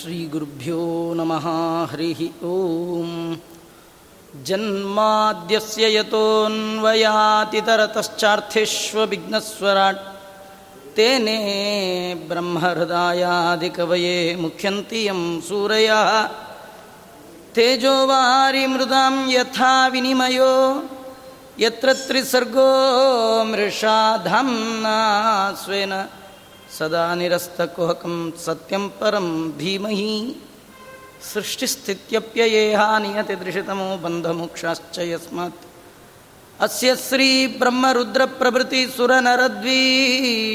श्रीगुरुभ्यो नमः हरिः ॐ जन्माद्यस्य यतोऽन्वयातितरतश्चार्थेष्वविघ्नस्वराट् तेने ब्रह्महृदायादिकवये मुख्यन्ति यं सूरयः तेजोवारिमृदां यथा विनिमयो यत्र त्रिसर्गो मृषा धाम्ना स्वेन सदा निरस्तकुहकं सत्यं परं धीमहि सृष्टिस्थित्यप्ययेहा नियतिदृशतमो बन्धमोक्षाश्च यस्मात् अस्य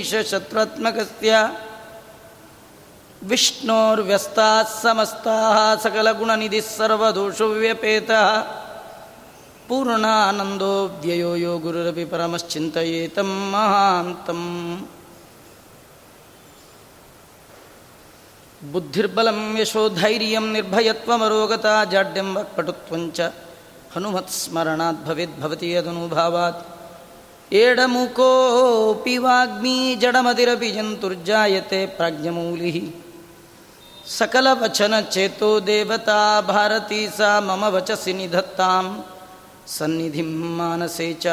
श्रीब्रह्मरुद्रप्रभृतिसुरनरद्वीषशत्रुत्मकस्य विष्णोर्व्यस्ताः समस्ताः सकलगुणनिधिः सर्वदोषव्यपेतः पूर्णानन्दो व्ययो यो गुरुरपि परमश्चिन्तयेतं महान्तम् ಬುದ್ಧಿರ್ಬಲಂ ಯಶೋಧೈರ್ಯಂ ನಿರ್ಭಯತ್ವಮರೋಗತ ಜಾಡ್ಯಂ ವಕ್ಪಟುತ್ವಂಚ ಹನುಮತ್ಸ್ಮರಣಾತ್ ಭವೇದ್ಭವತಿ ಯದನುಭಾವಾತ್ ಏಡಮುಕೋಪಿ ವಾಗ್ಮೀ ಜಡಮದಿರಪಿ ಜಂತುರ್ಜಾಯತೆ ಪ್ರಾಜ್ಞಮೂಲಿ ಸಕಲವಚನ ಚೇತೋ ದೇವತಾ ಭಾರತೀ ಸಾ ಮಮ ವಚಸಿ ನಿಧತ್ತಾಂ ಸನ್ನಿಧಿಂ ಮಾನಸೇ ಚ.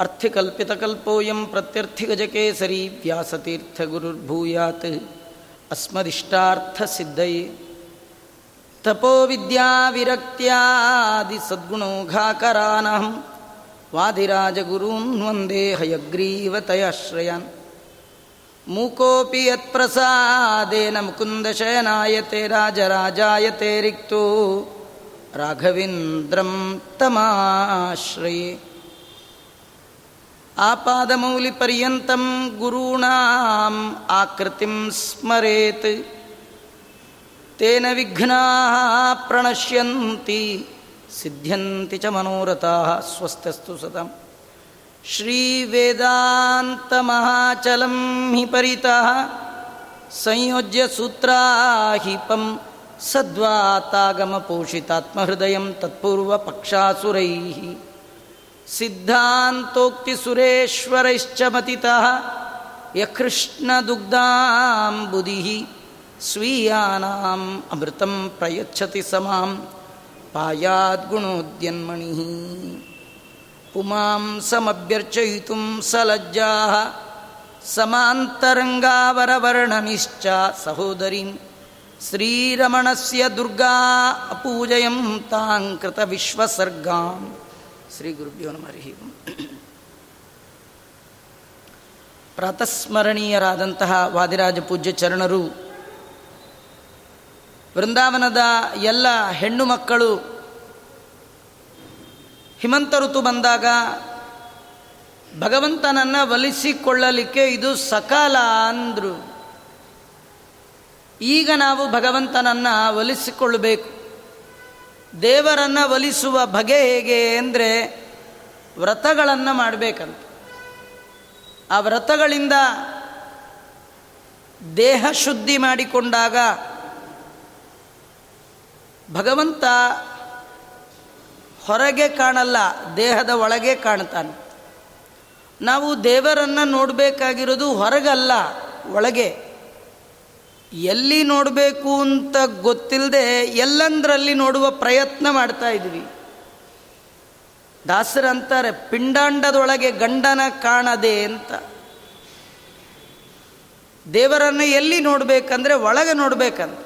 ಅರ್ಥಿಕಲ್ಪಿತಕಲ್ಪೋಯಂ ಪ್ರತ್ಯರ್ಥಿಗಜಕೇಸರಿ ವ್ಯಾಸತೀರ್ಥಗುರುರ್ಭೂಯಾತ್ ಅಸ್ಮದಿಷ್ಟಾರ್ಥಸಿದ್ಧಯೇ ತಪೋವಿದ್ಯಾವಿರಕ್ತಿಯಾದಿಸದ್ಗುಣೋಘಾಕರಾನಹಂ ವಾದಿರಾಜಗುರೂನ್ ವಂದೇ ಹಯಗ್ರೀವತಯಶ್ರಯಾನ್ ಮೂಕೋಪಿ ಯತ್ಪ್ರಸಾದೇನ ಮುಕುಂದಶಯನಾಯತೆ ರಾಜರಾಜಾಯತೆ ರಿಕ್ತೋ ರಾಘವೇಂದ್ರಂ ತಮಾಶ್ರಯೇ आपादमौलिपर्यन्तं गुरूणाम् आकृतिं स्मरेत् तेन विघ्नाः प्रणश्यन्ति सिद्ध्यन्ति च मनोरथाः स्वस्तस्तु सतम् श्रीवेदान्तमहाचलं हि परितः संयोज्य सूत्राहिपं सद्वातागमपोषितात्महृदयं तत्पूर्वपक्षासुरैः ಸಿದ್ಧಾಂತೋಕ್ತಿ ಸುರೇಶ್ವರೈಶ್ಚ ಮತಿತಃ ಯಕೃಷ್ಣದುಗ್ಧಾಂಬುಧಿ ಸ್ವೀಯಾನಾಂ ಅಮೃತಂ ಪ್ರಯಚ್ಛತಿ ಸಮಾಂ ಪಾಯಾದ್ಗುಣೋದ್ಯನ್ಮಣಿ ಪುಮಾಂ ಸಮಭ್ಯರ್ಚಯಿತು ಸಲಜ್ಜಾ ಸಮಾಂತರಂಗಾವರವರ್ಣನಿಶ್ಚ ಸಹೋದರಿಂ ಶ್ರೀರಮಣಸ್ಯ ದುರ್ಗಾ ಅಪೂಜಯಂ ತಾಂಕೃತ ವಿಶ್ವಸರ್ಗಾಂ ಶ್ರೀ ಗುರುಭ್ಯೋ ನಮರಿ ಪ್ರಾತಸ್ಮರಣೀಯರಾದಂತಹ ವಾದಿರಾಜ ಪೂಜ್ಯ ಚರಣರು, ವೃಂದಾವನದ ಎಲ್ಲ ಹೆಣ್ಣು ಮಕ್ಕಳು, ಹಿಮಂತ ಋತು ಬಂದಾಗ ಭಗವಂತನನ್ನು ಒಲಿಸಿಕೊಳ್ಳಲಿಕ್ಕೆ ಇದು ಸಕಾಲ ಅಂದರು. ಈಗ ನಾವು ಭಗವಂತನನ್ನು ಒಲಿಸಿಕೊಳ್ಳಬೇಕು. ದೇವರನ್ನು ಒಲಿಸುವ ಬಗೆ ಹೇಗೆ ಅಂದರೆ ವ್ರತಗಳನ್ನು ಮಾಡಬೇಕಂತ. ಆ ವ್ರತಗಳಿಂದ ದೇಹ ಶುದ್ಧಿ ಮಾಡಿಕೊಂಡಾಗ ಭಗವಂತ ಹೊರಗೆ ಕಾಣಲ್ಲ, ದೇಹದ ಒಳಗೆ ಕಾಣ್ತಾನೆ. ನಾವು ದೇವರನ್ನು ನೋಡಬೇಕಾಗಿರೋದು ಹೊರಗಲ್ಲ, ಒಳಗೆ. ಎಲ್ಲಿ ನೋಡಬೇಕು ಅಂತ ಗೊತ್ತಿಲ್ಲದೆ ಎಲ್ಲಂದ್ರಲ್ಲಿ ನೋಡುವ ಪ್ರಯತ್ನ ಮಾಡ್ತಾ ಇದ್ವಿ. ದಾಸರಂತಾರೆ ಪಿಂಡಾಂಡದೊಳಗೆ ಗಂಡನ ಕಾಣದೆ ಅಂತ. ದೇವರನ್ನು ಎಲ್ಲಿ ನೋಡಬೇಕಂದ್ರೆ ಒಳಗೆ ನೋಡ್ಬೇಕಂತ.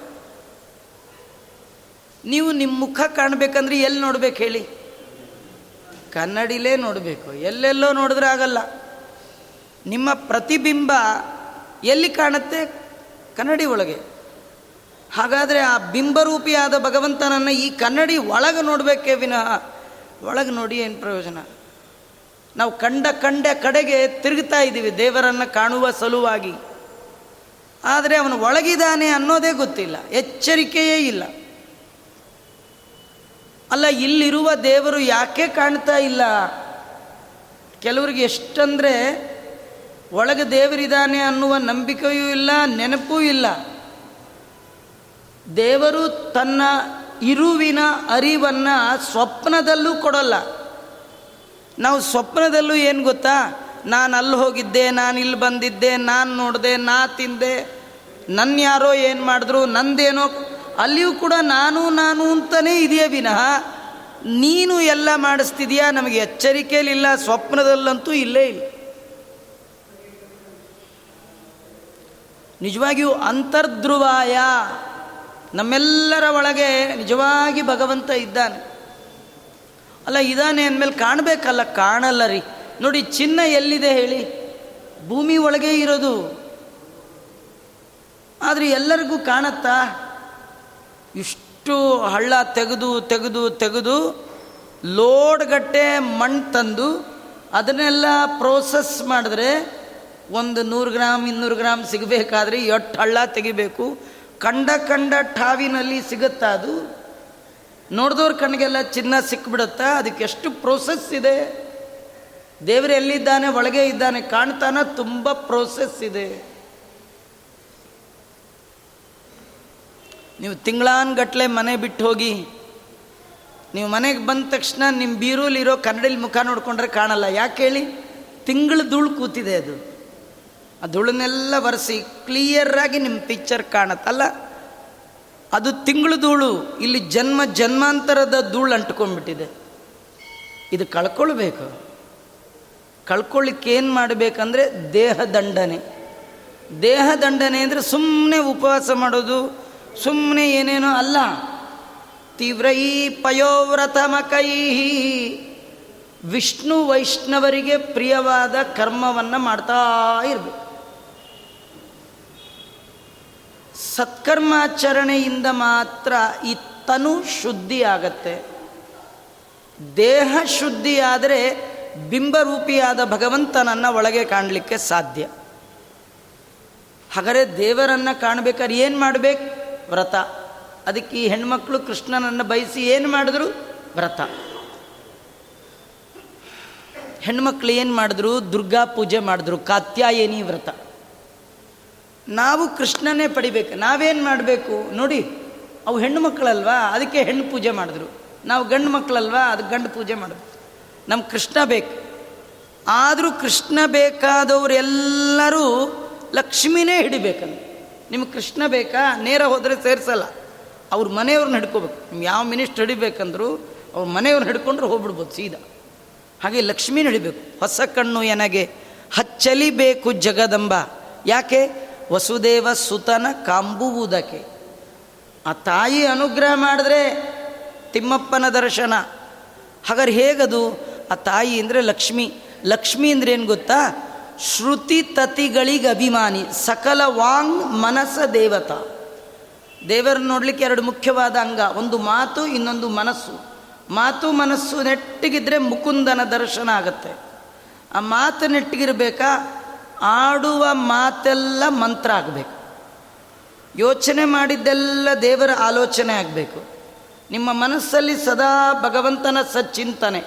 ನೀವು ನಿಮ್ಮ ಮುಖ ಕಾಣಬೇಕಂದ್ರೆ ಎಲ್ಲಿ ನೋಡ್ಬೇಕು ಹೇಳಿ? ಕನ್ನಡಿಲೇ ನೋಡಬೇಕು. ಎಲ್ಲೆಲ್ಲೋ ನೋಡಿದ್ರೆ ಆಗಲ್ಲ. ನಿಮ್ಮ ಪ್ರತಿಬಿಂಬ ಎಲ್ಲಿ ಕಾಣುತ್ತೆ? ಕನ್ನಡಿ ಒಳಗೆ. ಹಾಗಾದರೆ ಆ ಬಿಂಬರೂಪಿಯಾದ ಭಗವಂತನನ್ನು ಈ ಕನ್ನಡಿ ಒಳಗೆ ನೋಡಬೇಕೇ ವಿನಃ. ಒಳಗೆ ನೋಡಿ ಏನು ಪ್ರಯೋಜನ? ನಾವು ಕಂಡ ಕಂಡ ಕಡೆಗೆ ತಿರುಗ್ತಾ ಇದ್ದೀವಿ ದೇವರನ್ನು ಕಾಣುವ ಸಲುವಾಗಿ. ಆದರೆ ಅವನು ಒಳಗಿದ್ದಾನೆ ಅನ್ನೋದೇ ಗೊತ್ತಿಲ್ಲ, ಎಚ್ಚರಿಕೆಯೇ ಇಲ್ಲ. ಅಲ್ಲ, ಇಲ್ಲಿರುವ ದೇವರು ಯಾಕೆ ಕಾಣ್ತಾ ಇಲ್ಲ? ಕೆಲವರಿಗೆ ಎಷ್ಟಂದರೆ ಒಳಗೆ ದೇವರಿದ್ದಾನೆ ಅನ್ನುವ ನಂಬಿಕೆಯೂ ಇಲ್ಲ, ನೆನಪೂ ಇಲ್ಲ. ದೇವರು ತನ್ನ ಇರುವಿನ ಅರಿವನ್ನು ಸ್ವಪ್ನದಲ್ಲೂ ಕೊಡಲ್ಲ. ನಾವು ಸ್ವಪ್ನದಲ್ಲೂ ಏನು ಗೊತ್ತಾ? ನಾನು ಅಲ್ಲಿ ಹೋಗಿದ್ದೆ ನಾನು ಇಲ್ಲಿ ಬಂದಿದ್ದೆ, ನಾನು ನೋಡಿದೆ, ನಾ ತಿಂದೆ. ನನ್ನ ಯಾರೋ ಏನು ಮಾಡಿದ್ರು, ನಂದೇನೋ ಅಲ್ಲಿಯೂ ಕೂಡ ನಾನು ನಾನು ಅಂತಲೇ ಇದೆಯೇ ವಿನಃ, ನೀನು ಎಲ್ಲ ಮಾಡಿಸ್ತಿದೀಯಾ? ನಮಗೆ ಎಚ್ಚರಿಕೆಯಲ್ಲಿಲ್ಲ, ಸ್ವಪ್ನದಲ್ಲಂತೂ ಇಲ್ಲೇ ಇಲ್ಲ. ನಿಜವಾಗಿಯೂ ಅಂತರ್ಧ್ರುವಾಯ. ನಮ್ಮೆಲ್ಲರ ಒಳಗೆ ನಿಜವಾಗಿ ಭಗವಂತ ಇದ್ದಾನೆ. ಅಲ್ಲ, ಇದಾನೆ ಅಂದಮೇಲೆ ಕಾಣಬೇಕಲ್ಲ, ಕಾಣಲ್ಲ ರೀ. ನೋಡಿ, ಚಿನ್ನ ಎಲ್ಲಿದೆ ಹೇಳಿ? ಭೂಮಿ ಒಳಗೆ ಇರೋದು. ಆದರೆ ಎಲ್ಲರಿಗೂ ಕಾಣತ್ತಾ? ಇಷ್ಟು ಹಳ್ಳ ತೆಗೆದು ತೆಗೆದು ತೆಗೆದು ಲೋಡ್ಗಟ್ಟೆ ಮಣ್ಣು ತಂದು ಅದನ್ನೆಲ್ಲ ಪ್ರೋಸೆಸ್ ಮಾಡಿದ್ರೆ ಒಂದು ನೂರು ಗ್ರಾಮ್, ಇನ್ನೂರು ಗ್ರಾಮ್ ಸಿಗಬೇಕಾದ್ರೆ ಎಷ್ಟು ಹಳ್ಳ ತೆಗಿಬೇಕು. ಕಂಡ ಕಂಡ ಠಾವಿನಲ್ಲಿ ಸಿಗುತ್ತಾ ಅದು? ನೋಡಿದವ್ರ ಕಣ್ಣಿಗೆಲ್ಲ ಚಿನ್ನ ಸಿಕ್ಬಿಡುತ್ತಾ? ಅದಕ್ಕೆ ಎಷ್ಟು ಪ್ರೋಸೆಸ್ ಇದೆ? ದೇವರು ಎಲ್ಲಿದ್ದಾನೆ, ಒಳಗೆ ಇದ್ದಾನೆ, ಕಾಣ್ತಾನ? ತುಂಬ ಪ್ರೋಸೆಸ್ ಇದೆ. ನೀವು ತಿಂಗಳಾನ್ಗಟ್ಲೆ ಮನೆ ಬಿಟ್ಟು ಹೋಗಿ, ನೀವು ಮನೆಗೆ ಬಂದ ತಕ್ಷಣ ನಿಮ್ಮ ಬೀರೂಲಿರೋ ಕನ್ನಡಲ್ಲಿ ಮುಖ ನೋಡ್ಕೊಂಡ್ರೆ ಕಾಣಲ್ಲ. ಯಾಕೆ ಹೇಳಿ? ತಿಂಗಳು ಧೂಳು ಕೂತಿದೆ ಅದು. ಆ ಧೂಳನ್ನೆಲ್ಲ ಒರೆಸಿ ಕ್ಲಿಯರಾಗಿ ನಿಮ್ಮ ಪಿಕ್ಚರ್ ಕಾಣತ್ತಲ್ಲ ಅದು ತಿಂಗಳು ಧೂಳು, ಇಲ್ಲಿ ಜನ್ಮ ಜನ್ಮಾಂತರದ ಧೂಳು ಅಂಟ್ಕೊಂಡ್ಬಿಟ್ಟಿದೆ. ಇದು ಕಳ್ಕೊಳ್ಬೇಕು. ಕಳ್ಕೊಳ್ಳಿಕ್ಕೆ ಏನು ಮಾಡಬೇಕಂದ್ರೆ ದೇಹ ದಂಡನೆ. ದೇಹ ದಂಡನೆ ಅಂದರೆ ಸುಮ್ಮನೆ ಉಪವಾಸ ಮಾಡೋದು ಸುಮ್ಮನೆ ಏನೇನೋ ಅಲ್ಲ. ತೀವ್ರೈ ಪಯೋವ್ರತಮಕೈ ವಿಷ್ಣು ವೈಷ್ಣವರಿಗೆ ಪ್ರಿಯವಾದ ಕರ್ಮವನ್ನು ಮಾಡ್ತಾ ಇರಬೇಕು. ಸತ್ಕರ್ಮಾಚರಣೆಯಿಂದ ಮಾತ್ರ ಈ ತನು ಶುದ್ಧಿ ಆಗತ್ತೆ ದೇಹ ಶುದ್ಧಿಯಾದರೆ ಬಿಂಬರೂಪಿಯಾದ ಭಗವಂತನನ್ನು ಒಳಗೆ ಕಾಣಲಿಕ್ಕೆ ಸಾಧ್ಯ. ಹಾಗಾದರೆ ದೇವರನ್ನು ಕಾಣಬೇಕಾದ್ರೆ ಏನು ಮಾಡಬೇಕು? ವ್ರತ. ಅದಕ್ಕೆ ಈ ಹೆಣ್ಮಕ್ಳು ಕೃಷ್ಣನನ್ನು ಬಯಸಿ ಏನು ಮಾಡಿದ್ರು? ವ್ರತ. ಹೆಣ್ಮಕ್ಳು ಏನು ಮಾಡಿದ್ರು? ದುರ್ಗಾ ಪೂಜೆ ಮಾಡಿದ್ರು. ಕಾತ್ಯಾಯನಿ ವ್ರತ. ನಾವು ಕೃಷ್ಣನೇ ಪಡಿಬೇಕು, ನಾವೇನು ಮಾಡಬೇಕು? ನೋಡಿ, ಅವು ಹೆಣ್ಣು ಮಕ್ಕಳಲ್ವಾ? ಅದಕ್ಕೆ ಹೆಣ್ಣು ಪೂಜೆ ಮಾಡಿದ್ರು. ನಾವು ಗಂಡು ಮಕ್ಕಳಲ್ವಾ? ಅದಕ್ಕೆ ಗಂಡು ಪೂಜೆ ಮಾಡಬೇಕು ನಮ್ಮ ಕೃಷ್ಣ ಬೇಕು. ಆದರೂ ಕೃಷ್ಣ ಬೇಕಾದವರೆಲ್ಲರೂ ಲಕ್ಷ್ಮಿನೇ ಹಿಡಿಬೇಕಂತ ನಿಮ್ಗೆ ಕೃಷ್ಣ ಬೇಕಾ? ನೇರ ಹೋದರೆ ಸೇರಿಸಲ್ಲ. ಅವ್ರ ಮನೆಯವ್ರನ್ನ ಹಿಡ್ಕೋಬೇಕು. ನಿಮ್ಗೆ ಯಾವ ಮಿನಿಸ್ಟ್ರ್ ಹಿಡಿಬೇಕಂದ್ರು ಅವ್ರ ಮನೆಯವ್ರನ್ನ ಹಿಡ್ಕೊಂಡ್ರೆ ಹೋಗ್ಬಿಡ್ಬೋದು ಸೀದಾ. ಹಾಗೆ ಲಕ್ಷ್ಮೀನ ಹಿಡಿಬೇಕು. ಹೊಸ ಕಣ್ಣು ಎನಗೆ ಹಚ್ಚಲಿಬೇಕು ಜಗದಂಬ. ಯಾಕೆ? ವಸುದೇವ ಸುತನ ಕಾಂಬುವುದಕ್ಕೆ. ಆ ತಾಯಿ ಅನುಗ್ರಹ ಮಾಡಿದ್ರೆ ತಿಮ್ಮಪ್ಪನ ದರ್ಶನ. ಹಾಗಾದ್ರೆ ಹೇಗದು? ಆ ತಾಯಿ ಅಂದರೆ ಲಕ್ಷ್ಮಿ. ಲಕ್ಷ್ಮಿ ಅಂದ್ರೆ ಏನು ಗೊತ್ತಾ? ಶ್ರುತಿ ತತಿಗಳಿಗೆ ಅಭಿಮಾನಿ, ಸಕಲ ವಾಂಗ್ ಮನಸ ದೇವತಾ. ದೇವರನ್ನು ನೋಡಲಿಕ್ಕೆ ಎರಡು ಮುಖ್ಯವಾದ ಅಂಗ, ಒಂದು ಮಾತು, ಇನ್ನೊಂದು ಮನಸ್ಸು. ಮಾತು, ಮನಸ್ಸು ನೆಟ್ಟಿಗಿದ್ರೆ ಮುಕುಂದನ ದರ್ಶನ ಆಗುತ್ತೆ. ಆ ಮಾತು ನೆಟ್ಟಿಗಿರ್ಬೇಕಾ? ಆಡುವ ಮಾತೆಲ್ಲ ಮಂತ್ರ ಆಗಬೇಕು. ಯೋಚನೆ ಮಾಡಿದ್ದೆಲ್ಲ ದೇವರ ಆಲೋಚನೆ ಆಗಬೇಕು. ನಿಮ್ಮ ಮನಸ್ಸಲ್ಲಿ ಸದಾ ಭಗವಂತನ ಸಚ್ಚಿಂತನೆ.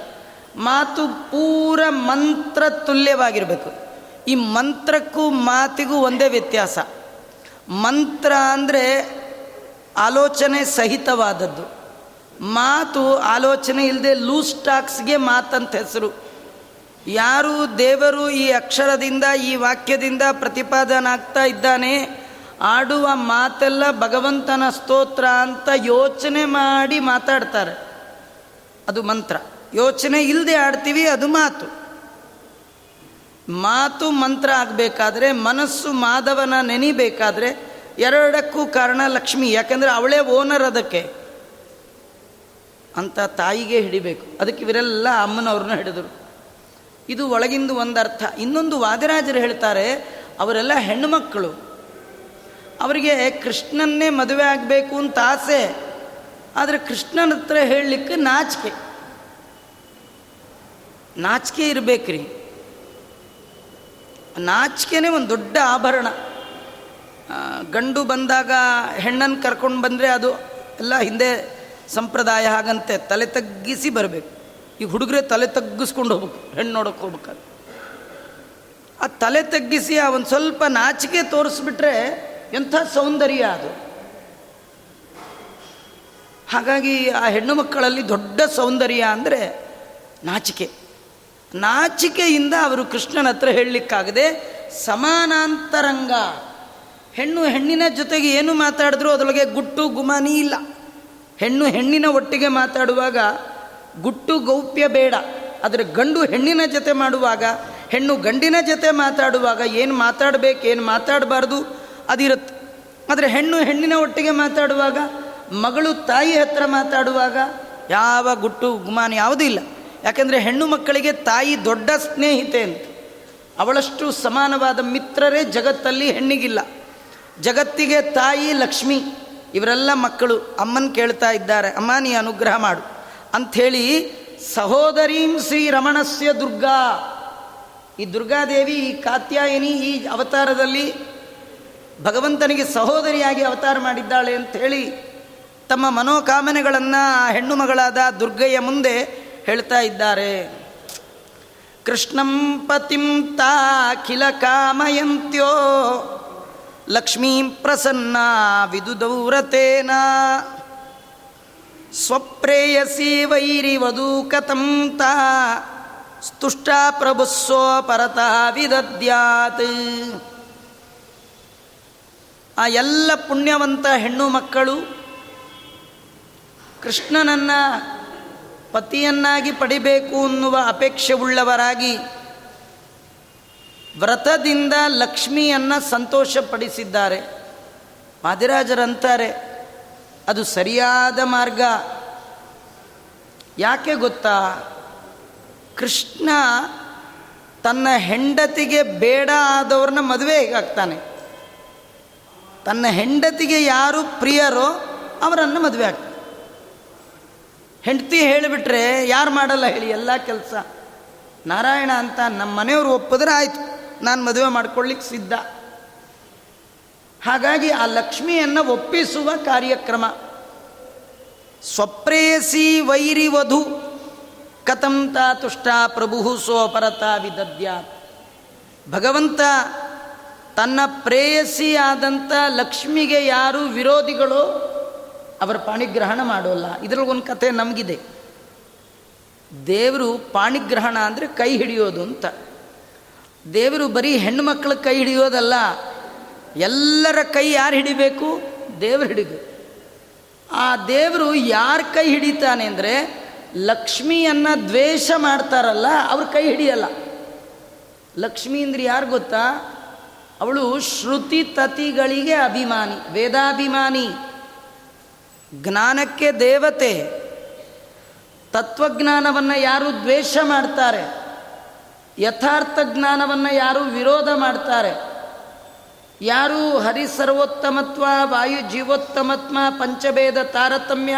ಮಾತು ಪೂರ ಮಂತ್ರ ತುಲ್ಯವಾಗಿರಬೇಕು. ಈ ಮಂತ್ರಕ್ಕೂ ಮಾತಿಗೂ ಒಂದೇ ವ್ಯತ್ಯಾಸ. ಮಂತ್ರ ಅಂದರೆ ಆಲೋಚನೆ ಸಹಿತವಾದದ್ದು. ಮಾತು ಆಲೋಚನೆ ಇಲ್ಲದೆ ಲೂಸ್ ಟಾಕ್ಸ್ಗೆ ಮಾತಂತ ಹೆಸರು. ಯಾರು ದೇವರು ಈ ಅಕ್ಷರದಿಂದ, ಈ ವಾಕ್ಯದಿಂದ ಪ್ರತಿಪಾದನಾಗ್ತಾ ಇದ್ದಾನೆ? ಆಡುವ ಮಾತೆಲ್ಲ ಭಗವಂತನ ಸ್ತೋತ್ರ ಅಂತ ಯೋಚನೆ ಮಾಡಿ ಮಾತಾಡ್ತಾರೆ. ಅದು ಮಂತ್ರ. ಯೋಚನೆ ಇಲ್ಲದೆ ಆಡ್ತೀವಿ, ಅದು ಮಾತು. ಮಾತು ಮಂತ್ರ ಆಗಬೇಕಾದ್ರೆ, ಮನಸ್ಸು ಮಾಧವನ ನೆನಿಬೇಕಾದ್ರೆ ಎರಡಕ್ಕೂ ಕಾರಣ ಲಕ್ಷ್ಮಿ. ಯಾಕಂದರೆ ಅವಳೇ ಓನರ್ ಅದಕ್ಕೆ. ಅಂತ ತಾಯಿಗೆ ಹಿಡಿಬೇಕು. ಅದಕ್ಕೆ ಇವರೆಲ್ಲ ಅಮ್ಮನವ್ರನ್ನ ಹಿಡಿದರು. ಇದು ಒಳಗಿಂದು ಒಂದು ಅರ್ಥ ಇನ್ನೊಂದು ವಾದಿರಾಜರು ಹೇಳ್ತಾರೆ, ಅವರೆಲ್ಲ ಹೆಣ್ಣುಮಕ್ಕಳು ಅವರಿಗೆ ಕೃಷ್ಣನ್ನೇ ಮದುವೆ ಆಗಬೇಕು ಅಂತ ಆಸೆ. ಆದರೆ ಕೃಷ್ಣನ ಹತ್ರ ಹೇಳಲಿಕ್ಕೆ ನಾಚಿಕೆ. ನಾಚಿಕೆ ಇರಬೇಕ್ರಿ. ನಾಚಿಕೆನೇ ಒಂದು ದೊಡ್ಡ ಆಭರಣ. ಗಂಡು ಬಂದಾಗ ಹೆಣ್ಣನ್ನು ಕರ್ಕೊಂಡು ಬಂದರೆ ಅದು ಎಲ್ಲ ಹಿಂದೆ ಸಂಪ್ರದಾಯ ಹಾಗಂತೆ ತಲೆ ತಗ್ಗಿಸಿ ಬರಬೇಕು. ಈ ಹುಡುಗರೆ ತಲೆ ತಗ್ಗಿಸ್ಕೊಂಡು ಹೋಗ್ಬೇಕು, ಹೆಣ್ಣು ನೋಡೋಕೆ ಹೋಗ್ಬೇಕಾದ್ರೆ. ಆ ತಲೆ ತಗ್ಗಿಸಿ ಆ ಒಂದು ಸ್ವಲ್ಪ ನಾಚಿಕೆ ತೋರಿಸ್ಬಿಟ್ರೆ ಎಂಥ ಸೌಂದರ್ಯ ಅದು. ಹಾಗಾಗಿ ಆ ಹೆಣ್ಣು ಮಕ್ಕಳಲ್ಲಿ ದೊಡ್ಡ ಸೌಂದರ್ಯ ಅಂದರೆ ನಾಚಿಕೆ. ನಾಚಿಕೆಯಿಂದ ಅವರು ಕೃಷ್ಣನ ಹತ್ರ ಹೇಳಲಿಕ್ಕಾಗದೆ ಸಮಾನಾಂತರಂಗ. ಹೆಣ್ಣು ಹೆಣ್ಣಿನ ಜೊತೆಗೆ ಏನು ಮಾತಾಡಿದ್ರೂ ಅದರೊಳಗೆ ಗುಟ್ಟು ಗುಮಾನಿ ಇಲ್ಲ. ಹೆಣ್ಣು ಹೆಣ್ಣಿನ ಒಟ್ಟಿಗೆ ಮಾತಾಡುವಾಗ ಗುಟ್ಟು ಗೌಪ್ಯ ಬೇಡ. ಆದರೆ ಗಂಡು ಹೆಣ್ಣಿನ ಜೊತೆ ಮಾಡುವಾಗ, ಹೆಣ್ಣು ಗಂಡಿನ ಜೊತೆ ಮಾತಾಡುವಾಗ ಏನು ಮಾತಾಡಬೇಕು, ಏನು ಮಾತಾಡಬಾರ್ದು, ಅದಿರುತ್ತೆ. ಆದರೆ ಹೆಣ್ಣು ಹೆಣ್ಣಿನ ಒಟ್ಟಿಗೆ ಮಾತಾಡುವಾಗ, ಮಗಳು ತಾಯಿ ಹತ್ರ ಮಾತಾಡುವಾಗ ಯಾವ ಗುಟ್ಟು ಗುಮಾನ ಯಾವುದೂ ಇಲ್ಲ. ಯಾಕೆಂದರೆ ಹೆಣ್ಣು ಮಕ್ಕಳಿಗೆ ತಾಯಿ ದೊಡ್ಡ ಸ್ನೇಹಿತೆ ಅಂತ. ಅವಳಷ್ಟು ಸಮಾನವಾದ ಮಿತ್ರರೇ ಜಗತ್ತಲ್ಲಿ ಹೆಣ್ಣಿಗಿಲ್ಲ. ಜಗತ್ತಿಗೆ ತಾಯಿ ಲಕ್ಷ್ಮಿ, ಇವರೆಲ್ಲ ಮಕ್ಕಳು. ಅಮ್ಮನ ಕೇಳ್ತಾ ಇದ್ದಾರೆ, ಅಮ್ಮ ನೀ ಅನುಗ್ರಹ ಮಾಡು. ಅಂಥೇಳಿ ಸಹೋದರೀಂ ಶ್ರೀ ರಮಣಸ್ಯ ದುರ್ಗಾ. ಈ ದುರ್ಗಾದೇವಿ, ಈ ಕಾತ್ಯಾಯಿನಿ ಈ ಅವತಾರದಲ್ಲಿ ಭಗವಂತನಿಗೆ ಸಹೋದರಿಯಾಗಿ ಅವತಾರ ಮಾಡಿದ್ದಾಳೆ ಅಂಥೇಳಿ ತಮ್ಮ ಮನೋಕಾಮನೆಗಳನ್ನು ಹೆಣ್ಣು ಮಗಳಾದ ದುರ್ಗೆಯ ಮುಂದೆ ಹೇಳ್ತಾ ಇದ್ದಾರೆ. ಕೃಷ್ಣಂ ಪತಿಂ ತಾಖಿಲ ಕಾಮಯಂತ್ಯೋ ಲಕ್ಷ್ಮೀ ಪ್ರಸನ್ನ ವಿದುದೌರತೇನ. ಸ್ವಪ್ರೇಯಸಿ ವೈರಿ ವಧೂಕತಂತ ಸ್ತುಷ್ಟ ಪ್ರಭುಸ್ಸೋ ಪರತಃ ವಿದದ್ಯಾತ್. ಆ ಎಲ್ಲ ಪುಣ್ಯವಂತ ಹೆಣ್ಣು ಮಕ್ಕಳು ಕೃಷ್ಣನನ್ನ ಪತಿಯನ್ನಾಗಿ ಪಡಿಬೇಕು ಅನ್ನುವ ಅಪೇಕ್ಷೆ ಉಳ್ಳವರಾಗಿ ವ್ರತದಿಂದ ಲಕ್ಷ್ಮಿಯನ್ನು ಸಂತೋಷಪಡಿಸಿದ್ದಾರೆ. ಮಾದಿರಾಜರಂತಾರೆ. ಅದು ಸರಿಯಾದ ಮಾರ್ಗ. ಯಾಕೆ ಗೊತ್ತಾ? ಕೃಷ್ಣ ತನ್ನ ಹೆಂಡತಿಗೆ ಬೇಡ ಆದವ್ರನ್ನ ಮದುವೆ ಆಗ್ತಾನೆ ತನ್ನ ಹೆಂಡತಿಗೆ ಯಾರು ಪ್ರಿಯರೋ ಅವರನ್ನು ಮದುವೆ ಆಗ್ತಾನೆ. ಹೆಂಡತಿ ಹೇಳಿಬಿಟ್ರೆ ಯಾರು ಮಾಡಲ್ಲ ಹೇಳಿ, ಎಲ್ಲ ಕೆಲಸ. ನಾರಾಯಣ ಅಂತ ನಮ್ಮ ಮನೆಯವರು ಒಪ್ಪಿದ್ರೆ ಆಯಿತು, ನಾನು ಮದುವೆ ಮಾಡ್ಕೊಳ್ಳಿಕ್ಕೆ ಸಿದ್ಧ. ಹಾಗಾಗಿ ಆ ಲಕ್ಷ್ಮಿಯನ್ನು ಒಪ್ಪಿಸುವ ಕಾರ್ಯಕ್ರಮ. ಸ್ವಪ್ರೇಯಸಿ ವೈರಿ ವಧು ಕತಂತ ತುಷ್ಟ ಪ್ರಭು ಸೋಪರತ ವಿದದ್ಯ. ಭಗವಂತ ತನ್ನ ಪ್ರೇಯಸಿಯಾದಂಥ ಲಕ್ಷ್ಮಿಗೆ ಯಾರು ವಿರೋಧಿಗಳು ಅವರ ಪಾಣಿಗ್ರಹಣ ಮಾಡೋಲ್ಲ. ಇದರಲ್ಲಿ ಒಂದು ಕತೆ ನಮಗಿದೆ. ದೇವರು ಪಾಣಿಗ್ರಹಣ ಅಂದರೆ ಕೈ ಹಿಡಿಯೋದು ಅಂತ. ದೇವರು ಬರೀ ಹೆಣ್ಣು ಮಕ್ಕಳ ಕೈ ಹಿಡಿಯೋದಲ್ಲ ಎಲ್ಲರ ಕೈ ಯಾರು ಹಿಡಿಬೇಕು? ದೇವರು ಹಿಡಿಬೇಕು ಆ ದೇವರು ಯಾರ ಕೈ ಹಿಡಿತಾನೆ ಅಂದರೆ ಲಕ್ಷ್ಮಿಯನ್ನು ದ್ವೇಷ ಮಾಡ್ತಾರಲ್ಲ, ಅವ್ರ ಕೈ ಹಿಡಿಯಲ್ಲ. ಲಕ್ಷ್ಮಿ ಅಂದ್ರೆ ಯಾರು ಗೊತ್ತಾ? ಅವಳು ಶ್ರುತಿ ತತಿಗಳಿಗೆ ಅಭಿಮಾನಿ, ವೇದಾಭಿಮಾನಿ. ಜ್ಞಾನಕ್ಕೆ ದೇವತೆ. ತತ್ವಜ್ಞಾನವನ್ನು ಯಾರು ದ್ವೇಷ ಮಾಡ್ತಾರೆ? ಯಥಾರ್ಥ ಜ್ಞಾನವನ್ನು ಯಾರು ವಿರೋಧ ಮಾಡ್ತಾರೆ? ಯಾರು ಹರಿಸರ್ವೋತ್ತಮತ್ವ, ವಾಯು ಜೀವೋತ್ತಮತ್ವ ಪಂಚಭೇದ ತಾರತಮ್ಯ,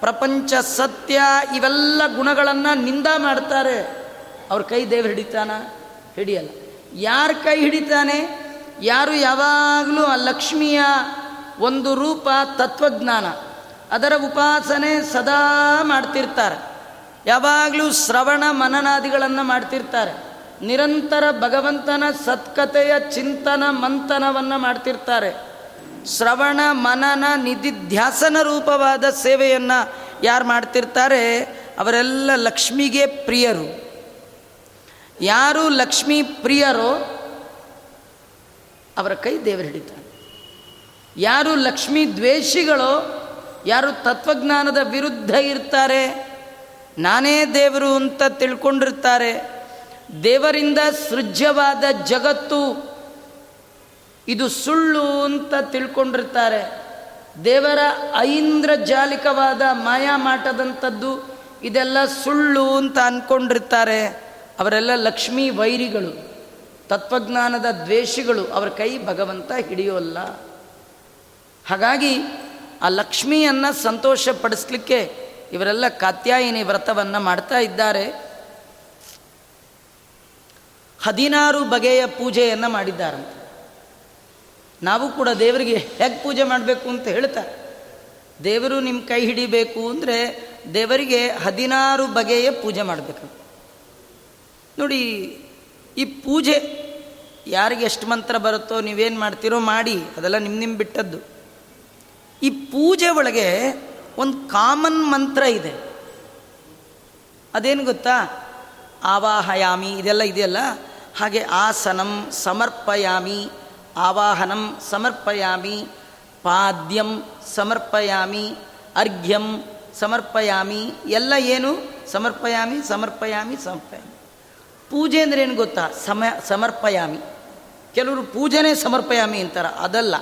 ಪ್ರಪಂಚ ಸತ್ಯ, ಇವೆಲ್ಲ ಗುಣಗಳನ್ನು ನಿಂದ ಮಾಡ್ತಾರೆ. ಅವ್ರ ಕೈ ದೇವ್ರು ಹಿಡಿತಾನ? ಹಿಡಿಯಲ್ಲ. ಯಾರ ಕೈ ಹಿಡಿತಾನೆ? ಯಾರು ಯಾವಾಗಲೂ ಆ ಲಕ್ಷ್ಮಿಯ ಒಂದು ರೂಪ, ತತ್ವಜ್ಞಾನ. ಅದರ ಉಪಾಸನೆ ಸದಾ ಮಾಡ್ತಿರ್ತಾರೆ. ಯಾವಾಗಲೂ ಶ್ರವಣ ಮನನಾದಿಗಳನ್ನು ಮಾಡ್ತಿರ್ತಾರೆ. ನಿರಂತರ ಭಗವಂತನ ಸತ್ಕತೆಯ ಚಿಂತನ ಮಂಥನವನ್ನು ಮಾಡ್ತಿರ್ತಾರೆ. ಶ್ರವಣ, ಮನನ, ನಿಧಿಧ್ಯಾಸನ ರೂಪವಾದ ಸೇವೆಯನ್ನು ಯಾರು ಮಾಡ್ತಿರ್ತಾರೆ? ಅವರೆಲ್ಲ ಲಕ್ಷ್ಮಿಗೆ ಪ್ರಿಯರು. ಯಾರು ಲಕ್ಷ್ಮೀ ಪ್ರಿಯರೋ ಅವರ ಕೈ ದೇವರು ಹಿಡಿತಾನೆ ಯಾರು ಲಕ್ಷ್ಮೀ ದ್ವೇಷಿಗಳೋ, ಯಾರು ತತ್ವಜ್ಞಾನದ ವಿರುದ್ಧ ಇರ್ತಾರೆ, ನಾನೇ ದೇವರು ಅಂತ ತಿಳ್ಕೊಂಡಿರ್ತಾರೆ. ದೇವರಿಂದ ಸೃಜ್ಯವಾದ ಜಗತ್ತು, ಇದು ಸುಳ್ಳು ಅಂತ ತಿಳ್ಕೊಂಡಿರ್ತಾರೆ. ದೇವರ ಐಂದ್ರಜಾಲಿಕವಾದ ಮಾಯಾಮಾಟದಂಥದ್ದು ಇದೆಲ್ಲ ಸುಳ್ಳು ಅಂತ ಅಂದ್ಕೊಂಡಿರ್ತಾರೆ ಅವರೆಲ್ಲ ಲಕ್ಷ್ಮೀ ವೈರಿಗಳು, ತತ್ವಜ್ಞಾನದ ದ್ವೇಷಿಗಳು, ಅವರ ಕೈ ಭಗವಂತ ಹಿಡಿಯೋಲ್ಲ. ಹಾಗಾಗಿ ಆ ಲಕ್ಷ್ಮಿಯನ್ನು ಸಂತೋಷಪಡಿಸ್ಲಿಕ್ಕೆ ಇವರೆಲ್ಲ ಕಾತ್ಯಾಯಿನಿ ವ್ರತವನ್ನು ಮಾಡ್ತಾ ಇದ್ದಾರೆ. ಹದಿನಾರು ಬಗೆಯ ಪೂಜೆಯನ್ನು ಮಾಡಿದ್ದಾರಂತೆ. ನಾವು ಕೂಡ ದೇವರಿಗೆ ಹೇಗೆ ಪೂಜೆ ಮಾಡಬೇಕು ಅಂತ ಹೇಳ್ತಾರೆ ದೇವರು ನಿಮ್ಮ ಕೈ ಹಿಡಿಬೇಕು ಅಂದರೆ ದೇವರಿಗೆ ಹದಿನಾರು ಬಗೆಯ ಪೂಜೆ ಮಾಡಬೇಕು. ನೋಡಿ, ಈ ಪೂಜೆ ಯಾರಿಗೆ ಎಷ್ಟು ಮಂತ್ರ ಬರುತ್ತೋ ನೀವೇನು ಮಾಡ್ತೀರೋ ಮಾಡಿ, ಅದೆಲ್ಲ ನಿಮ್ಮ ನಿಮ್ಮ ಬಿಟ್ಟದ್ದು. ಈ ಪೂಜೆ ಒಳಗೆ ಒಂದು ಕಾಮನ್ ಮಂತ್ರ ಇದೆ. ಅದೇನು ಗೊತ್ತಾ? ಆವಾಹಯಾಮಿ, ಇದೆಲ್ಲ ಇದೆಯಲ್ಲ? ಹಾಗೆ ಆಸನಂ ಸಮರ್ಪಯಾಮಿ, ಆವಾಹನಂ ಸಮರ್ಪಯಾಮಿ, ಪಾದ್ಯಂ ಸಮರ್ಪಯಾಮಿ, ಅರ್ಘ್ಯಂ ಸಮರ್ಪಯಾಮಿ, ಎಲ್ಲ ಏನು? ಸಮರ್ಪಯಾಮಿ ಸಮರ್ಪಯಾಮಿ ಸಮರ್ಪಯಾಮಿ. ಪೂಜೆ ಅಂದರೆ ಏನು ಗೊತ್ತಾ? ಸಮ, ಸಮರ್ಪಯಾಮಿ. ಕೆಲವರು ಪೂಜೆನೇ ಸಮರ್ಪಯಾಮಿ ಅಂತಾರೆ, ಅದಲ್ಲ.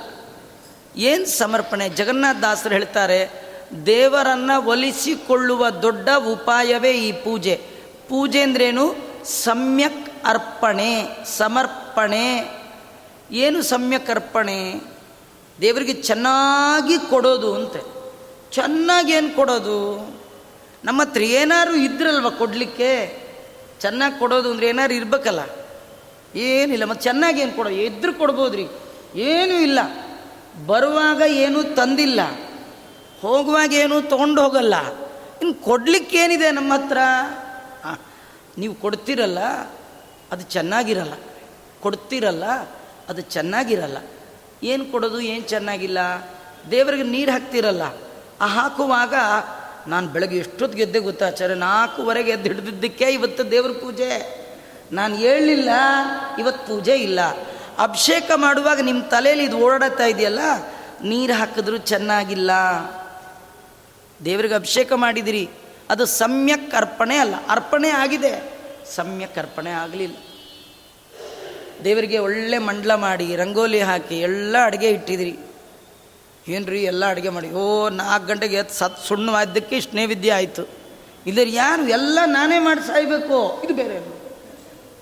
ಏನು ಸಮರ್ಪಣೆ? ಜಗನ್ನಾಥ ದಾಸರು ಹೇಳ್ತಾರೆ, ದೇವರನ್ನು ಒಲಿಸಿಕೊಳ್ಳುವ ದೊಡ್ಡ ಉಪಾಯವೇ ಈ ಪೂಜೆ. ಪೂಜೆ ಅಂದ್ರೇನು ಸಮ್ಯಕ್ ಅರ್ಪಣೆ, ಸಮರ್ಪಣೆ, ಏನು ಸಮ್ಯಕ್ ಅರ್ಪಣೆ? ದೇವರಿಗೆ ಚೆನ್ನಾಗಿ ಕೊಡೋದು ಅಂತೆ. ಚೆನ್ನಾಗಿ ಏನು ಕೊಡೋದು? ನಮ್ಮ ಹತ್ರ ಏನಾದ್ರು ಇದ್ರಲ್ವ ಕೊಡಲಿಕ್ಕೆ? ಚೆನ್ನಾಗಿ ಕೊಡೋದು ಅಂದರೆ ಏನಾದ್ರು ಇರಬೇಕಲ್ಲ? ಏನಿಲ್ಲ, ಮತ್ತು ಚೆನ್ನಾಗಿ ಏನು ಕೊಡೋ? ಇದ್ರು ಕೊಡ್ಬೋದ್ರಿ. ಏನೂ ಇಲ್ಲ. ಬರುವಾಗ ಏನೂ ತಂದಿಲ್ಲ. ಹೋಗುವಾಗ ಏನೂ ತೊಗೊಂಡು ಹೋಗಲ್ಲ. ಇನ್ನು ಕೊಡಲಿಕ್ಕೇನಿದೆ ನಮ್ಮ ಹತ್ರ? ನೀವು ಕೊಡ್ತಿರಲ್ಲ? ಅದು ಚೆನ್ನಾಗಿರಲ್ಲ. ಕೊಡ್ತಿರಲ್ಲ, ಅದು ಚೆನ್ನಾಗಿರಲ್ಲ. ಏನು ಕೊಡೋದು, ಏನು ಚೆನ್ನಾಗಿಲ್ಲ? ದೇವರಿಗೆ ನೀರು ಹಾಕ್ತಿರಲ್ಲ. ಆ ಹಾಕುವಾಗ ನಾನು ಬೆಳಗ್ಗೆ ಎಷ್ಟೊತ್ತು ಗೆದ್ದೆ ಗೊತ್ತಾಚಾರ್ಯ ನಾಲ್ಕುವರೆಗೆ ಎದ್ದು ಹಿಡಿದಿದ್ದಕ್ಕೆ ಇವತ್ತು ದೇವ್ರ ಪೂಜೆ. ನಾನು ಹೇಳಲಿಲ್ಲ ಇವತ್ತು ಪೂಜೆ ಇಲ್ಲ. ಅಭಿಷೇಕ ಮಾಡುವಾಗ ನಿಮ್ಮ ತಲೆಯಲ್ಲಿ ಇದು ಓಡಾಡ್ತಾ ಇದೆಯಲ್ಲ? ನೀರು ಹಾಕಿದ್ರು ಚೆನ್ನಾಗಿಲ್ಲ. ದೇವರಿಗೆ ಅಭಿಷೇಕ ಮಾಡಿದಿರಿ. ಅದು ಸಮ್ಯಕ್ ಅರ್ಪಣೆ ಅಲ್ಲ, ಅರ್ಪಣೆ ಆಗಿದೆ. ಸಮ್ಯಕ್ ಅರ್ಪಣೆ ಆಗಲಿಲ್ಲ. ದೇವರಿಗೆ ಒಳ್ಳೆ ಮಂಡಲ ಮಾಡಿ, ರಂಗೋಲಿ ಹಾಕಿ ಎಲ್ಲ ಅಡುಗೆ ಇಟ್ಟಿದಿರಿ. ಏನ್ರಿ ಎಲ್ಲ ಅಡುಗೆ ಮಾಡಿ? ಓ, ನಾಲ್ಕು ಗಂಟೆಗೆ ಎತ್ತು ಸತ್ ಸುಣ್ಣವಾದ್ದಕ್ಕೆ ಇಷ್ಟು ನೈವೇದ್ಯ ಆಯಿತು. ಇಲ್ಲರಿ ಯಾರು ಎಲ್ಲ ನಾನೇ ಮಾಡಿ ಸಾಯ್ಬೇಕು? ಇದು ಬೇರೆ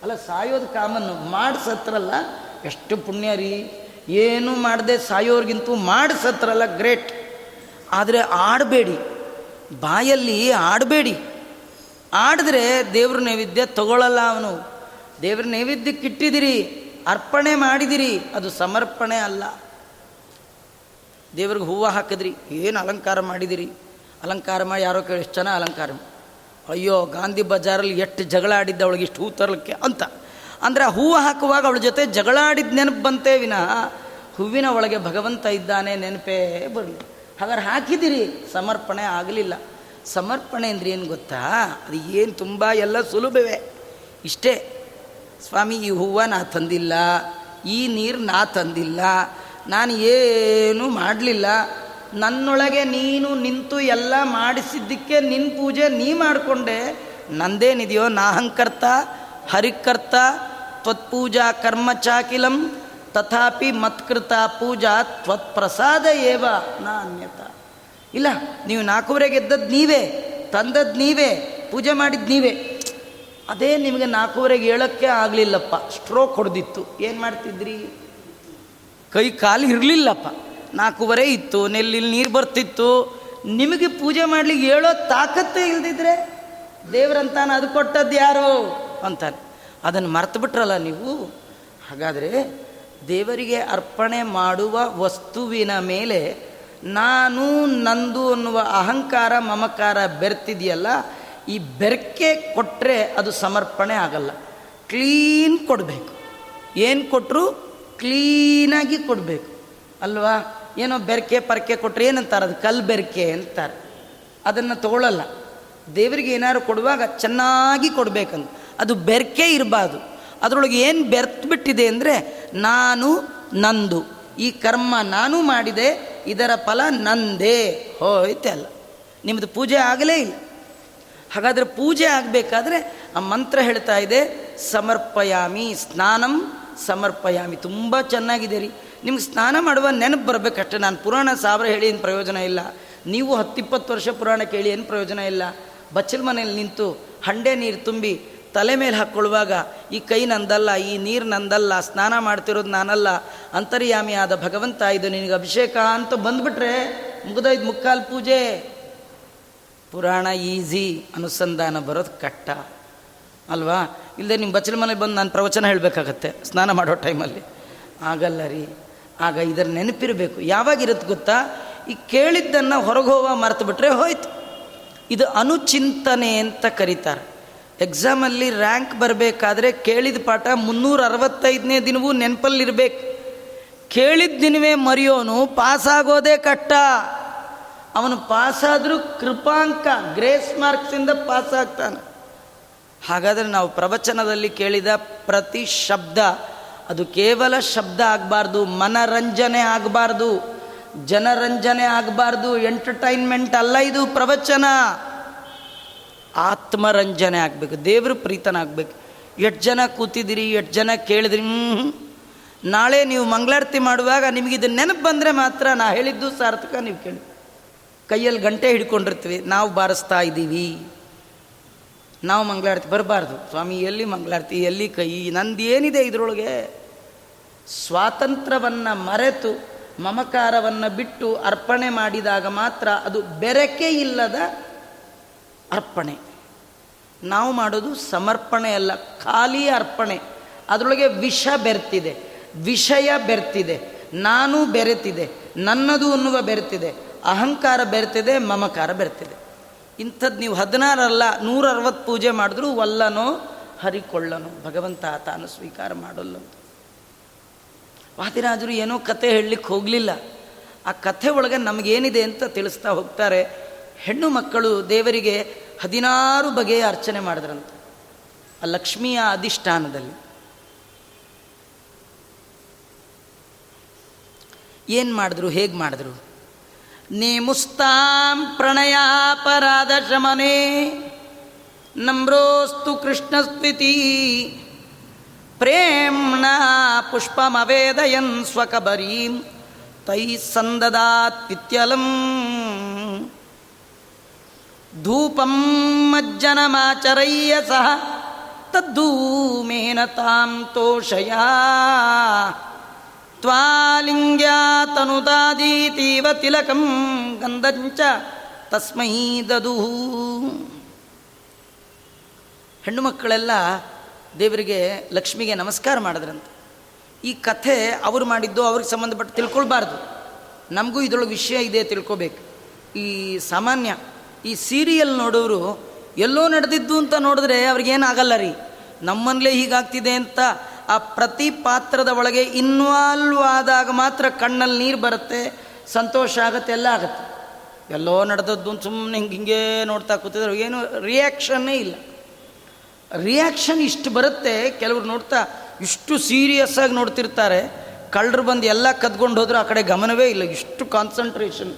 ಅಲ್ಲ, ಸಾಯೋದು ಕಾಮನ್ನು ಮಾಡಿ ಸತ್ರಲ್ಲ ಎಷ್ಟು ಪುಣ್ಯ ರೀ. ಏನು ಮಾಡದೆ ಸಾಯೋರಿಗಿಂತೂ ಮಾಡಿ ಸತ್ರಲ್ಲ ಗ್ರೇಟ್. ಆದರೆ ಆಡಬೇಡಿ. ಬಾಯಲ್ಲಿ ಆಡಬೇಡಿ. ಆಡಿದ್ರೆ ದೇವ್ರ ನೈವೇದ್ಯ ತಗೊಳ್ಳಲ್ಲ ಅವನು. ದೇವ್ರ ನೈವೇದ್ಯಕ್ಕೆ ಇಟ್ಟಿದಿರಿ ಅರ್ಪಣೆ ಮಾಡಿದಿರಿ, ಅದು ಸಮರ್ಪಣೆ ಅಲ್ಲ. ದೇವ್ರಿಗೆ ಹೂವು ಹಾಕಿದ್ರಿ, ಏನು ಅಲಂಕಾರ ಮಾಡಿದಿರಿ? ಅಲಂಕಾರ ಮಾಡಿ ಯಾರೋ ಕೇಳಿ ಎಷ್ಟು ಜನ ಅಲಂಕಾರ ಅಯ್ಯೋ, ಗಾಂಧಿ ಬಜಾರಲ್ಲಿ ಎಷ್ಟು ಜಗಳ ಆಡಿದ್ದ ಅವಳಿಗೆ ಇಷ್ಟು ಹೂ ತರಲಿಕ್ಕೆ ಅಂತ. ಅಂದರೆ ಹೂವು ಹಾಕುವಾಗ ಅವಳ ಜೊತೆ ಜಗಳ ಆಡಿದ ನೆನಪು ಬಂತೆ ವಿನಃ ಹೂವಿನ ಒಳಗೆ ಭಗವಂತ ಇದ್ದಾನೆ ನೆನಪೇ ಬರಲಿ. ಹಾಗಾದ್ರೆ ಹಾಕಿದಿರಿ, ಸಮರ್ಪಣೆ ಆಗಲಿಲ್ಲ. ಸಮರ್ಪಣೆ ಅಂದ್ರೆ ಏನು ಗೊತ್ತಾ? ಅದು ಏನು ತುಂಬ ಎಲ್ಲ ಸುಲಭವೇ. ಇಷ್ಟೇ. ಸ್ವಾಮಿ, ಈ ಹೂವು ನಾ ತಂದಿಲ್ಲ, ಈ ನೀರು ನಾ ತಂದಿಲ್ಲ, ನಾನು ಏನೂ ಮಾಡಲಿಲ್ಲ. ನನ್ನೊಳಗೆ ನೀನು ನಿಂತು ಎಲ್ಲ ಮಾಡಿಸಿದ್ದಕ್ಕೆ ನಿನ್ನ ಪೂಜೆ ನೀ ಮಾಡಿಕೊಂಡೆ. ನಂದೇನಿದೆಯೋ ನಾಹಂಕರ್ತ ಹರಿಕರ್ತ, ತ್ವತ್ಪೂಜಾ ಕರ್ಮ ಚಾಕಿಲಂ, ತಥಾಪಿ ಮತ್ಕೃತ ಪೂಜಾ ತ್ವತ್ಪ್ರಸಾದ ಏವ ನಾ ಅನ್ಯತ ಇಲ್ಲ, ನೀವು ನಾಲ್ಕೂವರೆಗೆ ಎದ್ದದ್ದು ನೀವೇ ತಂದದ್ದು ನೀವೇ, ಪೂಜೆ ಮಾಡಿದ್ದು ನೀವೇ. ಅದೇ ನಿಮಗೆ ನಾಲ್ಕೂವರೆಗೆ ಹೇಳೋಕ್ಕೆ ಆಗಲಿಲ್ಲಪ್ಪ ಸ್ಟ್ರೋಕ್ ಹೊಡೆದಿತ್ತು. ಏನು ಮಾಡ್ತಿದ್ರಿ? ಕೈ ಕಾಲು ಇರಲಿಲ್ಲಪ್ಪ. ನಾಲ್ಕೂವರೆ ಇತ್ತು ನೆಲ್ಲಿ ನೀರು ಬರ್ತಿತ್ತು. ನಿಮಗೆ ಪೂಜೆ ಮಾಡ್ಲಿಕ್ಕೆ ಹೇಳೋ ತಾಕತ್ತೇ ಇಲ್ದಿದ್ರೆ ದೇವ್ರಂತಾನ ಅದು ಕೊಟ್ಟದ್ದು ಯಾರು? ಅಂತಾನೆ. ಅದನ್ನು ಮರ್ತು ಬಿಟ್ರಲ್ಲ ನೀವು? ಹಾಗಾದರೆ ದೇವರಿಗೆ ಅರ್ಪಣೆ ಮಾಡುವ ವಸ್ತುವಿನ ಮೇಲೆ ನಾನು ನಂದು ಅನ್ನುವ ಅಹಂಕಾರ, ಮಮಕಾರ ಬೆರ್ತಿದೆಯಲ್ಲ, ಈ ಬೆರಕೆ ಕೊಟ್ಟರೆ ಅದು ಸಮರ್ಪಣೆ ಆಗಲ್ಲ. ಕ್ಲೀನ್ ಕೊಡಬೇಕು. ಏನು ಕೊಟ್ಟರು ಕ್ಲೀನಾಗಿ ಕೊಡಬೇಕು. ಅಲ್ವಾ? ಏನೋ ಬೆರಕೆ, ಪರಕೆ ಕೊಟ್ಟರೆ ಏನಂತಾರೆ? ಅದು ಕಲ್ ಬೆರಕೆ ಅಂತಾರೆ. ಅದನ್ನು ತಗೊಳ್ಳಲ್ಲ ದೇವರಿಗೆ ಏನಾದ್ರು ಕೊಡುವಾಗ ಚೆನ್ನಾಗಿ ಕೊಡಬೇಕಂತ. ಅದು ಬೆರಕೆ ಇರಬಾರ್ದು. ಅದರೊಳಗೆ ಏನು ಬೆರ್ತು ಬಿಟ್ಟಿದೆ ಅಂದರೆ, ನಾನು ನಂದು. ಈ ಕರ್ಮ ನಾನು ಮಾಡಿದೆ ಇದರ ಫಲ ನಂದೇ ಹೋಯ್ತೆ ಅಲ್ಲ ನಿಮ್ಮದು ಪೂಜೆ ಆಗಲೇ ಇಲ್ಲ. ಹಾಗಾದರೆ ಪೂಜೆ ಆಗಬೇಕಾದ್ರೆ ಆ ಮಂತ್ರ ಹೇಳ್ತಾ ಇದೆ, ಸಮರ್ಪಯಾಮಿ ಸ್ನಾನಂ, ಸಮರ್ಪಯಾಮಿ. ತುಂಬ ಚೆನ್ನಾಗಿದೆ ರೀ. ನಿಮ್ಗೆ ಸ್ನಾನ ಮಾಡುವ ನೆನಪು ಬರಬೇಕಷ್ಟೆ. ನಾನು ಪುರಾಣ ಸಾವಿರ ಹೇಳಿ ಏನು ಪ್ರಯೋಜನ ಇಲ್ಲ. ನೀವು ಹತ್ತಿಪ್ಪತ್ತು ವರ್ಷ ಪುರಾಣ ಕೇಳಿ ಏನು ಪ್ರಯೋಜನ ಇಲ್ಲ. ಬಚ್ಚಲ ಮನೆಯಲ್ಲಿ ನಿಂತು ಹಂಡೆ ನೀರು ತುಂಬಿ ತಲೆ ಮೇಲೆ ಹಾಕ್ಕೊಳ್ಳುವಾಗ, ಈ ಕೈ ನಂದಲ್ಲ, ಈ ನೀರು ನಂದಲ್ಲ, ಸ್ನಾನ ಮಾಡ್ತಿರೋದು ನಾನಲ್ಲ ಅಂತರ್ಯಾಮಿ ಆದ ಭಗವಂತ ಇದು ನಿನಗೆ ಅಭಿಷೇಕ ಅಂತ ಬಂದ್ಬಿಟ್ರೆ ಮುಗಿದೈದು ಮುಕ್ಕಾಲು ಪೂಜೆ. ಪುರಾಣ ಈಸಿ ಅನುಸಂಧಾನ ಬರೋದು ಕಟ್ಟ ಅಲ್ವಾ? ಇಲ್ಲದೆ ನಿಮ್ಮ ಬಚ್ಚಲ ಮನೆ ಬಂದು ನಾನು ಪ್ರವಚನ ಹೇಳಬೇಕಾಗತ್ತೆ, ಸ್ನಾನ ಮಾಡೋ ಟೈಮಲ್ಲಿ. ಆಗಲ್ಲ ರೀ. ಆಗ ಇದರ ನೆನಪಿರಬೇಕು. ಯಾವಾಗಿರುತ್ತೆ ಗೊತ್ತಾ? ಈ ಕೇಳಿದ್ದನ್ನು ಹೊರಗೆ ಮರೆತು ಬಿಟ್ಟರೆ ಹೋಯ್ತು. ಇದು ಅನುಚಿಂತನೆ ಅಂತ ಕರೀತಾರೆ. ಎಕ್ಸಾಮಲ್ಲಿ ರ್ಯಾಂಕ್ ಬರಬೇಕಾದ್ರೆ ಕೇಳಿದ ಪಾಠ ಮುನ್ನೂರ ಅರವತ್ತೈದನೇ ದಿನವೂ ನೆನಪಲ್ಲಿರ್ಬೇಕು. ಕೇಳಿದ ದಿನವೇ ಮರೆಯೋನು ಪಾಸಾಗೋದೇ ಕಟ್ಟ ಅವನು ಪಾಸಾದರೂ ಕೃಪಾಂಕ ಗ್ರೇಸ್ ಮಾರ್ಕ್ಸಿಂದ ಪಾಸ್ ಆಗ್ತಾನೆ. ಹಾಗಾದರೆ ನಾವು ಪ್ರವಚನದಲ್ಲಿ ಕೇಳಿದ ಪ್ರತಿ ಶಬ್ದ, ಅದು ಕೇವಲ ಶಬ್ದ ಆಗಬಾರ್ದು, ಮನರಂಜನೆ ಆಗಬಾರ್ದು. ಜನರಂಜನೆ ಆಗಬಾರ್ದು ಎಂಟರ್ಟೈನ್ಮೆಂಟ್ ಅಲ್ಲ ಇದು ಪ್ರವಚನ. ಆತ್ಮರಂಜನೆ ಆಗಬೇಕು, ದೇವರು ಪ್ರೀತನಾಗಬೇಕು. ಎಷ್ಟು ಜನ ಕೂತಿದ್ದೀರಿ, ಎಷ್ಟು ಜನ ಕೇಳಿದ್ರಿ ನಾಳೆ ನೀವು ಮಂಗಳಾರತಿ ಮಾಡುವಾಗ ನಿಮಗಿದು ನೆನಪು ಬಂದರೆ ಮಾತ್ರ ನಾ ಹೇಳಿದ್ದು ಸಾರ್ಥಕ ನೀವು ಕೇಳಿ. ಕೈಯಲ್ಲಿ ಗಂಟೆ ಹಿಡ್ಕೊಂಡಿರ್ತೀವಿ, ನಾವು ಬಾರಿಸ್ತಾ ಇದ್ದೀವಿ. ನಾವು ಮಂಗಳಾರತಿ ಬರಬಾರ್ದು. ಸ್ವಾಮಿ, ಎಲ್ಲಿ ಮಂಗಳಾರತಿ, ಎಲ್ಲಿ ಕೈ, ನಂದು ಏನಿದೆ ಇದರೊಳಗೆ? ಸ್ವಾತಂತ್ರ್ಯವನ್ನು ಮರೆತು, ಮಮಕಾರವನ್ನು ಬಿಟ್ಟು ಅರ್ಪಣೆ ಮಾಡಿದಾಗ ಮಾತ್ರ ಅದು ಬೆರಕೆ ಇಲ್ಲದ ಅರ್ಪಣೆ. ನಾವು ಮಾಡೋದು ಸಮರ್ಪಣೆ ಅಲ್ಲ, ಖಾಲಿ ಅರ್ಪಣೆ. ಅದರೊಳಗೆ ವಿಷ ಬೆರ್ತಿದೆ. ವಿಷಯ ಬೆರ್ತಿದೆ. ನಾನು ಬೆರೆತಿದೆ. ನನ್ನದು ಅನ್ನುವ ಬೆರೆತಿದೆ. ಅಹಂಕಾರ ಬೆರೆತಿದೆ, ಮಮಕಾರ ಬೆರೆತಿದೆ. ಇಂಥದ್ದು ನೀವು ಹದಿನಾರಲ್ಲ ನೂರ ಅರವತ್ತು ಪೂಜೆ ಮಾಡಿದ್ರೂ ಒಲ್ಲನೋ, ಹರಿಕೊಳ್ಳನು, ಭಗವಂತ ತಾನು ಸ್ವೀಕಾರ ಮಾಡಲ್ಲಂತ ವಾದಿರಾಜರು ಏನೋ ಕತೆ ಹೇಳಲಿಕ್ಕೆ ಹೋಗಲಿಲ್ಲ. ಆ ಕಥೆ ಒಳಗೆ ನಮಗೇನಿದೆ ಅಂತ ತಿಳಿಸ್ತಾ ಹೋಗ್ತಾರೆ. ಹೆಣ್ಣು ಮಕ್ಕಳು ದೇವರಿಗೆ ಹದಿನಾರು ಬಗೆಯ ಅರ್ಚನೆ ಮಾಡಿದ್ರಂತೆ. ಆ ಲಕ್ಷ್ಮಿಯ ಅಧಿಷ್ಠಾನದಲ್ಲಿ. ಏನು ಮಾಡಿದ್ರು, ಹೇಗೆ ಮಾಡಿದ್ರು? ನೇಮುಸ್ತಾಂ ಪ್ರಣಯಾಪರಾಧ ಶಮನೆ ನಮ್ರೋಸ್ತು ಕೃಷ್ಣಸ್ವಿತಿ ಪ್ರೇಮ್ಣ ಪುಷ್ಪಮವೇದಯನ್ ಸ್ವಕಬರೀಂ ತೈ ಸಂದದಾತ್ಪಿತ್ಯಲಂ ಧೂಪಂ ಮಜ್ಜನಮಾಚರಯ್ಯ ಸಹ ತದ್ದೂಮೇನ ತಾಂ ತೋಷಯ. ತ್ವಾಲಿಂಗ್ಯಾತನುದಾದೀತೀವ ತಿಲಕಂ ಗಂಧಂಚ ತಸ್ಮೈ ದದು ಹೆಣ್ಣು ಮಕ್ಕಳೆಲ್ಲ ದೇವರಿಗೆ ಲಕ್ಷ್ಮಿಗೆ ನಮಸ್ಕಾರ ಮಾಡಿದ್ರಂತೆ. ಈ ಕಥೆ ಅವರು ಮಾಡಿದ್ದು ಅವ್ರಿಗೆ ಸಂಬಂಧಪಟ್ಟು ತಿಳ್ಕೊಳ್ಬಾರ್ದು. ನಮಗೂ ಇದರೊಳಗೆ ವಿಷಯ ಇದೆ ತಿಳ್ಕೊಬೇಕು. ಈ ಸಾಮಾನ್ಯ ಈ ಸೀರಿಯಲ್ ನೋಡೋರು ಎಲ್ಲೋ ನಡೆದಿದ್ದು ಅಂತ ನೋಡಿದ್ರೆ ಅವ್ರಿಗೇನಾಗಲ್ಲ ರೀ. ನಮ್ಮಲ್ಲೇ ಹೀಗಾಗ್ತಿದೆ ಅಂತ ಆ ಪ್ರತಿ ಪಾತ್ರದ ಒಳಗೆ ಇನ್ವಾಲ್ವ್ ಆದಾಗ ಮಾತ್ರ ಕಣ್ಣಲ್ಲಿ ನೀರು ಬರುತ್ತೆ, ಸಂತೋಷ ಆಗುತ್ತೆ, ಎಲ್ಲ ಆಗುತ್ತೆ. ಎಲ್ಲೋ ನಡೆದದ್ದು ಸುಮ್ಮನೆ ಹಿಂಗೆ ಹಿಂಗೆ ನೋಡ್ತಾ ಕೂತಿದ್ರು ಏನು ರಿಯಾಕ್ಷನ್ನೇ ಇಲ್ಲ. ರಿಯಾಕ್ಷನ್ ಇಷ್ಟು ಬರುತ್ತೆ, ಕೆಲವರು ನೋಡ್ತಾ ಇಷ್ಟು ಸೀರಿಯಸ್ ಆಗಿ ನೋಡ್ತಿರ್ತಾರೆ, ಕಳ್ಳರು ಬಂದು ಎಲ್ಲ ಕದ್ಕೊಂಡು ಹೋದ್ರೂ ಆ ಕಡೆ ಗಮನವೇ ಇಲ್ಲ, ಇಷ್ಟು ಕಾನ್ಸಂಟ್ರೇಷನ್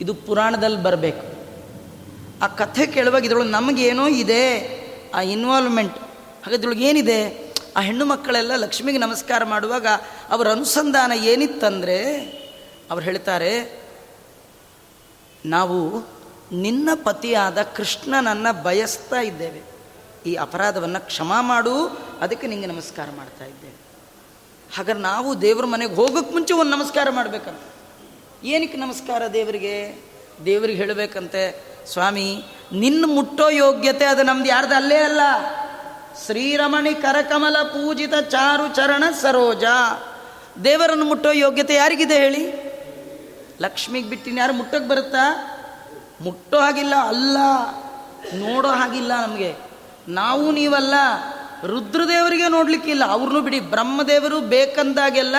ಇದು ಪುರಾಣದಲ್ಲಿ ಬರಬೇಕು. ಆ ಕಥೆ ಕೇಳುವಾಗ ಇದ್ರೊಳಗೆ ನಮಗೇನೋ ಇದೆ, ಆ ಇನ್ವಾಲ್ವ್ಮೆಂಟ್ ಹಾಗೆ ಇದ್ರೊಳಗೆ ಏನಿದೆ? ಆ ಹೆಣ್ಣು ಮಕ್ಕಳೆಲ್ಲ ಲಕ್ಷ್ಮಿಗೆ ನಮಸ್ಕಾರ ಮಾಡುವಾಗ ಅವರ ಅನುಸಂಧಾನ ಏನಿತ್ತಂದರೆ, ಅವ್ರು ಹೇಳ್ತಾರೆ, ನಾವು ನಿನ್ನ ಪತಿಯಾದ ಕೃಷ್ಣನನ್ನು ಬಯಸ್ತಾ ಇದ್ದೇವೆ. ಈ ಅಪರಾಧವನ್ನು ಕ್ಷಮಾ ಮಾಡು, ಅದಕ್ಕೆ ನಿಂಗೆ ನಮಸ್ಕಾರ ಮಾಡ್ತಾ ಇದ್ದೇವೆ. ಹಾಗಾದ್ರೆ ನಾವು ದೇವ್ರ ಮನೆಗೆ ಹೋಗೋಕ್ಕೆ ಮುಂಚೆ ಒಂದು ನಮಸ್ಕಾರ ಮಾಡಬೇಕಂತ. ಏನಕ್ಕೆ ನಮಸ್ಕಾರ ದೇವರಿಗೆ? ದೇವರಿಗೆ ಹೇಳಬೇಕಂತೆ ಸ್ವಾಮಿ ನಿನ್ನ ಮುಟ್ಟೋ ಯೋಗ್ಯತೆ ಅದು ನಮ್ದು ಯಾರ್ದು? ಅಲ್ಲೇ ಅಲ್ಲ. ಶ್ರೀರಮಣಿ ಕರಕಮಲ ಪೂಜಿತ ಚಾರು ಚರಣ ಸರೋಜ. ದೇವರನ್ನು ಮುಟ್ಟೋ ಯೋಗ್ಯತೆ ಯಾರಿಗಿದೆ ಹೇಳಿ? ಲಕ್ಷ್ಮಿಗೆ ಬಿಟ್ಟಿನ ಯಾರು ಮುಟ್ಟಕ್ಕೆ ಬರುತ್ತಾ? ಮುಟ್ಟೋ ಹಾಗಿಲ್ಲ, ಅಲ್ಲ. ನೋಡೋ ಹಾಗಿಲ್ಲ ನಮಗೆ. ನಾವು ನೀವಲ್ಲ. ರುದ್ರದೇವರಿಗೆ ನೋಡ್ಲಿಕ್ಕಿಲ್ಲ ಅವ್ರನ್ನೂ ಬಿಡಿ. ಬ್ರಹ್ಮದೇವರು ಬೇಕಂದಾಗೆಲ್ಲ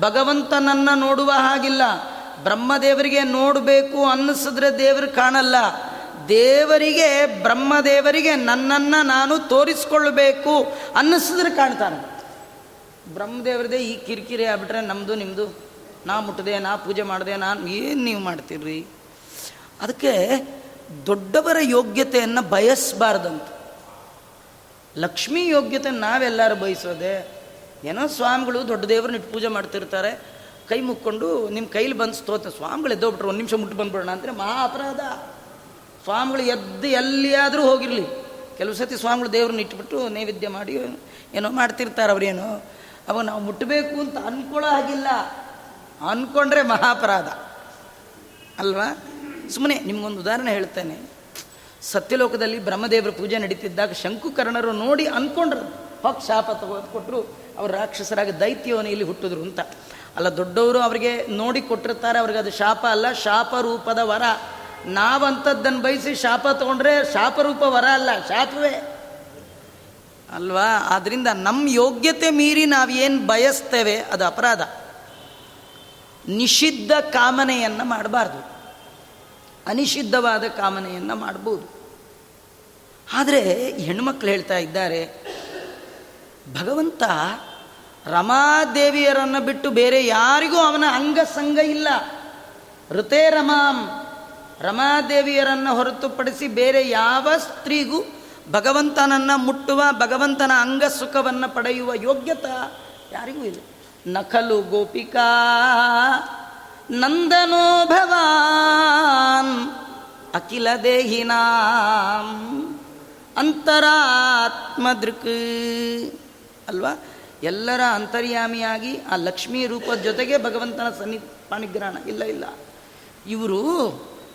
ಭಗವಂತನನ್ನ ನೋಡುವ ಹಾಗಿಲ್ಲ. ಬ್ರಹ್ಮದೇವರಿಗೆ ನೋಡಬೇಕು ಅನ್ನಿಸಿದ್ರೆ ದೇವರು ಕಾಣಲ್ಲ. ದೇವರಿಗೆ, ಬ್ರಹ್ಮದೇವರಿಗೆ ನನ್ನನ್ನು ನಾನು ತೋರಿಸ್ಕೊಳ್ಬೇಕು ಅನ್ನಿಸಿದ್ರೆ ಕಾಣ್ತಾನೆ. ಬ್ರಹ್ಮದೇವ್ರದೇ ಈ ಕಿರಿಕಿರಿ ಆಗ್ಬಿಟ್ರೆ ನಮ್ಮದು ನಿಮ್ಮದು ನಾ ಮುಟ್ಟದೆ, ನಾ ಪೂಜೆ ಮಾಡಿದೆ ನಾನು ಏನು ನೀವು ಮಾಡ್ತೀರಿ? ಅದಕ್ಕೆ ದೊಡ್ಡವರ ಯೋಗ್ಯತೆಯನ್ನು ಬಯಸಬಾರ್ದಂತ. ಲಕ್ಷ್ಮೀ ಯೋಗ್ಯತೆ ನಾವೆಲ್ಲರೂ ಬಯಸೋದೆ. ಏನೋ ಸ್ವಾಮಿಗಳು ದೊಡ್ಡ ದೇವ್ರನ್ನ ಇಟ್ಟು ಪೂಜೆ ಮಾಡ್ತಿರ್ತಾರೆ. ಕೈ ಮುಕ್ಕೊಂಡು ನಿಮ್ಮ ಕೈಲಿ ಬಂದು ಸ್ತೋತ್ರ. ಸ್ವಾಮಿಗಳು ಎದ್ದೋಗ್ಬಿಟ್ರು, ಒಂದು ನಿಮಿಷ ಮುಟ್ಟು ಬಂದ್ಬಿಡೋಣ ಅಂದರೆ ಮಹಾ ಅಪರಾಧ ಸ್ವಾಮಿಗಳು ಎದ್ದು ಎಲ್ಲಿಯಾದರೂ ಹೋಗಿರಲಿ. ಕೆಲವು ಸತಿ ಸ್ವಾಮಿಗಳು ದೇವ್ರನ್ನ ಇಟ್ಬಿಟ್ಟು ನೈವೇದ್ಯ ಮಾಡಿ, ಏನೋ ಮಾಡ್ತಿರ್ತಾರೆ ಅವರೇನು. ಅವಾಗ ನಾವು ಮುಟ್ಟಬೇಕು ಅಂತ ಅನ್ಕೊಳ್ಳೋ ಹಾಗಿಲ್ಲ. ಅಂದ್ಕೊಂಡ್ರೆ ಮಹಾಪರಾಧ. ಅಲ್ವಾ? ಸುಮ್ಮನೆ ನಿಮಗೊಂದು ಉದಾಹರಣೆ ಹೇಳ್ತೇನೆ. ಸತ್ಯಲೋಕದಲ್ಲಿ ಬ್ರಹ್ಮದೇವರ ಪೂಜೆ ನಡೀತಿದ್ದಾಗ ಶಂಕುಕರ್ಣರು ನೋಡಿ ಅಂದ್ಕೊಂಡ್ರು ಹೋಗಿ ಶಾಪ ತಗೋದು ಕೊಟ್ಟರು ಅವರು ರಾಕ್ಷಸರಾಗಿ ದೈತ್ಯವನಿಯಲ್ಲಿ ಹುಟ್ಟಿದ್ರು ಅಂತ. ಅಲ್ಲ, ದೊಡ್ಡವರು ಅವರಿಗೆ ನೋಡಿ ಕೊಟ್ಟಿರ್ತಾರೆ, ಅವ್ರಿಗೆ ಅದು ಶಾಪ ಅಲ್ಲ, ಶಾಪ ರೂಪದ ವರ. ನಾವಂಥದ್ದನ್ನು ಬಯಸಿ ಶಾಪ ತಗೊಂಡ್ರೆ ಶಾಪರೂಪ ವರ ಅಲ್ಲ, ಶಾಪವೇ. ಅಲ್ವಾ? ಆದ್ದರಿಂದ ನಮ್ಮ ಯೋಗ್ಯತೆ ಮೀರಿ ನಾವೇನು ಬಯಸ್ತೇವೆ, ಅದು ಅಪರಾಧ. ನಿಷಿದ್ಧ ಕಾಮನೆಯನ್ನು ಮಾಡಬಾರ್ದು. ಅನಿಷಿದ್ಧವಾದ ಕಾಮನೆಯನ್ನು ಮಾಡ್ಬೋದು. ಆದರೆ ಹೆಣ್ಮಕ್ಳು ಹೇಳ್ತಾ ಇದ್ದಾರೆ, ಭಗವಂತ ರಮಾದೇವಿಯರನ್ನು ಬಿಟ್ಟು ಬೇರೆ ಯಾರಿಗೂ ಅವನ ಅಂಗಸಂಗ ಇಲ್ಲ. ಋತೇ ರಮಾಂ. ರಮಾದೇವಿಯರನ್ನು ಹೊರತುಪಡಿಸಿ ಬೇರೆ ಯಾವ ಸ್ತ್ರೀಗೂ ಭಗವಂತನನ್ನು ಮುಟ್ಟುವ, ಭಗವಂತನ ಅಂಗ ಸುಖವನ್ನು ಪಡೆಯುವ ಯೋಗ್ಯತೆ ಯಾರಿಗೂ ಇಲ್ಲ. ನಕಲು ಗೋಪಿಕಾ. ನಂದನೋ ಭವಾನ್. ಅಖಿಲ ದೇಹಿನಾಂ. ಅಂತರಾತ್ಮದೃಕ್. ಅಲ್ವಾ? ಎಲ್ಲರ ಅಂತರ್ಯಾಮಿಯಾಗಿ ಆ ಲಕ್ಷ್ಮೀ ರೂಪದ ಜೊತೆಗೆ ಭಗವಂತನ ಸನ್ನಿ ಪಾಣಿಗ್ರಹಣ. ಇಲ್ಲ ಇಲ್ಲ. ಇವರು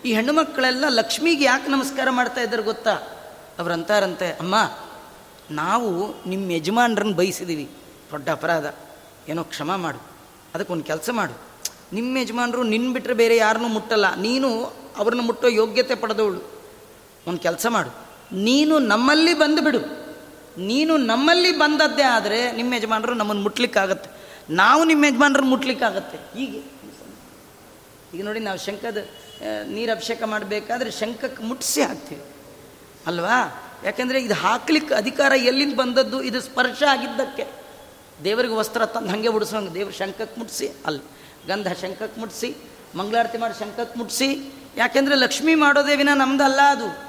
ಈ ಹೆಣ್ಣು ಮಕ್ಕಳೆಲ್ಲ ಲಕ್ಷ್ಮಿಗೆ ಯಾಕೆ ನಮಸ್ಕಾರ ಮಾಡ್ತಾ ಇದ್ದಾರೆ ಗೊತ್ತಾ? ಅವ್ರಂತಾರಂತೆ ಅಮ್ಮ, ನಾವು ನಿಮ್ಮ ಯಜಮಾನ್ರನ್ನ ಬಯಸಿದ್ದೀವಿ ದೊಡ್ಡ ಅಪರಾಧ. ಏನೋ ಕ್ಷಮ ಮಾಡು. ಅದಕ್ಕೊಂದು ಕೆಲಸ ಮಾಡು. ನಿಮ್ಮ ಯಜಮಾನರು ನಿನ್ನ ಬಿಟ್ಟರೆ ಬೇರೆ ಯಾರನ್ನೂ ಮುಟ್ಟಲ್ಲ. ನೀನು ಅವ್ರನ್ನ ಮುಟ್ಟೋ ಯೋಗ್ಯತೆ ಪಡೆದವಳು. ಒಂದು ಕೆಲಸ ಮಾಡು. ನೀನು ನಮ್ಮಲ್ಲಿ ಬಂದು ಬಿಡು. ನೀನು ನಮ್ಮಲ್ಲಿ ಬಂದದ್ದೇ ಆದರೆ ನಿಮ್ಮ ಯಜಮಾನರು ನಮ್ಮನ್ನು ಮುಟ್ಲಿಕ್ಕಾಗತ್ತೆ. ನಾವು ನಿಮ್ಮ ಯಜಮಾನರು ಮುಟ್ಲಿಕ್ಕಾಗತ್ತೆ. ಹೀಗೆ. ಈಗ ನೋಡಿ ನಾವು ಶಂಕದ ನೀರು ಅಭಿಷೇಕ ಮಾಡಬೇಕಾದ್ರೆ ಶಂಕಕ್ಕೆ ಮುಟ್ಟಿಸಿ ಹಾಕ್ತೀವಿ. ಅಲ್ವಾ? ಯಾಕೆಂದರೆ ಇದು ಹಾಕ್ಲಿಕ್ಕೆ ಅಧಿಕಾರ ಎಲ್ಲಿಂದ ಬಂದದ್ದು? ಇದು ಸ್ಪರ್ಶ ಆಗಿದ್ದಕ್ಕೆ. ದೇವರಿಗೆ ವಸ್ತ್ರ ತಂದು ಹಾಗೆ ಉಡಿಸೋಂಗೆ ದೇವ್ರ ಶಂಕಕ್ಕೆ ಮುಟ್ಟಿಸಿ ಅಲ್ಲಿ, ಗಂಧ ಶಂಕಕ್ಕೆ ಮುಟ್ಟಿಸಿ ಮಂಗಳಾರತಿ ಮಾಡಿ ಶಂಕಕ್ಕೆ ಮುಟ್ಟಿಸಿ ಯಾಕೆಂದರೆ ಲಕ್ಷ್ಮಿ ಮಾಡೋದೇವಿನ ನಮ್ದಲ್ಲ ಅದು.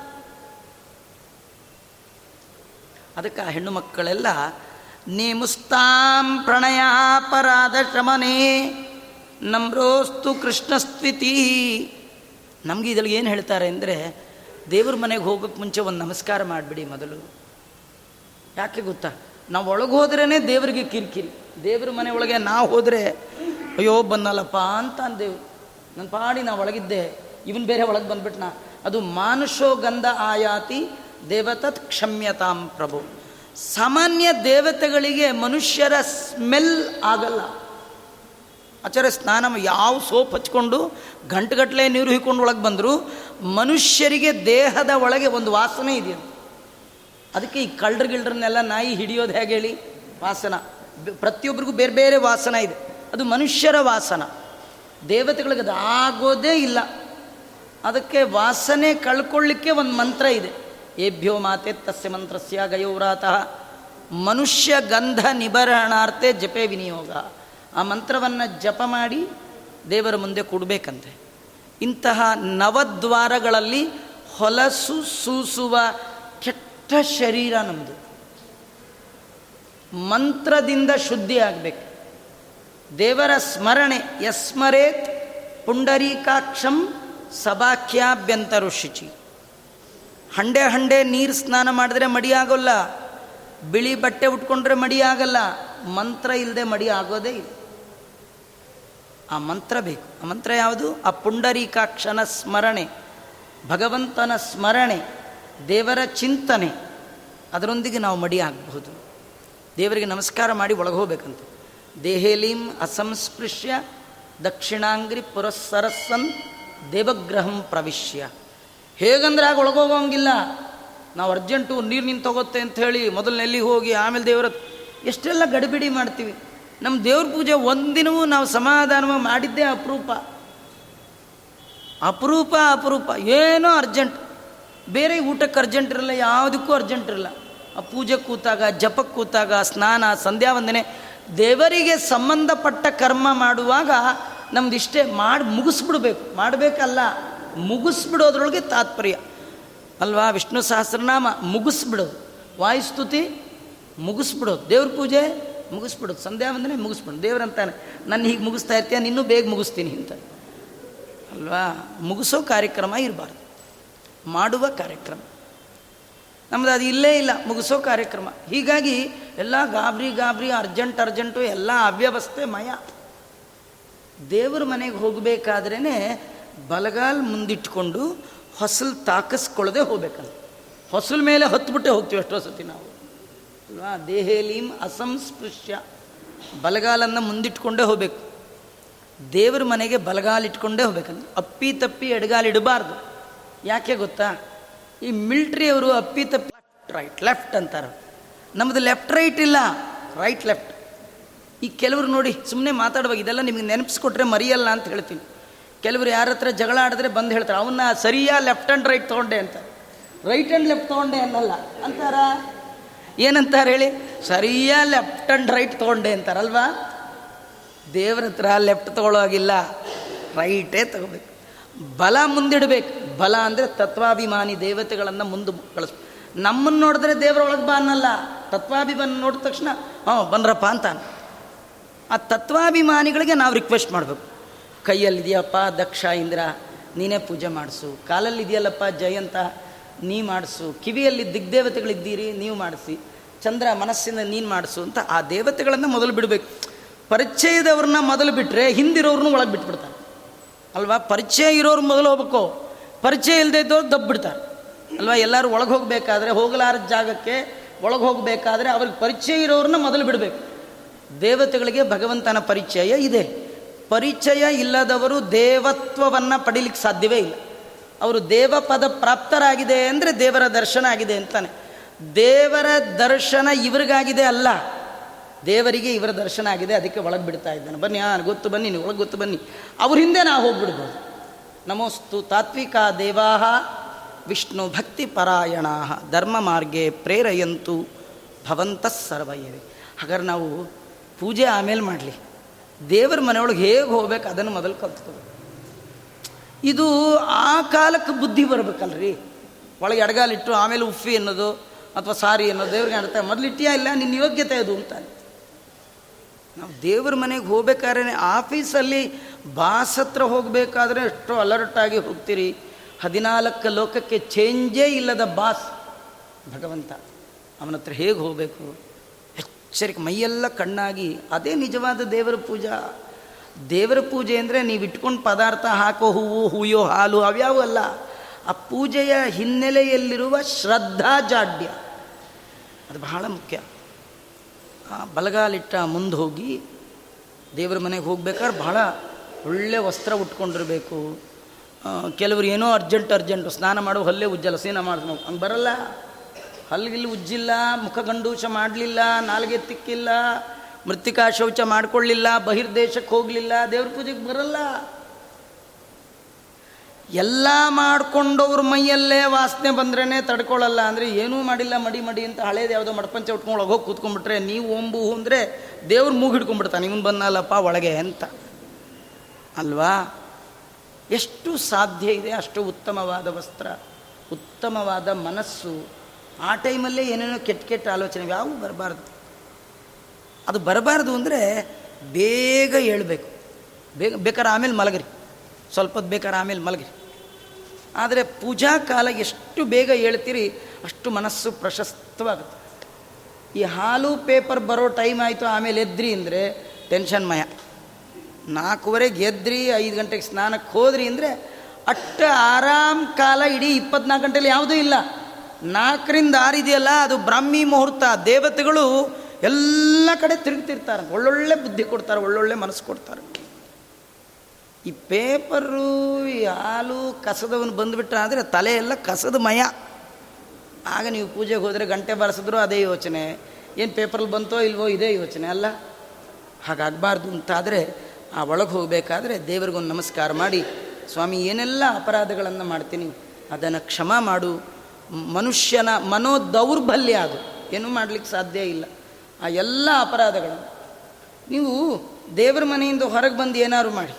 ಅದಕ್ಕೆ ಆ ಹೆಣ್ಣು ಮಕ್ಕಳೆಲ್ಲ, ನೇಮುಸ್ತಾಂ ಪ್ರಣಯಾಪರಾಧ ಶಮನೇ, ನಮ್ರೋಸ್ತು ಕೃಷ್ಣಸ್ತ್ವಿತಿ. ನಮಗೆ ಇದ್ರಲ್ಲಿ ಏನು ಹೇಳ್ತಾರೆ ಅಂದರೆ, ದೇವ್ರ ಮನೆಗೆ ಹೋಗೋಕ್ಕೆ ಮುಂಚೆ ಒಂದು ನಮಸ್ಕಾರ ಮಾಡಿಬಿಡಿ ಮೊದಲು. ಯಾಕೆ ಗೊತ್ತಾ? ನಾವು ಒಳಗೆ ಹೋದ್ರೇ ದೇವರಿಗೆ ಕಿರಿಕಿರಿ. ದೇವ್ರ ಮನೆ ಒಳಗೆ ನಾವು ಹೋದರೆ, ಅಯ್ಯೋ, ಬಂದಲ್ಲಪ್ಪ ಅಂತ ಅಂದೇವು. ನನ್ನ ಪಾಡಿ ನಾ ಒಳಗಿದ್ದೆ, ಇವನ್ ಬೇರೆ ಒಳಗೆ ಬಂದ್ಬಿಟ್ನಾ. ಅದು ಮಾನುಷೋ ಗಂಧ ಆಯಾತಿ ದೇವತತ್ ಕ್ಷಮ್ಯತಾಂ ಪ್ರಭು. ಸಾಮಾನ್ಯ ದೇವತೆಗಳಿಗೆ ಮನುಷ್ಯರ ಸ್ಮೆಲ್ ಆಗಲ್ಲ. ಆಚಾರ್ಯ, ಸ್ನಾನ ಯಾವ ಸೋಪ್ ಹಚ್ಕೊಂಡು ಗಂಟುಗಟ್ಟಲೆ ನೀರು ಹಿಕೊಂಡು ಒಳಗೆ ಬಂದರು ಮನುಷ್ಯರಿಗೆ ದೇಹದ ಒಳಗೆ ಒಂದು ವಾಸನೆ ಇದೆಯಂತ. ಅದಕ್ಕೆ ಈ ಕಳ್ಳರು ಗಿಳ್ರನ್ನೆಲ್ಲ ನಾಯಿ ಹಿಡಿಯೋದು ಹೇಗೆ ಹೇಳಿ? ವಾಸನ. ಪ್ರತಿಯೊಬ್ಬರಿಗೂ ಬೇರೆ ಬೇರೆ ವಾಸನ ಇದೆ. ಅದು ಮನುಷ್ಯರ ವಾಸನ. ದೇವತೆಗಳಿಗೆ ಅದು ಆಗೋದೇ ಇಲ್ಲ. ಅದಕ್ಕೆ ವಾಸನೆ ಕಳ್ಕೊಳ್ಳಿಕ್ಕೆ ಒಂದು ಮಂತ್ರ ಇದೆ. ಏಭ್ಯೋ ಮಾತೆ ತಸ್ಯ ಮಂತ್ರಸ್ಯ ಗಯೋವ್ರಾತಃ ಮನುಷ್ಯ ಗಂಧ ನಿಬರಣಾರ್ಥೆ ಜಪೆ ವಿನಿಯೋಗ. ಆ ಮಂತ್ರವನ್ನು ಜಪ ಮಾಡಿ ದೇವರ ಮುಂದೆ ಕೊಡಬೇಕಂತೆ. ಇಂತಹ ನವದ್ವಾರಗಳಲ್ಲಿ ಹೊಲಸು ಸೂಸುವ ಕೆಟ್ಟ ಶರೀರ ನಮ್ಮದು ಮಂತ್ರದಿಂದ ಶುದ್ಧಿ ಆಗಬೇಕು. ದೇವರ ಸ್ಮರಣೆ ಯಸ್ಮರೇತ್ ಪುಂಡರೀಕಾಕ್ಷಂ ಸಭಾಖ್ಯಾಭ್ಯಂತರು ಶುಚಿ ಹಂಡೆ ಹಂಡೆ ನೀರು ಸ್ನಾನ ಮಾಡಿದ್ರೆ ಮಡಿ ಆಗೋಲ್ಲ. ಬಿಳಿ ಬಟ್ಟೆ ಉಟ್ಕೊಂಡ್ರೆ ಮಡಿ ಆಗಲ್ಲ. ಮಂತ್ರ ಇಲ್ಲದೆ ಮಡಿ ಆಗೋದೇ ಇಲ್ಲ. ಆ ಮಂತ್ರ ಬೇಕು. ಆ ಮಂತ್ರ ಯಾವುದು? ಆ ಪುಂಡರೀಕಾಕ್ಷನ ಸ್ಮರಣೆ. ಭಗವಂತನ ಸ್ಮರಣೆ. ದೇವರ ಚಿಂತನೆ. ಅದರೊಂದಿಗೆ ನಾವು ಮಡಿ ಆಗಬಹುದು. ದೇವರಿಗೆ ನಮಸ್ಕಾರ ಮಾಡಿ ಒಳಗೆ ಹೋಗಬೇಕಂತ ದೇಹೇಲೀಂ ಅಸಂಸ್ಪೃಶ್ಯ ದಕ್ಷಿಣಾಂಗ್ರಿ ಪುರಸ್ಸರಸ್ಸನ್ ದೇವಗ್ರಹಂ ಪ್ರವಿಶ್ಯ. ಹೇಗಂದ್ರೆ ಆಗ ಒಳಗೋಗೋಂಗಿಲ್ಲ. ನಾವು ಅರ್ಜೆಂಟು ನೀರು ನಿಂತು ತಗೋತ್ತೆ ಅಂತ ಹೇಳಿ ಮೊದಲು ನೆಲ್ಲಿ ಹೋಗಿ, ಆಮೇಲೆ ದೇವರ ಎಷ್ಟೆಲ್ಲ ಗಡಿಬಿಡಿ ಮಾಡ್ತೀವಿ. ನಮ್ಮ ದೇವ್ರ ಪೂಜೆ ಒಂದಿನವೂ ನಾವು ಸಮಾಧಾನವಾಗಿ ಮಾಡಿದ್ದೇ ಅಪರೂಪ. ಅಪರೂಪ ಅಪರೂಪ. ಏನೋ ಅರ್ಜೆಂಟ್. ಬೇರೆ ಊಟಕ್ಕೆ ಅರ್ಜೆಂಟ್ ಇರಲ್ಲ, ಯಾವುದಕ್ಕೂ ಅರ್ಜೆಂಟ್ ಇರಲ್ಲ. ಆ ಪೂಜೆ ಕೂತಾಗ ಜಪಕ್ಕೆ ಕೂತಾಗ, ಸ್ನಾನ ಸಂಧ್ಯಾ ವಂದನೆ ದೇವರಿಗೆ ಸಂಬಂಧಪಟ್ಟ ಕರ್ಮ ಮಾಡುವಾಗ ನಮ್ದು ಇಷ್ಟೇ ಮಾಡಿ ಮುಗಿಸ್ಬಿಡ್ಬೇಕು. ಮಾಡಬೇಕಲ್ಲ. ಮುಗಿಸ್ಬಿಡೋದ್ರೊಳಗೆ ತಾತ್ಪರ್ಯ. ಅಲ್ವಾ? ವಿಷ್ಣು ಸಹಸ್ರನಾಮ ಮುಗಿಸ್ಬಿಡೋದು. ವಾಯುಸ್ತುತಿ ಮುಗಿಸ್ಬಿಡೋದು. ದೇವ್ರ ಪೂಜೆ ಮುಗಿಸ್ಬಿಡೋದು. ಸಂಧ್ಯಾ ವಂದನೆ ಮುಗಿಸ್ಬಿಡೋದು. ದೇವ್ರಂತಾನೆ, ನನ್ನ ಹೀಗೆ ಮುಗಿಸ್ತಾ ಇರ್ತೀಯ? ನಿನ್ನೂ ಬೇಗ ಮುಗಿಸ್ತೀನಿ ಅಂತ. ಅಲ್ವಾ? ಮುಗಿಸೋ ಕಾರ್ಯಕ್ರಮ ಇರಬಾರ್ದು. ಮಾಡುವ ಕಾರ್ಯಕ್ರಮ. ನಮ್ದು ಅದು ಇಲ್ಲೇ ಇಲ್ಲ. ಮುಗಿಸೋ ಕಾರ್ಯಕ್ರಮ. ಹೀಗಾಗಿ ಎಲ್ಲ ಗಾಬರಿ ಗಾಬರಿ, ಅರ್ಜೆಂಟ್ ಅರ್ಜೆಂಟು, ಎಲ್ಲ ಅವ್ಯವಸ್ಥೆ ಮಯ. ದೇವ್ರ ಮನೆಗೆ ಹೋಗಬೇಕಾದ್ರೇ ಬಲಗಾಲ್ ಮುಂದಿಟ್ಕೊಂಡು ಹೊಸಲು ತಾಕಿಸ್ಕೊಳ್ಳದೆ ಹೋಗ್ಬೇಕಂತ ಹೊಸಲ ಮೇಲೆ ಹತ್ಬಿಟ್ಟೆ ಹೋಗ್ತೀವಿ ಎಷ್ಟೋ ಸತಿ ನಾವು. ಅಲ್ವಾ? ದೇಹೇಲೀಂ ಅಸಂಸ್ಪೃಶ್ಯ. ಬಲಗಾಲನ್ನು ಮುಂದಿಟ್ಕೊಂಡೇ ಹೋಗ್ಬೇಕು. ದೇವ್ರ ಮನೆಗೆ ಬಲಗಾಲಿಟ್ಕೊಂಡೇ ಹೋಗ್ಬೇಕಂತ ಅಪ್ಪಿ ತಪ್ಪಿ ಎಡಗಾಲಿಡಬಾರ್ದು ಯಾಕೆ ಗೊತ್ತಾ? ಈ ಮಿಲ್ಟ್ರಿಯವರು ಅಪ್ಪಿ ತಪ್ಪಿ ರೈಟ್ ಲೆಫ್ಟ್ ಅಂತಾರೆ. ನಮ್ಮದು ಲೆಫ್ಟ್ ರೈಟ್ ಇಲ್ಲ. ರೈಟ್ ಲೆಫ್ಟ್ ಈ ಕೆಲವರು ನೋಡಿ ಸುಮ್ಮನೆ ಮಾತಾಡುವಾಗ ಇದೆಲ್ಲ ನಿಮಗೆ ನೆನಪಿಸ್ಕೊಟ್ರೆ ಮರಿಯಲ್ಲ ಅಂತ ಹೇಳ್ತೀನಿ. ಕೆಲವರು ಯಾರ ಹತ್ರ ಜಗಳ ಆಡಿದ್ರೆ ಬಂದು ಹೇಳ್ತಾರೆ, ಅವನ್ನ ಸರಿಯಾ ಲೆಫ್ಟ್ ಆ್ಯಂಡ್ ರೈಟ್ ತೊಗೊಂಡೆ ಅಂತ. ರೈಟ್ ಆ್ಯಂಡ್ ಲೆಫ್ಟ್ ತೊಗೊಂಡೆ ಅನ್ನಲ್ಲ. ಅಂತಾರ? ಏನಂತಾರೆ ಹೇಳಿ? ಸರಿಯಾ ಲೆಫ್ಟ್ ಆ್ಯಂಡ್ ರೈಟ್ ತೊಗೊಂಡೆ ಅಂತಾರಲ್ವಾ? ದೇವ್ರ ಹತ್ರ ಲೆಫ್ಟ್ ತೊಗೊಳ್ಳೋಗಿಲ್ಲ ರೈಟೇ ತಗೋಬೇಕು. ಬಲ ಮುಂದಿಡಬೇಕು. ಬಲ ಅಂದರೆ ತತ್ವಾಭಿಮಾನಿ ದೇವತೆಗಳನ್ನು ಮುಂದೆ ಕಳಿಸ್ಬೇಕು. ನಮ್ಮನ್ನು ನೋಡಿದ್ರೆ ದೇವರೊಳಗೆ ಬಾ ಅನ್ನಲ್ಲ. ತತ್ವಾಭಿಮಾನಿ ನೋಡಿದ ತಕ್ಷಣ ಹ್ಞೂ ಬಂದ್ರಪ್ಪ ಅಂತಾನೆ. ಆ ತತ್ವಾಭಿಮಾನಿಗಳಿಗೆ ನಾವು ರಿಕ್ವೆಸ್ಟ್ ಮಾಡಬೇಕು. ಕೈಯಲ್ಲಿದೆಯಪ್ಪ ದಕ್ಷ ಇಂದ್ರ, ನೀನೇ ಪೂಜೆ ಮಾಡಿಸು. ಕಾಲಲ್ಲಿದೆಯಲ್ಲಪ್ಪ ಜಯಂತ, ನೀ ಮಾಡಿಸು. ಕಿವಿಯಲ್ಲಿ ದಿಗ್ದೇವತೆಗಳಿದ್ದೀರಿ, ನೀವು ಮಾಡಿಸಿ. ಚಂದ್ರ ಮನಸ್ಸಿಂದ ನೀನು ಮಾಡಿಸು ಅಂತ ಆ ದೇವತೆಗಳನ್ನು ಮೊದಲು ಬಿಡಬೇಕು. ಪರಿಚಯದವ್ರನ್ನ ಮೊದಲು ಬಿಟ್ಟರೆ ಹಿಂದಿರೋರ್ನು ಒಳಗೆ ಬಿಟ್ಬಿಡ್ತಾರೆ. ಅಲ್ವಾ? ಪರಿಚಯ ಇರೋರು ಮೊದಲು ಹೋಗ್ಬೇಕು. ಪರಿಚಯ ಇಲ್ಲದೆ ಇದ್ದವ್ರು ದಬ್ಬಿಡ್ತಾರೆ. ಅಲ್ವಾ? ಎಲ್ಲರೂ ಒಳಗೆ ಹೋಗಬೇಕಾದ್ರೆ ಹೋಗಲಾರದ ಜಾಗಕ್ಕೆ ಒಳಗೆ ಹೋಗಬೇಕಾದ್ರೆ ಅವ್ರಿಗೆ ಪರಿಚಯ ಇರೋರನ್ನ ಮೊದಲು ಬಿಡಬೇಕು. ದೇವತೆಗಳಿಗೆ ಭಗವಂತನ ಪರಿಚಯ ಇದೆ. ಪರಿಚಯ ಇಲ್ಲದವರು ದೇವತ್ವವನ್ನು ಪಡೀಲಿಕ್ಕೆ ಸಾಧ್ಯವೇ ಇಲ್ಲ. ಅವರು ದೇವಪದ ಪ್ರಾಪ್ತರಾಗಿದೆ ಅಂದರೆ ದೇವರ ದರ್ಶನ ಆಗಿದೆ ಅಂತಾನೆ. ದೇವರ ದರ್ಶನ ಇವರಿಗಾಗಿದೆ ಅಲ್ಲ. ದೇವರಿಗೆ ಇವರ ದರ್ಶನ ಆಗಿದೆ, ಅದಕ್ಕೆ ಒಳಗೆ ಬಿಡ್ತಾ ಇದ್ದಾನೆ. ಬನ್ನಿ, ಹಾಂ, ಗೊತ್ತು ಬನ್ನಿ ನೀವು, ಒಳಗೆ ಗೊತ್ತು ಬನ್ನಿ. ಅವ್ರ ಹಿಂದೆ ನಾವು ಹೋಗ್ಬಿಡ್ಬೋದು. ನಮೋಸ್ತು ತಾತ್ವಿಕ ದೇವಾಹ ವಿಷ್ಣು ಭಕ್ತಿ ಪರಾಯಣ ಧರ್ಮ ಮಾರ್ಗೆ ಪ್ರೇರಯಂತು ಭವಂತ ಸರ್ವಯೇ. ಹಾಗಾದ್ರೆ ನಾವು ಪೂಜೆ ಆಮೇಲೆ ಮಾಡಲಿ. ದೇವರ ಮನೆಯೊಳಗೆ ಹೇಗೆ ಹೋಗ್ಬೇಕು ಅದನ್ನು ಮೊದಲು ಕಲ್ತ್ಕೋಬೇಕು. ಇದು ಆ ಕಾಲಕ್ಕೆ ಬುದ್ಧಿ ಬರಬೇಕಲ್ರಿ. ಒಳಗೆ ಎಡಗಾಲಿಟ್ಟು ಆಮೇಲೆ ಉಫ್ಫಿ ಅನ್ನೋದು ಅಥವಾ ಸಾರಿ ಅನ್ನೋದು ದೇವ್ರಿಗೆ ಅರ್ಥ ಮೊದಲು ಇಟ್ಟಿಯಾ ಇಲ್ಲ, ನಿನ್ನ ಯೋಗ್ಯತೆ ಅದು ಅಂತ. ನಾವು ದೇವ್ರ ಮನೆಗೆ ಹೋಗ್ಬೇಕಾದ್ರೆ ಆಫೀಸಲ್ಲಿ ಬಾಸ್ ಹತ್ರ ಹೋಗಬೇಕಾದ್ರೆ ಎಷ್ಟೋ ಅಲರ್ಟಾಗಿ ಹೋಗ್ತೀರಿ. ಹದಿನಾಲ್ಕು ಲೋಕಕ್ಕೆ ಚೇಂಜೇ ಇಲ್ಲದ ಬಾಸ್ ಭಗವಂತ. ಅವನ ಹತ್ರ ಹೇಗೆ ಹೋಗಬೇಕು? ಎಚ್ಚರಿಕೆ, ಮೈಯೆಲ್ಲ ಕಣ್ಣಾಗಿ, ಅದೇ ನಿಜವಾದ ದೇವರ ಪೂಜಾ. ದೇವರ ಪೂಜೆ ಅಂದರೆ ನೀವು ಇಟ್ಕೊಂಡು ಪದಾರ್ಥ ಹಾಕೋ ಹೂವು, ಹೂಯೋ, ಹಾಲು, ಅವ್ಯಾವು ಅಲ್ಲ. ಆ ಪೂಜೆಯ ಹಿನ್ನೆಲೆಯಲ್ಲಿರುವ ಶ್ರದ್ಧಾ ಜಾಡ್ಯ. ಅದು ಬಹಳ ಮುಖ್ಯ. ಬಲಗಾಲಿಟ್ಟ ಮುಂದೆ ಹೋಗಿ ದೇವರ ಮನೆಗೆ ಹೋಗ್ಬೇಕಾದ್ರೆ ಬಹಳ ಒಳ್ಳೆ ವಸ್ತ್ರ ಉಟ್ಕೊಂಡಿರಬೇಕು. ಕೆಲವರು ಏನೋ ಅರ್ಜೆಂಟ್, ಅರ್ಜೆಂಟು, ಸ್ನಾನ ಮಾಡೋ ಹಲ್ಲೇ ಉಜ್ಜಲ ಸ್ನಾನ ಮಾಡ್ತಾರೆ ಹಂಗೆ ಬರಲ್ಲ. ಹಲ್ಲಿಗಿಲ್ಲಿ ಉಜ್ಜಿಲ್ಲ, ಮುಖ ಗಂಡೂಷ ಮಾಡಲಿಲ್ಲ, ನಾಲ್ಗೆ ತಿಕ್ಕಿಲ್ಲ, ಮೃತ್ತಿಕಾ ಶೌಚ ಮಾಡಿಕೊಳ್ಳಿಲ್ಲ, ಬಹಿರ್ದೇಶಕ್ಕೆ ಹೋಗಲಿಲ್ಲ, ದೇವ್ರ ಪೂಜೆಗೆ ಬರಲ್ಲ. ಎಲ್ಲ ಮಾಡಿಕೊಂಡವ್ರ ಮೈಯಲ್ಲೇ ವಾಸನೆ ಬಂದ್ರೇ ತಡ್ಕೊಳ್ಳಲ್ಲ ಅಂದರೆ ಏನೂ ಮಾಡಿಲ್ಲ, ಮಡಿ ಮಡಿ ಅಂತ ಹಳೇದು ಯಾವುದೋ ಮಡಪಂಚ ಉಟ್ಕೊಂಡು ಹೋಗಿ ಕೂತ್ಕೊಂಡ್ಬಿಟ್ರೆ ನೀವು ಒಂಬು ಅಂದರೆ ದೇವ್ರ ಮೂಗು ಹಿಡ್ಕೊಂಡ್ಬಿಡ್ತಾನೆ. ಇವನು ಬಂದಲ್ಲಪ್ಪ ಒಳಗೆ ಅಂತ. ಅಲ್ವಾ? ಎಷ್ಟು ಸಾಧ್ಯ ಇದೆ ಅಷ್ಟು ಉತ್ತಮವಾದ ವಸ್ತ್ರ, ಉತ್ತಮವಾದ ಮನಸ್ಸು ಆ ಟೈಮಲ್ಲೇ ಏನೇನೋ ಕೆಟ್ಟ ಕೆಟ್ಟ ಆಲೋಚನೆ ಯಾವೂ ಬರಬಾರ್ದು. ಅದು ಬರಬಾರ್ದು ಅಂದರೆ ಬೇಗ ಹೇಳಬೇಕು. ಬೇಗ, ಬೇಕಾದ್ರೆ ಆಮೇಲೆ ಮಲಗ್ರಿ. ಹೊತ್ತು ಬೇಕಾದ್ರೆ ಆಮೇಲೆ ಮಲಗಿರಿ. ಆದರೆ ಪೂಜಾ ಕಾಲ ಎಷ್ಟು ಬೇಗ ಹೇಳ್ತೀರಿ ಅಷ್ಟು ಮನಸ್ಸು ಪ್ರಶಸ್ತವಾಗುತ್ತೆ. ಈ ಹಾಲು ಪೇಪರ್ ಬರೋ ಟೈಮ್ ಆಯಿತು, ಆಮೇಲೆ ಎದ್ರಿ ಅಂದರೆ ಟೆನ್ಷನ್ ಮಯ. ನಾಲ್ಕೂವರೆಗೆ ಎದ್ರಿ, ಐದು ಗಂಟೆಗೆ ಸ್ನಾನಕ್ಕೆ ಹೋದ್ರಿ ಅಂದರೆ ಅಷ್ಟು ಆರಾಮ್ ಕಾಲ ಇಡೀ ಇಪ್ಪತ್ನಾಲ್ಕು ಗಂಟೆಲಿ ಯಾವುದೂ ಇಲ್ಲ. ನಾಲ್ಕರಿಂದ ಆರಿದೆಯಲ್ಲ ಅದು ಬ್ರಾಹ್ಮಿ ಮುಹೂರ್ತ. ದೇವತೆಗಳು ಎಲ್ಲ ಕಡೆ ತಿರುಗ್ತಿರ್ತಾರೆ. ಒಳ್ಳೊಳ್ಳೆ ಬುದ್ಧಿ ಕೊಡ್ತಾರೆ, ಒಳ್ಳೊಳ್ಳೆ ಮನಸ್ಸು ಕೊಡ್ತಾರೆ. ಈ ಪೇಪರು, ಈ ಹಾಲು, ಕಸದವನು ಬಂದುಬಿಟ್ಟ ತಲೆ ಎಲ್ಲ ಕಸದ ಮಯ. ಆಗ ನೀವು ಪೂಜೆಗೆ ಹೋದರೆ ಗಂಟೆ ಬಾರಿಸಿದ್ರು ಅದೇ ಯೋಚನೆ. ಏನು ಪೇಪರಲ್ಲಿ ಬಂತೋ ಇಲ್ವೋ ಇದೇ ಯೋಚನೆ ಅಲ್ಲ. ಹಾಗಾಗಬಾರ್ದು ಅಂತಾದರೆ ಆ ಒಳಗೆ ಹೋಗಬೇಕಾದ್ರೆ ದೇವರಿಗೊಂದು ನಮಸ್ಕಾರ ಮಾಡಿ, ಸ್ವಾಮಿ, ಏನೆಲ್ಲ ಅಪರಾಧಗಳನ್ನು ಮಾಡ್ತೀನಿ? ಅದನ್ನು ಕ್ಷಮ ಮಾಡು. ಮನುಷ್ಯನ ಮನೋ ದೌರ್ಬಲ್ಯ ಅದು. ಏನೂ ಮಾಡಲಿಕ್ಕೆ ಸಾಧ್ಯ ಇಲ್ಲ. ಆ ಎಲ್ಲ ಅಪರಾಧಗಳು. ನೀವು ದೇವರ ಮನೆಯಿಂದ ಹೊರಗೆ ಬಂದು ಏನಾದ್ರು ಮಾಡಿ.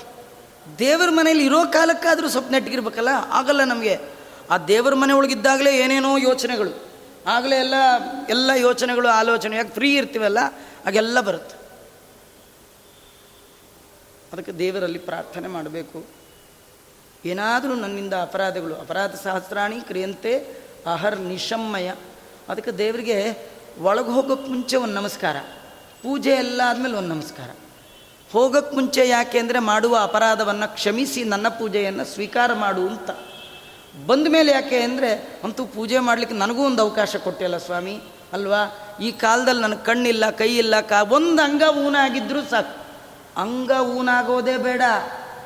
ದೇವರ ಮನೆಯಲ್ಲಿ ಇರೋ ಕಾಲಕ್ಕಾದರೂ ಸ್ವಲ್ಪ ನೆಟ್ಟಗಿರ್ಬೇಕಲ್ಲ ಆಗಲ್ಲ ನಮಗೆ. ಆ ದೇವರ ಮನೆ ಒಳಗಿದ್ದಾಗಲೇ ಏನೇನೋ ಯೋಚನೆಗಳು. ಆಗಲೇ ಎಲ್ಲ ಎಲ್ಲ ಯೋಚನೆಗಳು, ಆಲೋಚನೆ, ಯಾಕೆ ಫ್ರೀ ಇರ್ತೀವಲ್ಲ ಆಗೆಲ್ಲ ಬರುತ್ತೆ. ಅದಕ್ಕೆ ದೇವರಲ್ಲಿ ಪ್ರಾರ್ಥನೆ ಮಾಡಬೇಕು. ಏನಾದರೂ ನನ್ನಿಂದ ಅಪರಾಧಗಳು. ಅಪರಾಧ ಸಹಸ್ರಾಣಿ ಕ್ರಿಯಂತೆ ಅಹರ್ ನಿಶಮ್ಮಯ. ಅದಕ್ಕೆ ದೇವರಿಗೆ ಒಳಗೆ ಹೋಗೋಕ್ಕೆ ಮುಂಚೆ ಒಂದು ನಮಸ್ಕಾರ. ಪೂಜೆ ಎಲ್ಲ ಆದಮೇಲೆ ಒಂದು ನಮಸ್ಕಾರ. ಹೋಗೋಕ್ಕೆ ಮುಂಚೆ ಯಾಕೆ ಅಂದರೆ ಮಾಡುವ ಅಪರಾಧವನ್ನು ಕ್ಷಮಿಸಿ ನನ್ನ ಪೂಜೆಯನ್ನು ಸ್ವೀಕಾರ ಮಾಡು ಅಂತ. ಬಂದ ಮೇಲೆ ಯಾಕೆ ಅಂದರೆ ಅಂತೂ ಪೂಜೆ ಮಾಡಲಿಕ್ಕೆ ನನಗೂ ಒಂದು ಅವಕಾಶ ಕೊಟ್ಟಿಲ್ಲ ಸ್ವಾಮಿ. ಅಲ್ವಾ? ಈ ಕಾಲದಲ್ಲಿ ನನಗೆ ಕಣ್ಣಿಲ್ಲ ಕೈ ಇಲ್ಲ ಕಾ ಒಂದು ಅಂಗ ಊನಾಗಿದ್ದರೂ ಸಾಕು. ಅಂಗ ಊನಾಗೋದೇ ಬೇಡ.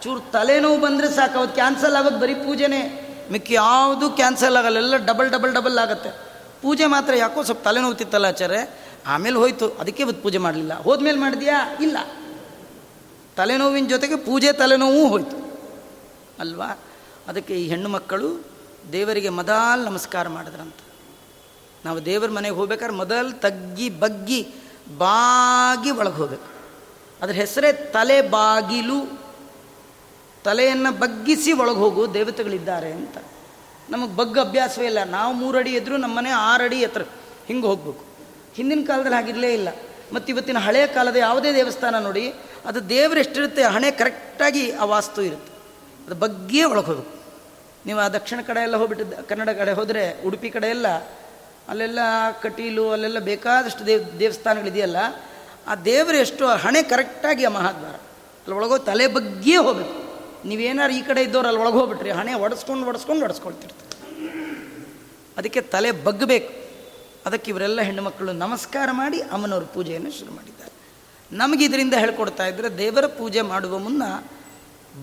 ಚೂರು ತಲೆನೋವು ಬಂದರೆ ಸಾಕು. ಅವತ್ತು ಕ್ಯಾನ್ಸಲ್ ಆಗೋದು ಬರೀ ಪೂಜೆನೇ. ಮಿಕ್ಕಿ ಯಾವುದು ಕ್ಯಾನ್ಸಲ್ ಆಗಲ್ಲ, ಎಲ್ಲ ಡಬಲ್ ಡಬಲ್ ಡಬಲ್ ಆಗುತ್ತೆ. ಪೂಜೆ ಮಾತ್ರ ಯಾಕೋ ಸ್ವಲ್ಪ ತಲೆನೋವು ತಿತ್ತಲ್ಲ ಆಚಾರೆ ಆಮೇಲೆ ಹೋಯ್ತು, ಅದಕ್ಕೆ ಇವತ್ತು ಪೂಜೆ ಮಾಡಲಿಲ್ಲ. ಹೋದ್ಮೇಲೆ ಮಾಡಿದ್ಯಾ? ಇಲ್ಲ. ತಲೆನೋವಿನ ಜೊತೆಗೆ ಪೂಜೆ ತಲೆನೋವು ಹೋಯ್ತು. ಅಲ್ವಾ? ಅದಕ್ಕೆ ಈ ಹೆಣ್ಣು ಮಕ್ಕಳು ದೇವರಿಗೆ ಮದಾಲ್ ನಮಸ್ಕಾರ ಮಾಡಿದ್ರಂತ. ನಾವು ದೇವರ ಮನೆಗೆ ಹೋಗ್ಬೇಕಾದ್ರೆ ಮೊದಲು ತಗ್ಗಿ, ಬಗ್ಗಿ, ಬಾಗಿ ಒಳಗೆ ಹೋಗ್ಬೇಕು. ಅದ್ರ ಹೆಸರೇ ತಲೆ ಬಾಗಿಲು ತಲೆಯನ್ನು ಬಗ್ಗಿಸಿ ಒಳಗೆ ಹೋಗು, ದೇವತೆಗಳಿದ್ದಾರೆ ಅಂತ. ನಮಗೆ ಬಗ್ಗ ಅಭ್ಯಾಸವೇ ಇಲ್ಲ. ನಾವು ಮೂರಡಿ ಎದ್ರು ನಮ್ಮ ಮನೆ ಆರಡಿ ಎತ್ತರ. ಹಿಂಗೆ ಹೋಗ್ಬೇಕು. ಹಿಂದಿನ ಕಾಲದಲ್ಲಿ ಹಾಗಿರಲೇ ಇಲ್ಲ. ಮತ್ತು ಇವತ್ತಿನ ಹಳೆಯ ಕಾಲದ ಯಾವುದೇ ದೇವಸ್ಥಾನ ನೋಡಿ, ಅದು ದೇವರು ಎಷ್ಟಿರುತ್ತೆ, ಹಣೆ ಕರೆಕ್ಟಾಗಿ ಆ ವಾಸ್ತು ಇರುತ್ತೆ. ಅದು ಬಗ್ಗಿಯೇ ಒಳಗೆ ಹೋಗಬೇಕು. ನೀವು ಆ ದಕ್ಷಿಣ ಕಡೆ ಎಲ್ಲ ಹೋಗ್ಬಿಟ್ಟು ಕನ್ನಡ ಕಡೆ ಹೋದರೆ ಉಡುಪಿ ಕಡೆ ಎಲ್ಲ, ಅಲ್ಲೆಲ್ಲ ಕಟೀಲು, ಅಲ್ಲೆಲ್ಲ ಬೇಕಾದಷ್ಟು ದೇವ್, ದೇವಸ್ಥಾನಗಳಿದೆಯಲ್ಲ, ಆ ದೇವರು ಎಷ್ಟು ಹಣೆ ಕರೆಕ್ಟಾಗಿ ಆ ಮಹಾದ್ವಾರ. ಅಲ್ಲಿ ಒಳಗೋ ತಲೆ ಬಗ್ಗಿಯೇ ಹೋಗಬೇಕು. ನೀವೇನಾರು ಈ ಕಡೆ ಇದ್ದವ್ರು ಅಲ್ಲಿ ಒಳಗೆ ಹೋಗ್ಬಿಟ್ರಿ, ಹಣೆ ಒಡಿಸ್ಕೊಂಡು ಒಡಿಸ್ಕೊಂಡು ಒಡಿಸ್ಕೊಳ್ತಿರ್ತಾರೆ. ಅದಕ್ಕೆ ತಲೆ ಬಗ್ಗಬೇಕು. ಅದಕ್ಕೆ ಇವರೆಲ್ಲ ಹೆಣ್ಣುಮಕ್ಕಳು ನಮಸ್ಕಾರ ಮಾಡಿ ಅಮ್ಮನವ್ರ ಪೂಜೆಯನ್ನು ಶುರು ಮಾಡಿದ್ದಾರೆ. ನಮಗೆ ಇದರಿಂದ ಹೇಳ್ಕೊಡ್ತಾ ಇದ್ದರೆ ದೇವರ ಪೂಜೆ ಮಾಡುವ ಮುನ್ನ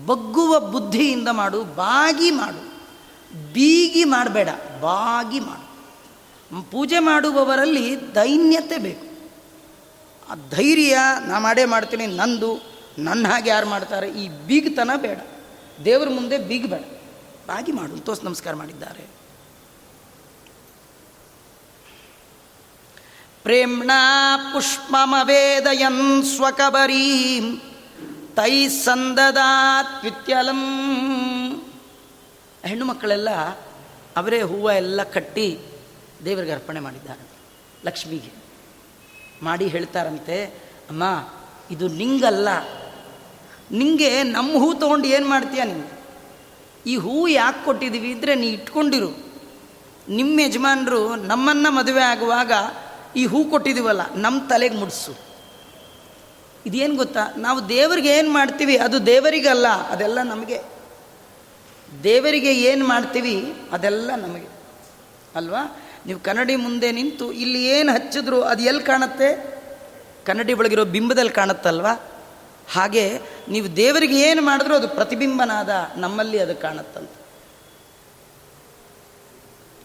ಬಗ್ಗುವ ಬುದ್ಧಿಯಿಂದ ಮಾಡು, ಬಾಗಿ ಮಾಡು. ಬೀಗಿ ಮಾಡಬೇಡ, ಬಾಗಿ ಮಾಡು. ಪೂಜೆ ಮಾಡುವವರಲ್ಲಿ ದೈನ್ಯತೆ ಬೇಕು. ಆ ಧೈರ್ಯ ನಾ ಮಾಡೇ ಮಾಡ್ತೀನಿ, ನಂದು ನನ್ನ ಹಾಗೆ ಯಾರು ಮಾಡ್ತಾರೆ? ಈ ಬೀಗ್ತನ ಬೇಡ. ದೇವರ ಮುಂದೆ ಬೀಗಬೇಡ. ಬಾಗಿ ಮಾಡು. ತೋಸ್ ನಮಸ್ಕಾರ ಮಾಡಿದ್ದಾರೆ. ಪ್ರೇಮ್ಣ ಪುಷ್ಪಮವೇದಯನ್ ಸ್ವಕಬರೀಂ ತೈ ಸಂದದಾತ್ವಿತ್ಯಲಂ ಹೆಣ್ಣು ಮಕ್ಕಳೆಲ್ಲ ಅವರೇ ಹೂವ ಎಲ್ಲ ಕಟ್ಟಿ ದೇವರಿಗೆ ಅರ್ಪಣೆ ಮಾಡಿದ್ದಾರೆ. ಲಕ್ಷ್ಮಿಗೆ. ಮಾಡಿ ಹೇಳ್ತಾರಂತೆ, ಅಮ್ಮ, ಇದು ನಿಂಗಲ್ಲ. ನಿಂಗೆ ನಮ್ಮ ಹೂ ತೊಗೊಂಡು ಏನು ಮಾಡ್ತೀಯ ನೀನು? ಈ ಹೂ ಯಾಕೆ ಕೊಟ್ಟಿದ್ದೀವಿ ಇದ್ರೆ ನೀ ಇಟ್ಕೊಂಡಿರು. ನಿಮ್ಮ ಯಜಮಾನರು ನಮ್ಮನ್ನು ಮದುವೆ ಆಗುವಾಗ ಈ ಹೂ ಕೊಟ್ಟಿದ್ದೀವಲ್ಲ ನಮ್ಮ ತಲೆಗೆ ಮುಡಿಸು. ಇದೇನು ಗೊತ್ತಾ? ನಾವು ದೇವರಿಗೆ ಏನು ಮಾಡ್ತೀವಿ, ಅದು ದೇವರಿಗಲ್ಲ, ಅದೆಲ್ಲ ನಮಗೆ. ದೇವರಿಗೆ ಏನು ಮಾಡ್ತೀವಿ, ಅದೆಲ್ಲ ನಮಗೆ. ಅಲ್ವಾ? ನೀವು ಕನ್ನಡಿ ಮುಂದೆ ನಿಂತು ಇಲ್ಲಿ ಏನು ಹಚ್ಚಿದ್ರು, ಅದು ಎಲ್ಲಿ ಕಾಣುತ್ತೆ? ಕನ್ನಡಿ ಒಳಗಿರೋ ಬಿಂಬದಲ್ಲಿ ಕಾಣುತ್ತಲ್ವಾ? ಹಾಗೆ ನೀವು ದೇವರಿಗೆ ಏನು ಮಾಡಿದ್ರೂ ಅದು ಪ್ರತಿಬಿಂಬನಾದ ನಮ್ಮಲ್ಲಿ ಅದು ಕಾಣುತ್ತಂತ.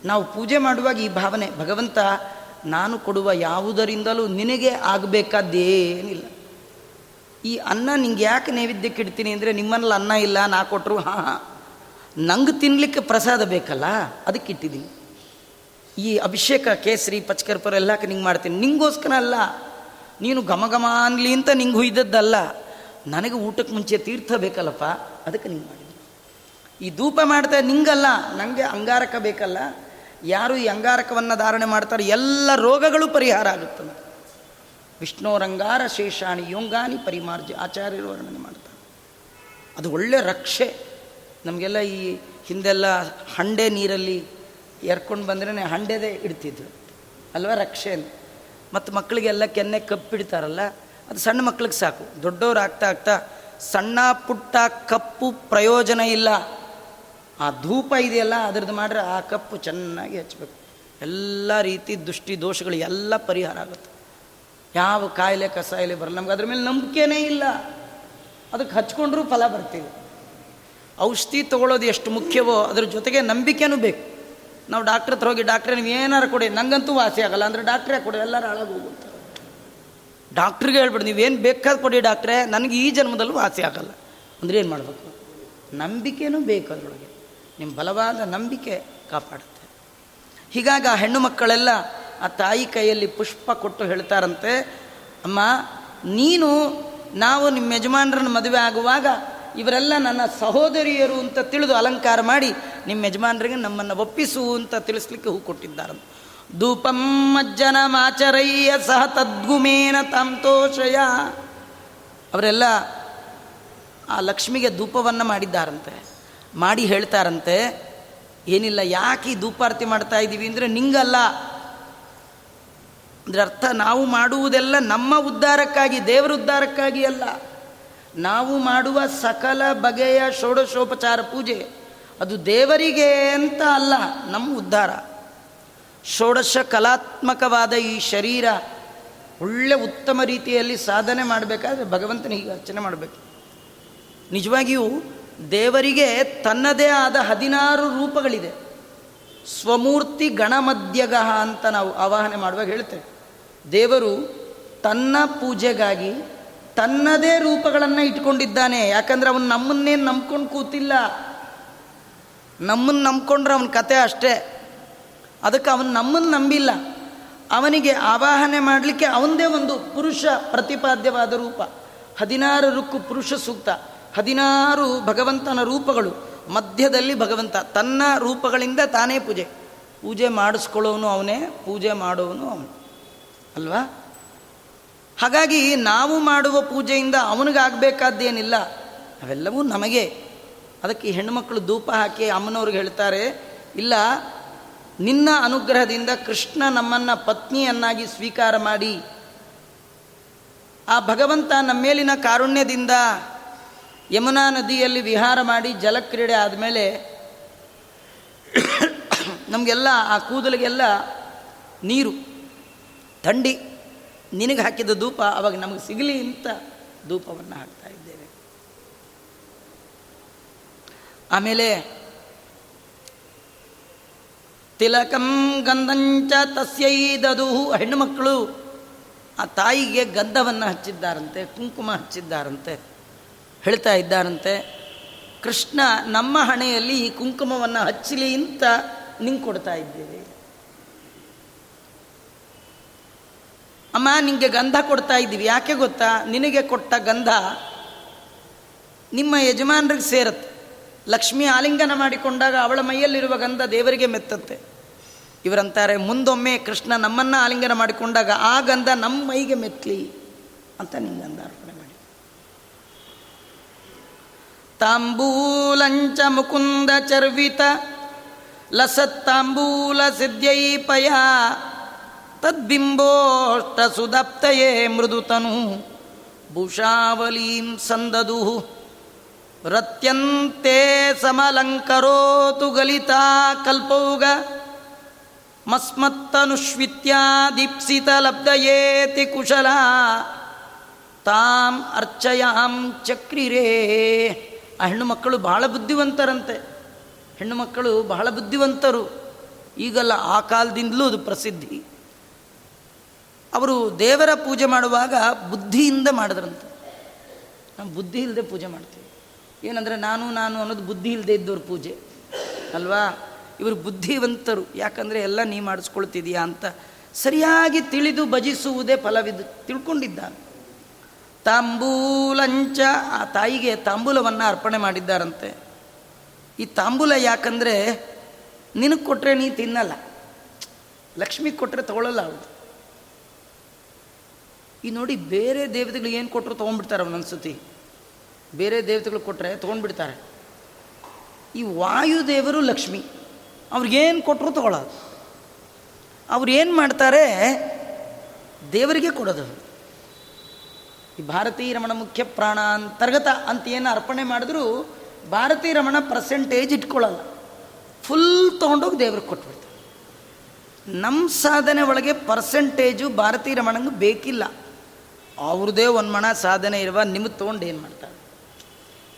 ನಾವು ಪೂಜೆ ಮಾಡುವಾಗ ಈ ಭಾವನೆ, ಭಗವಂತ ನಾನು ಕೊಡುವ ಯಾವುದರಿಂದಲೂ ನಿನಗೆ ಆಗಬೇಕಾದ್ದೇನಿಲ್ಲ. ಈ ಅನ್ನ ನಿಂಗೆ ಯಾಕೆ ನೈವೇದ್ಯಕ್ಕೆ ಇಡ್ತೀನಿ ಅಂದರೆ ನಿಮ್ಮಲ್ಲಿ ಅನ್ನ ಇಲ್ಲ, ನಾ ಕೊಟ್ಟರು ಹಾಂ ಹಾಂ. ನಂಗೆ ತಿನ್ನಲಿಕ್ಕೆ ಪ್ರಸಾದ ಬೇಕಲ್ಲ, ಅದಕ್ಕೆ ಇಟ್ಟಿದ್ದೀನಿ. ಈ ಅಭಿಷೇಕ, ಕೇಸರಿ, ಪಚ್ಕರ್ಪುರ ಎಲ್ಲಕ್ಕೆ ನಿಂಗೆ ಮಾಡ್ತೀನಿ? ನಿಂಗೋಸ್ಕರ ಅಲ್ಲ ನೀನು ಘಮ ಅಂತ ನಿಂಗೆ ಹುಯ್ದದ್ದಲ್ಲ. ನನಗೆ ಊಟಕ್ಕೆ ಮುಂಚೆ ತೀರ್ಥ ಬೇಕಲ್ಲಪ್ಪ, ಅದಕ್ಕೆ ನೀನು ಮಾಡಿದ್ದೀನಿ ಈ ಧೂಪ ಮಾಡ್ತಾ ನಿಂಗಲ್ಲ ನನಗೆ ಅಂಗಾರಕ ಬೇಕಲ್ಲ. ಯಾರು ಈ ಅಂಗಾರಕವನ್ನು ಧಾರಣೆ ಮಾಡ್ತಾರೋ, ಎಲ್ಲ ರೋಗಗಳು ಪರಿಹಾರ ಆಗುತ್ತದೆ ವಿಷ್ಣೋರಂಗಾರ ಶೇಷಾಣಿ ಯೋಂಗಾನಿ ಪರಿಮಾರ್ಜ ಆಚಾರ್ಯರು ವರ್ಣನೆ ಮಾಡ್ತಾರೆ. ಅದು ಒಳ್ಳೆ ರಕ್ಷೆ. ನಮಗೆಲ್ಲ ಈ ಹಿಂದೆಲ್ಲ ಹಂಡೆ ನೀರಲ್ಲಿ ಎರ್ಕೊಂಡು ಬಂದ್ರೆ ಹಂಡೆದೇ ಇಡ್ತಿದ್ರು. ಅಲ್ವಾ ರಕ್ಷೆ ಮತ್ತು ಮಕ್ಕಳಿಗೆಲ್ಲ ಕೆನ್ನೆ ಕಪ್ಪಿಡ್ತಾರಲ್ಲ ಅದು ಸಣ್ಣ ಮಕ್ಳಿಗೆ ಸಾಕು. ದೊಡ್ಡವ್ರು ಆಗ್ತಾ ಆಗ್ತಾ ಸಣ್ಣ ಪುಟ್ಟ ಕಪ್ಪು ಪ್ರಯೋಜನ ಇಲ್ಲ. ಆ ಧೂಪ ಇದೆಯಲ್ಲ, ಅದ್ರದ್ದು ಮಾಡ್ರೆ ಆ ಕಪ್ಪು ಚೆನ್ನಾಗಿ ಹಚ್ಚಬೇಕು ಎಲ್ಲ ರೀತಿ ದುಷ್ಟಿ ದೋಷಗಳು ಎಲ್ಲ ಪರಿಹಾರ ಆಗುತ್ತೆ. ಯಾವ ಕಾಯಿಲೆ ಕಸಾಯಿಲೆ ಬರಲ್ಲ. ನಮ್ಗೆ ಅದ್ರ ಮೇಲೆ ನಂಬಿಕೆನೇ ಇಲ್ಲ. ಅದಕ್ಕೆ ಹಚ್ಕೊಂಡ್ರೂ ಫಲ ಬರ್ತೀವಿ ಔಷಧಿ ತೊಗೊಳ್ಳೋದು ಎಷ್ಟು ಮುಖ್ಯವೋ ಅದ್ರ ಜೊತೆಗೆ ನಂಬಿಕೆನೂ ಬೇಕು. ನಾವು ಡಾಕ್ಟ್ರ್ ಹತ್ರ ಹೋಗಿ, ಡಾಕ್ಟ್ರೆ ನೀವು ಏನಾರು ಕೊಡಿ. ನಂಗಂತೂ ವಾಸಿ ಆಗಲ್ಲ. ಅಂದರೆ ಡಾಕ್ಟ್ರೇ ಕೊಡಿ, ಎಲ್ಲರೂ ಹಾಳಾಗಿ ಹೋಗುತ್ತಾರೆ ಡಾಕ್ಟ್ರಿಗೆ ಹೇಳ್ಬಿಡಿ ನೀವೇನು ಬೇಕಾದ ಕೊಡಿ ಡಾಕ್ಟ್ರೆ, ನನಗೆ ಈ ಜನ್ಮದಲ್ಲೂ ವಾಸಿ ಆಗಲ್ಲ. ಅಂದರೆ ಏನು ಮಾಡಬೇಕು? ನಂಬಿಕೆನೂ ಬೇಕು ಅದರೊಳಗೆ. ನಿಮ್ಮ ಬಲವಾದ ನಂಬಿಕೆ ಕಾಪಾಡುತ್ತೆ. ಹೀಗಾಗಿ ಆ ಹೆಣ್ಣು ಮಕ್ಕಳೆಲ್ಲ ಆ ತಾಯಿ ಕೈಯಲ್ಲಿ ಪುಷ್ಪ ಕೊಟ್ಟು ಹೇಳ್ತಾರಂತೆ, ಅಮ್ಮ, ನೀನು, ನಾವು ನಿಮ್ಮ ಯಜಮಾನರನ್ನು ಮದುವೆ ಆಗುವಾಗ ಇವರೆಲ್ಲ ನನ್ನ ಸಹೋದರಿಯರು ಅಂತ ತಿಳಿದು ಅಲಂಕಾರ ಮಾಡಿ ನಿಮ್ಮ ಯಜಮಾನರಿಗೆ ನಮ್ಮನ್ನು ಒಪ್ಪಿಸು ಅಂತ ತಿಳಿಸ್ಲಿಕ್ಕೆ ಹೂ ಕೊಟ್ಟಿದ್ದಾರಂತ. ಧೂಪಂ ಮಜ್ಜನ ಮಾಚರಯ್ಯ ಸಹ ತದ್ಗುಮೇನ ತಂತೋಷಯ. ಅವರೆಲ್ಲ ಆ ಲಕ್ಷ್ಮಿಗೆ ಧೂಪವನ್ನು ಮಾಡಿದ್ದಾರಂತೆ. ಮಾಡಿ ಹೇಳ್ತಾರಂತೆ, ಏನಿಲ್ಲ, ಯಾಕೆ ಈ ಧೂಪಾರತಿ ಮಾಡ್ತಾ ಇದ್ದೀವಿ ಅಂದರೆ ನಿಂಗಲ್ಲ. ಅಂದರೆ ಅರ್ಥ, ನಾವು ಮಾಡುವುದೆಲ್ಲ ನಮ್ಮ ಉದ್ಧಾರಕ್ಕಾಗಿ, ದೇವರ ಉದ್ಧಾರಕ್ಕಾಗಿ ಅಲ್ಲ. ನಾವು ಮಾಡುವ ಸಕಲ ಬಗೆಯ ಷೋಡಶೋಪಚಾರ ಪೂಜೆ, ಅದು ದೇವರಿಗೆ ಅಂತ ಅಲ್ಲ, ನಮ್ಮ ಉದ್ಧಾರ. ಷೋಡಶ ಕಲಾತ್ಮಕವಾದ ಈ ಶರೀರ ಒಳ್ಳೆ ಉತ್ತಮ ರೀತಿಯಲ್ಲಿ ಸಾಧನೆ ಮಾಡಬೇಕಾದ್ರೆ ಭಗವಂತನಿಗೆ ಅರ್ಚನೆ ಮಾಡಬೇಕು. ನಿಜವಾಗಿಯೂ ದೇವರಿಗೆ ತನ್ನದೇ ಆದ ಹದಿನಾರು ರೂಪಗಳಿದೆ. ಸ್ವಮೂರ್ತಿ ಗಣಮಧ್ಯಗಃ ಅಂತ ನಾವು ಆವಾಹನೆ ಮಾಡುವಾಗ ಹೇಳ್ತೇವೆ. ದೇವರು ತನ್ನ ಪೂಜೆಗಾಗಿ ತನ್ನದೇ ರೂಪಗಳನ್ನು ಇಟ್ಕೊಂಡಿದ್ದಾನೆ. ಯಾಕಂದ್ರೆ ಅವನು ನಮ್ಮನ್ನೇನು ನಂಬ್ಕೊಂಡು ಕೂತಿಲ್ಲ. ನಮ್ಮನ್ನು ನಂಬ್ಕೊಂಡ್ರೆ ಅವನ ಕತೆ ಅಷ್ಟೇ. ಅದಕ್ಕೆ ಅವನು ನಮ್ಮನ್ನು ನಂಬಿಲ್ಲ. ಅವನಿಗೆ ಆವಾಹನೆ ಮಾಡಲಿಕ್ಕೆ ಅವನದೇ ಒಂದು ಪುರುಷ ಪ್ರತಿಪಾದ್ಯವಾದ ರೂಪ. ಹದಿನಾರು ರುಕ್ಕು ಪುರುಷ ಸೂಕ್ತ. ಹದಿನಾರು ಭಗವಂತನ ರೂಪಗಳು. ಮಧ್ಯದಲ್ಲಿ ಭಗವಂತ. ತನ್ನ ರೂಪಗಳಿಂದ ತಾನೇ ಪೂಜೆ. ಪೂಜೆ ಮಾಡಿಸ್ಕೊಳ್ಳೋನು ಅವನೇ, ಪೂಜೆ ಮಾಡೋನು ಅವನು. ಅಲ್ವಾ? ಹಾಗಾಗಿ ನಾವು ಮಾಡುವ ಪೂಜೆಯಿಂದ ಅವನಿಗಾಗಬೇಕಾದ್ದೇನಿಲ್ಲ? ಅವೆಲ್ಲವೂ ನಮಗೆ. ಅದಕ್ಕೆ ಹೆಣ್ಣುಮಕ್ಕಳು ಧೂಪ ಹಾಕಿ ಅಮ್ಮನವ್ರಿಗೆ ಹೇಳ್ತಾರೆ, ಇಲ್ಲ ನಿನ್ನ ಅನುಗ್ರಹದಿಂದ ಕೃಷ್ಣ ನಮ್ಮನ್ನು ಪತ್ನಿಯನ್ನಾಗಿ ಸ್ವೀಕಾರ ಮಾಡಿ, ಆ ಭಗವಂತ ನಮ್ಮ ಮೇಲಿನ ಕಾರುಣ್ಯದಿಂದ ಯಮುನಾ ನದಿಯಲ್ಲಿ ವಿಹಾರ ಮಾಡಿ ಜಲಕ್ರೀಡೆ ಆದಮೇಲೆ ನಮಗೆಲ್ಲ ಆ ಕೂದಲಿಗೆಲ್ಲ ನೀರು, ಥಂಡಿ, ನಿನಗೆ ಹಾಕಿದ ಧೂಪ, ಅವಾಗ ನಮಗೆ ಸಿಗಲಿ ಅಂತ ಧೂಪವನ್ನು ಹಾಕ್ತಾ ಇದ್ದೇವೆ. ಆಮೇಲೆ ತಿಲಕಂ ಗಂಧಂಚ ತಸ್ಯೈ ದದು ಹೆಣ್ಣು ಮಕ್ಕಳು ಆ ತಾಯಿಗೆ ಗಂಧವನ್ನು ಹಚ್ಚಿದ್ದಾರಂತೆ, ಕುಂಕುಮ ಹಚ್ಚಿದ್ದಾರಂತೆ, ಹೇಳ್ತಾ ಇದ್ದಾರಂತೆ, ಕೃಷ್ಣ, ನಮ್ಮ ಹಣೆಯಲ್ಲಿ ಈ ಕುಂಕುಮವನ್ನು ಹಚ್ಚಲಿ ಅಂತ ನಿಂಗೆ ಕೊಡ್ತಾ ಇದ್ದೀವಿ. ಅಮ್ಮ ನಿಮಗೆ ಗಂಧ ಕೊಡ್ತಾ ಇದ್ದೀವಿ, ಯಾಕೆ ಗೊತ್ತಾ? ನಿನಗೆ ಕೊಟ್ಟ ಗಂಧ ನಿಮ್ಮ ಯಜಮಾನರಿಗೆ ಸೇರುತ್ತೆ. ಲಕ್ಷ್ಮಿ ಆಲಿಂಗನ ಮಾಡಿಕೊಂಡಾಗ ಅವಳ ಮೈಯಲ್ಲಿರುವ ಗಂಧ ದೇವರಿಗೆ ಮೆತ್ತತ್ತೆ. ಇವರಂತಾರೆ, ಮುಂದೊಮ್ಮೆ ಕೃಷ್ಣ ನಮ್ಮನ್ನು ಆಲಿಂಗನ ಮಾಡಿಕೊಂಡಾಗ ಆ ಗಂಧ ನಮ್ಮ ಮೈಗೆ ಮೆತ್ತಲಿ ಅಂತ ನಿಂಗೆ ಗಂಧ ಅರ್ಪಣೆ ಮಾಡಿ. ತಾಂಬೂಲಂಚ ಮುಕುಂದ ಚರ್ವಿತ, ಲಸತ್ತಾಂಬೂಲ ಸಿದ್ಧೈಪಯ ತದ್ಬಿಂಬೋಷ್ಟ ಸುದಪ್ತಯೇ ಮೃದುತನು, ಭೂಷಾವಲೀಂ ಸಂದದು ರತ್ಯಂತೆ ಸಮಲಂಕರೋತು ಗಲಿತಾ ಕಲ್ಪೌಗ ಮಸ್ಮತ್ತನುಶ್ವಿತ್ಯಾ ದೀಪ್ಸಿತ ಲಬ್ಧಯೇತಿ ಕುಶಲ ತಾಂ ಅರ್ಚಯಾಂ ಚಕ್ರಿರೇ. ಆ ಹೆಣ್ಣು ಮಕ್ಕಳು ಬಹಳ ಬುದ್ಧಿವಂತರಂತೆ. ಹೆಣ್ಣು ಮಕ್ಕಳು ಬಹಳ ಬುದ್ಧಿವಂತರು. ಈಗಲ್ಲ ಆ ಕಾಲದಿಂದಲೂ ಅದು ಪ್ರಸಿದ್ಧಿ. ಅವರು ದೇವರ ಪೂಜೆ ಮಾಡುವಾಗ ಬುದ್ಧಿಯಿಂದ ಮಾಡಿದ್ರಂತೆ. ನಾವು ಬುದ್ಧಿ ಇಲ್ಲದೆ ಪೂಜೆ ಮಾಡ್ತೀವಿ. ಏನಂದರೆ ನಾನು ನಾನು ಅನ್ನೋದು ಬುದ್ಧಿ ಇಲ್ಲದೆ ಇದ್ದವ್ರ ಪೂಜೆ. ಅಲ್ವಾ? ಇವರು ಬುದ್ಧಿವಂತರು. ಯಾಕಂದರೆ ಎಲ್ಲ ನೀ ಮಾಡಿಸ್ಕೊಳ್ತಿದೀಯಾ ಅಂತ ಸರಿಯಾಗಿ ತಿಳಿದು ಭಜಿಸುವುದೇ ಫಲವಿದ್ದು ತಿಳ್ಕೊಂಡಿದ್ದಾನೆ. ತಾಂಬೂಲಂಚ, ಆ ತಾಯಿಗೆ ತಾಂಬೂಲವನ್ನು ಅರ್ಪಣೆ ಮಾಡಿದ್ದಾರಂತೆ. ಈ ತಾಂಬೂಲ ಯಾಕಂದರೆ ನಿನಗೆ ಕೊಟ್ಟರೆ ನೀ ತಿನ್ನಲ್ಲ. ಲಕ್ಷ್ಮಿ ಕೊಟ್ಟರೆ ತಗೊಳ್ಳಲ್ಲ ಅವಳು. ಈ ನೋಡಿ ಬೇರೆ ದೇವತೆಗಳು ಏನು ಕೊಟ್ಟರು ತೊಗೊಂಡ್ಬಿಡ್ತಾರೆ ಒಂದೊಂದು ಸತಿ ಬೇರೆ ದೇವತೆಗಳು ಕೊಟ್ಟರೆ ತೊಗೊಂಡ್ಬಿಡ್ತಾರೆ. ಈ ವಾಯುದೇವರು ಲಕ್ಷ್ಮಿ. ಅವ್ರಿಗೇನು ಕೊಟ್ಟರು ತಗೊಳ್ಳೋದು ಅವ್ರು ಏನು ಮಾಡ್ತಾರೆ? ದೇವರಿಗೆ ಕೊಡೋದು. ಈ ಭಾರತೀಯ ರಮಣ ಮುಖ್ಯ ಪ್ರಾಣ ಅಂತರ್ಗತ ಅಂತ ಏನು ಅರ್ಪಣೆ ಮಾಡಿದ್ರು ಭಾರತೀಯ ರಮಣ ಪರ್ಸೆಂಟೇಜ್ ಇಟ್ಕೊಳ್ಳಲ್ಲ ಫುಲ್ ತೊಗೊಂಡೋಗಿ ದೇವ್ರಿಗೆ ಕೊಟ್ಬಿಡ್ತಾರೆ. ನಮ್ಮ ಸಾಧನೆ ಒಳಗೆ ಪರ್ಸೆಂಟೇಜು ಭಾರತೀ ರಮಣಂಗೆ ಬೇಕಿಲ್ಲ. ಅವ್ರದ್ದೇ ಒಂದು ಮಣ ಸಾಧನೆ ಇರುವ, ನಿಮಗೆ ತೊಗೊಂಡು ಏನು ಮಾಡ್ತಾರೆ?